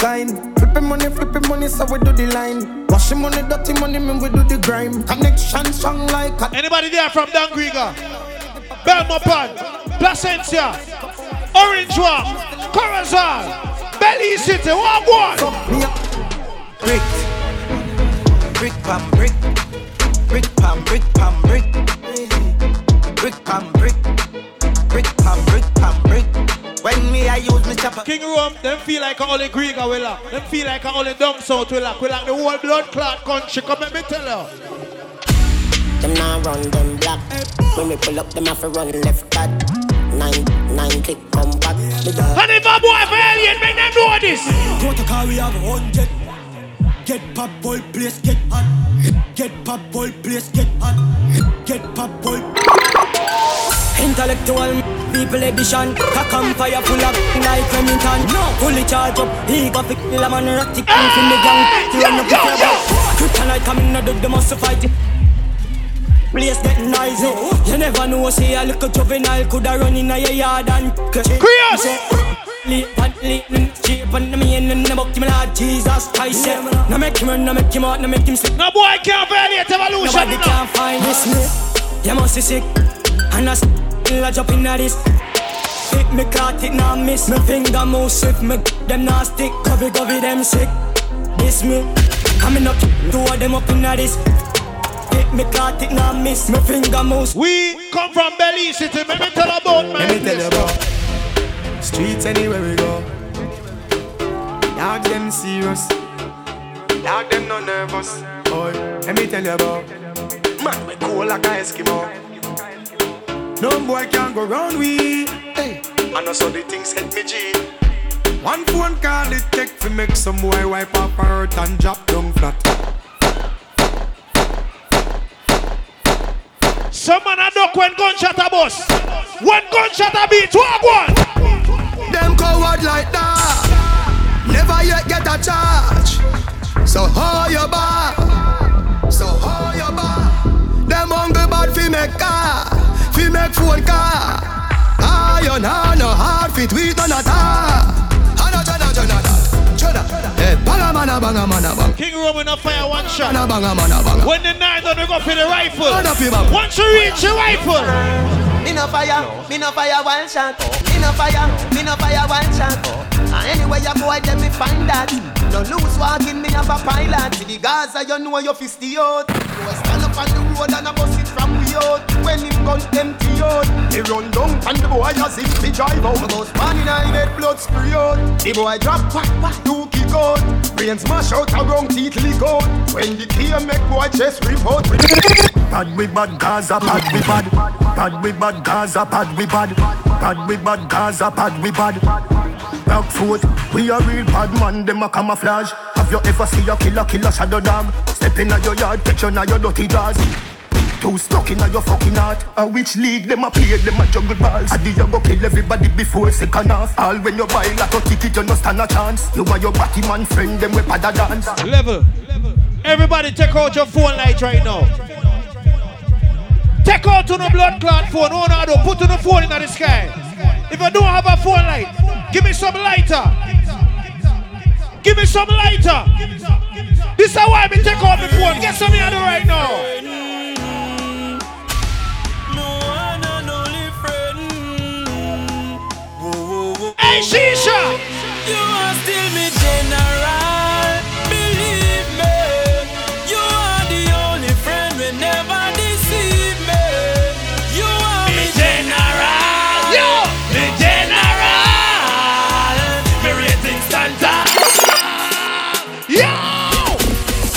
Bitcoin, flipping money, flipping money, so we do the line. Washing money, dirty money, man, we do the grime. Connection strong like a Anybody there from Dangriga? Belmopan, Placencia, Orange Walk, Corozal, Belize City, what one? Brick, brick pam brick, brick pam brick pam brick, brick pam brick, brick pam brick pam brick. When me I use me chopper. King Rome, them feel like a only Greek will lock. Them feel like a only down south will lock. We like the whole blood clot country. Come let me tell you. Them now run them black. When we pull up, them have to run left back. Nine, nine click come back. Me dog. And if a boy for alien, make them know this. Protocol we have a hundred. Get pop boy place get hot. Get pop boy place get hot. Get pop boy. Intellectual people edition. Cock and fire full of like Remington. Fully charge up. He got the killer man erratic. Hey, from the gang. To run up the club. Kryptonite coming out of the must fight. Place get noisy. You never know, say a little juvenile coulda run in a yard and Creos. Leap and leap and cheap and me and the book me Lord Jesus Christ. yeah. No make him run, no make him out, no make him sick. No boy can't violate evolution. Nobody know. can find this me. You must be sick. And I still jump in at this. Pick me caught it now miss. Me finger move swift. Me them not stick. Cover cover them sick. This me. Coming up, two of them up in at this. Pick me caught it now miss. Me finger move. We come from Belize City. Let me tell about my Let me tell you about streets anywhere we go. Dog them serious. Dog them no nervous. Boy, let me tell you about man we cool like a Eskimo. No boy can go round we. Hey, and also the things hit me G. One phone call it take to make some boy wipe up her hurt and drop down flat. Some man a duck when gunshot a bust. When gunshot a beat, walk one. Them coward like that. Never yet get a charge. So how you bar? Make phone car. Iron hand no hard fit we none at all. Hana jana jana jana. Hey, banga mana banga mana bang. King Rome in a fire one shot. Banga banga mana banga. When the nine done, we go for the rifle. Banga fi bang. Once you reach the rifle. Me no fire, me no fire one shot. Me no fire, me no fire one shot. And anyway you go, then me find that. No loose walking, me have a pilot. See the Gaza, you know you fist the out. You stand up on the road and I bust it from we out. When him gun empty out, he run down and the boy as if he drive out. About one in I get blood spray out. The boy drop whack whack, two kick out. Brain smash out, around teeth leak out. When the key make boy chest rip out. Bad we bad Gaza, bad we bad. Bad we bad Gaza, bad we bad. Bad we bad Gaza, bad we bad. Back foot, we a real bad man, them a camouflage. Have you ever see a killer, killer shadow dog? Step in your yard, catch you your dirty jaws. Too stuck in your fucking heart. A which league them a play, them a jungle balls. I did you go kill everybody before second half. All when you buy a ticket, you no stand a chance. You and your batty man friend, them we pada dance. Level. Everybody take out your phone light right now. Take out to the blood clot phone. Oh no, don't put on the phone in the sky. If I don't have a phone light, give me some lighter. Give me some lighter. This is why me take out the phone. Get some here right now. Hey, Shisha! You are still me general. Believe me, you are the only friend we never deceive me. You are me general. Yo, me general. Me rating standard. Yo!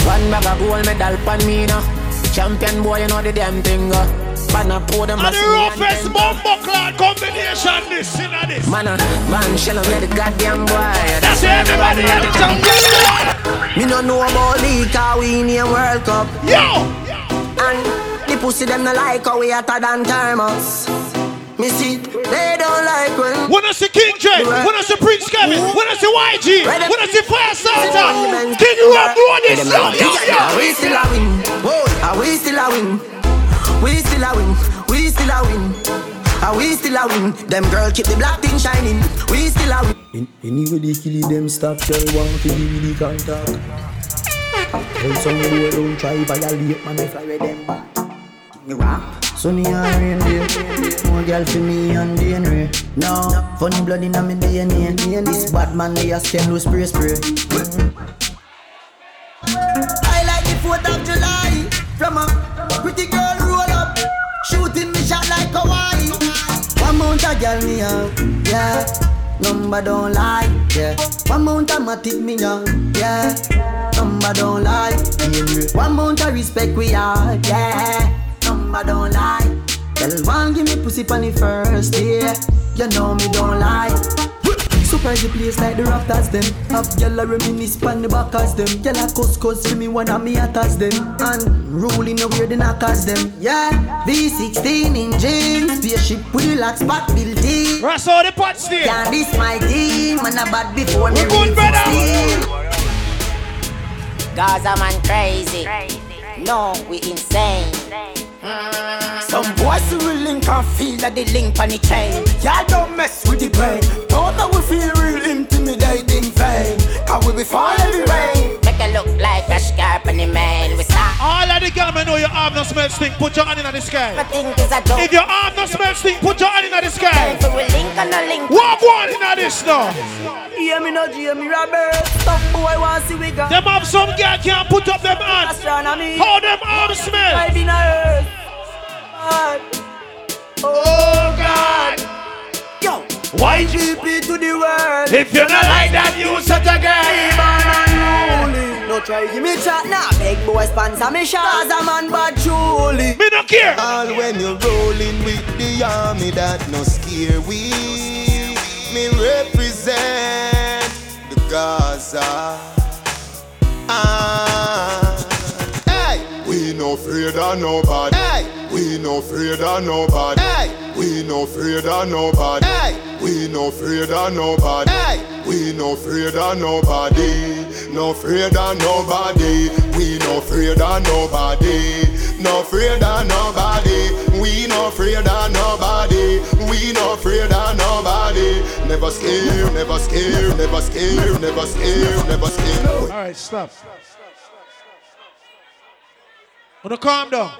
One bag of gold medal gal pan me now. Champion boy, you know the damn thing. Uh. Man, I pour them And the roughest bumbo cloud combination this in a this. Man, uh, man, shell on the goddamn boy. That's everybody at the champion boy. Me no know about league, we in a World Cup. Yo! And the pussy them no like how we hotter than thermos. Me see, they don't like when When I see King J, when I see Prince Kevin, when I see YG, when I see Fyah Statah, King Rock, blow this song, yo, Are we still a win? Whoa, are we still a win? We still a win. We still a win. Are we still a win? Them girl keep the black thing shining. We still a win. In, anyway, they kill them stop, girl, want to give me the contact. Tell some boy don't try violate, man, if I read them back. Me rock. Sunny and rain day, more girl for me and DNA. No, funny blood in my DNA. This bad man, they a scam, no spray spray. I like the 4th of July. From a pretty girl One mount a girl me young, yeah. Number don't lie, yeah. One mount a matic me young, yeah. Number don't lie, yeah. One mount a respect we are, yeah. Number don't lie. Girl want give me pussy pon the first day. You know me don't lie. Surprise the place like the Raptors them. Have gyal a reminisce pon the backers them. Gyal a cuss cuss for me one of me attacks them. And ruling the weird the knockers them. Yeah, V16 engine Spaceship with the lock spot built in. Russ all the pots there. Yeah, this my team. Man a bad before me We good, reach brother. 16 Gaza man crazy. No, we insane. Mm. Some boys who will link and feel that they link on the chain. Y'all don't mess with the brain. Don't know we feel real intimidating vain. Cause we be falling every rain. Make it look like a scarp on the man. We start. All of the girls know your arm no smell stink, put your hand in the sky. I think it's a joke. If your arm no smell stink, put your hand in the sky. So we link on a link. What one in this now? Hear me no hear me Robert. Stop boy want see we got. Them have some girl can't put up them hands. Astronomy. How them arms smell? Right in the earth. God. Oh God. Yo. YGP to the world. If you're not like that, you such a girl. No try give me chat now. Big boy sponsor me shot. Cause a man bad truly. Me no care. All when you're rolling with the army that no scare we. Me represent the Gaza. Ah, hey, we no afraid of nobody. Hey, we no afraid of nobody. Hey, we no afraid of nobody. Hey, we no afraid of nobody. Hey, we no afraid of nobody. No afraid of nobody. We no afraid of nobody. No afraid of nobody. We no afraid of nobody. We no afraid of nobody. Never scared, never scared, never scared, never scared, never scared. All right, stop. Wanna calm down.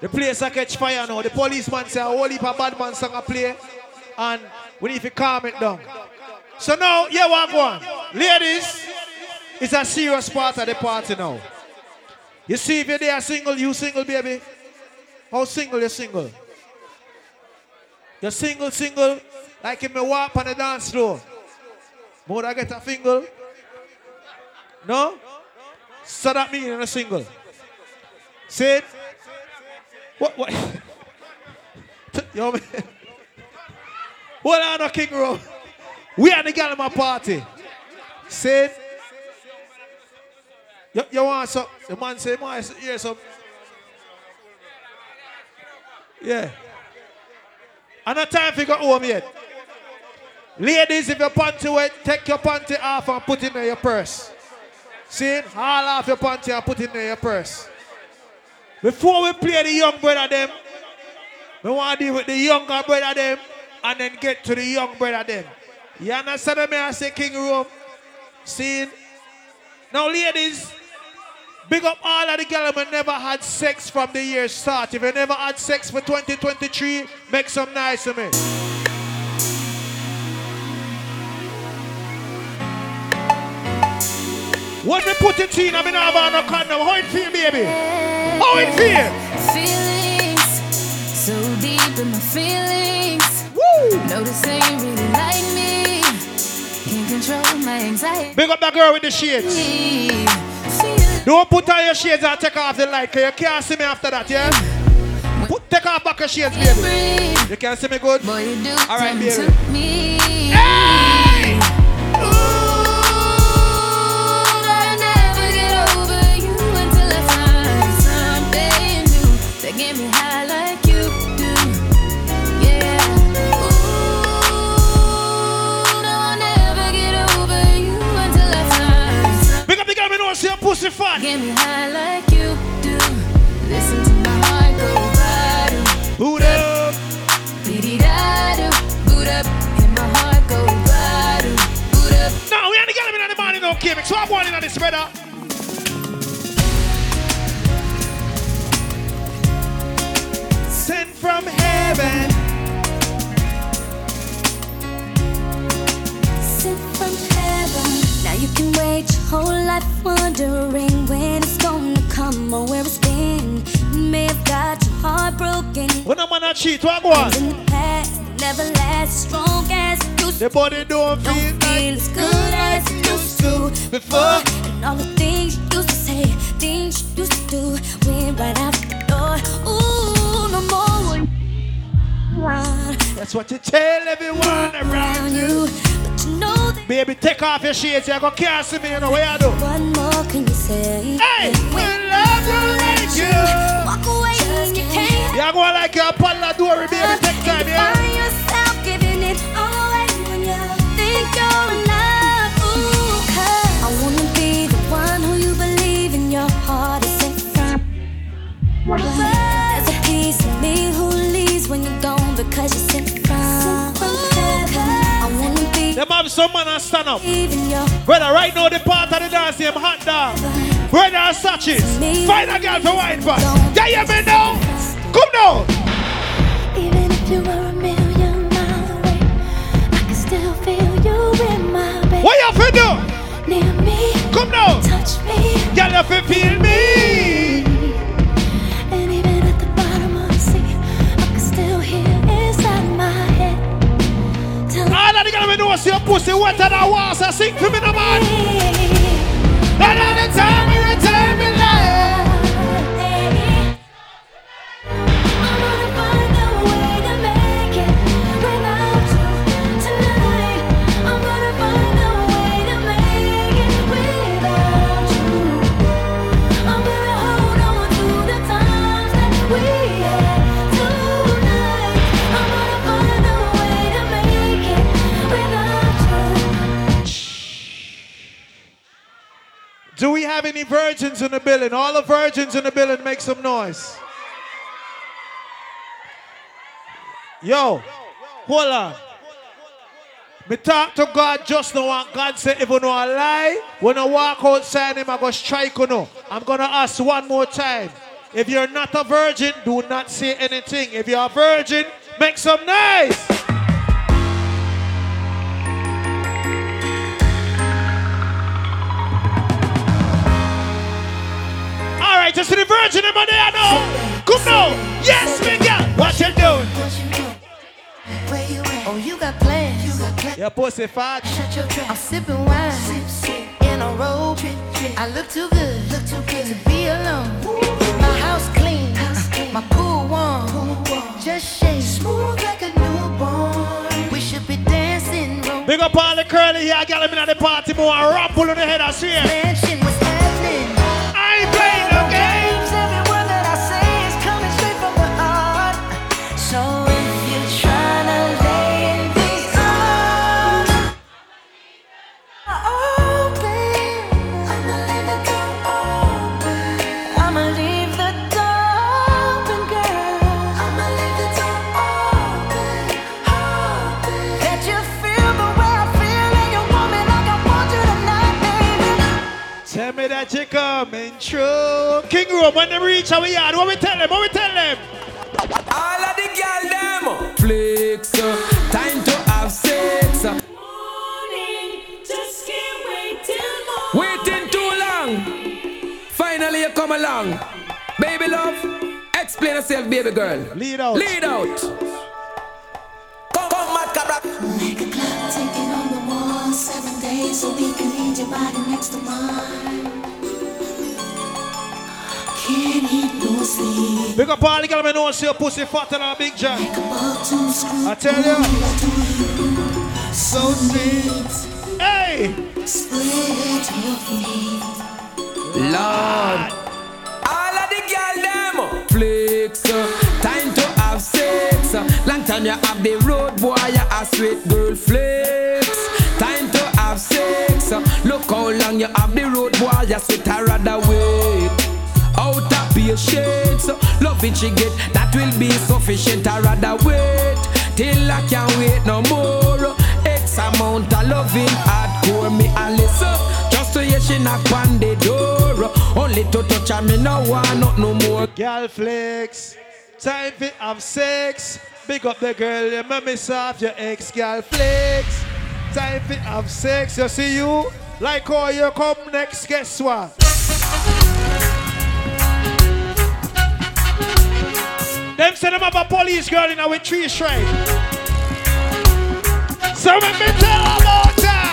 The place I catch fire now. The policeman say a whole heap of bad man song I play, and we need to calm it down. So now, yeah, what go on, ladies? It's a serious part of the party now. You see, if you're there single, you single, baby. How single you single? You're single, single, like if me walk on the dance floor. Would I get a single? No? So that means you're single. It. What? What? Yo, man. Hold on, no King Row. We are the girl in my party. It. You, you want some? The man say, man, hear some. Yeah. And no time for go home yet. Ladies, if your panty wet, take your panty off and put it in your purse. See? All off your panty and put it in your purse. Before we play the young brother them, we want to deal with the younger brother them and then get to the young brother them. You understand me? I say King Room. See? Now, ladies, big up all of the girls who never had sex from the year start. If you never had sex for 2023, make some nice to me. What me put it in, I mean, I have no condom. How it feel, baby? How it feel? Feelings so deep in my feelings. Woo! Notice they ain't really like me. Can't control my anxiety. Big up that girl with the shades. Don't put on your shades and take off the light, cause you can't see me after that, yeah? Put, take off back your shades, baby. You can't see me good? Alright, baby. Hey! Get me high like you do, yeah. Ooh, no, I'll never get over you until I find Big up the girl, me know see your pussy fat. Get me high like you do. Listen to my heart go. Boot up. Dee-dee-da-do. Boot up. And my heart go bada. Boot up. No, we ain't the girl in the morning, no Kim. So I'm warning on this brother. Sent from heaven. Sent from heaven. Now you can wait your whole life wondering when it's gonna come or where it's been. You may have got your heart broken. When I'm on a cheat, what go on? In the past, never last as strong as it used The body don't feel Don't feel as good as it used to before. And all the things you used to say, things you used to do, went right out the door. Ooh, no more. That's what you tell everyone around you. But you know that Baby, take off your shades. You go can't see me, you know what I do. what more can you say? Hey, we love you like you. Walk away when you can't. You go like your Paula Dory, baby. Take time, yeah. Find yourself giving it all away when you think you're. Ooh, 'cause I wanna be the one who you believe in your heart is from. Them have some man and stand up. Brother, right now the part of the dance name hot dog. Brother and Satchis. Find a girl for wine for. Yeah, you me now. Come now. Even if you were a million miles away, I can still feel you in my bed. What you to do? Near me, Come now. touch me, Girl, you have to feel me. Pussy wetter than water. Sing for me, no man. The time we eh? return have any virgins in the building? All the virgins in the building make some noise. Yo, hold on. Me talk to God just now and God said if you know a lie, when I walk outside him, I go strike you know. I'm gonna ask one more time. If you're not a virgin, do not say anything. If you're a virgin, make some noise. All right, just to the virgin in my there now. Come now. Yes, me girl. What you doing? Oh, you got plans. You got plans. Your pussy fat. I'm sipping wine in a robe. I look too good, look too good to be alone. My house clean, my pool warm. Just shake smooth like a newborn. We should be dancing. Big up all the curly hair, gal in the party, more rumble on the head, I swear. Mansion was happening. I ain't playing no games. Coming true. King Room, when they reach our yard, what we tell them? What we tell them? All of the girl them flex, uh, time to have sex. uh. Waiting too long. Finally you come along, baby love. Explain yourself, baby girl. Lead out. Lead out. Come, come, mad cabra. Make a clock ticking on the wall, seven days a week. I need your body next to mine. Can't eat no sleep. Big up all the girls, me know see your pussy fatter than a big jack. I tell you. So sweet. Hey! Spread your feet. Lord. All of the girl them flex. uh, Time to have sex. Long time you have the road boy, you a sweet girl flex. Time to have sex. Look how long you have the road boy, you sweet I rather wait. Out of patience, uh, loving she get that will be sufficient. I rather wait till I can't wait no more. X amount of loving hardcore me a listen. Just to hear she knock on the door. Only to touch her, me no want not no more. Girl flex. Time for have sex. Big up the girl, your me soft, your ex girl flex. Time for have sex, you see you? Like how you come next, guess what? Them say them have a police girl in our tree shrine. So let me tell about her.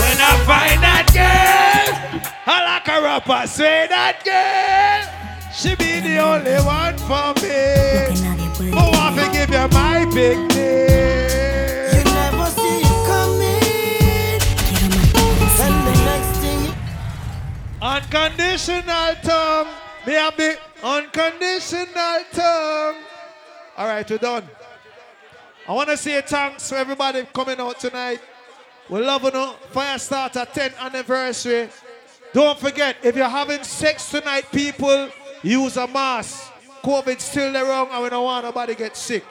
When I find that girl, I like a rapper. Say that girl, she be the only one for me. Who want to give you my big name? You never see you coming. And the next thing Unconditional tongue. Me have the unconditional tongue. All right, we're done. I want to say thanks for everybody coming out tonight. We love you. Fyah Statah 10th anniversary. Don't forget, if you're having sex tonight, people, use a mask. COVID's still around and we don't want nobody get sick.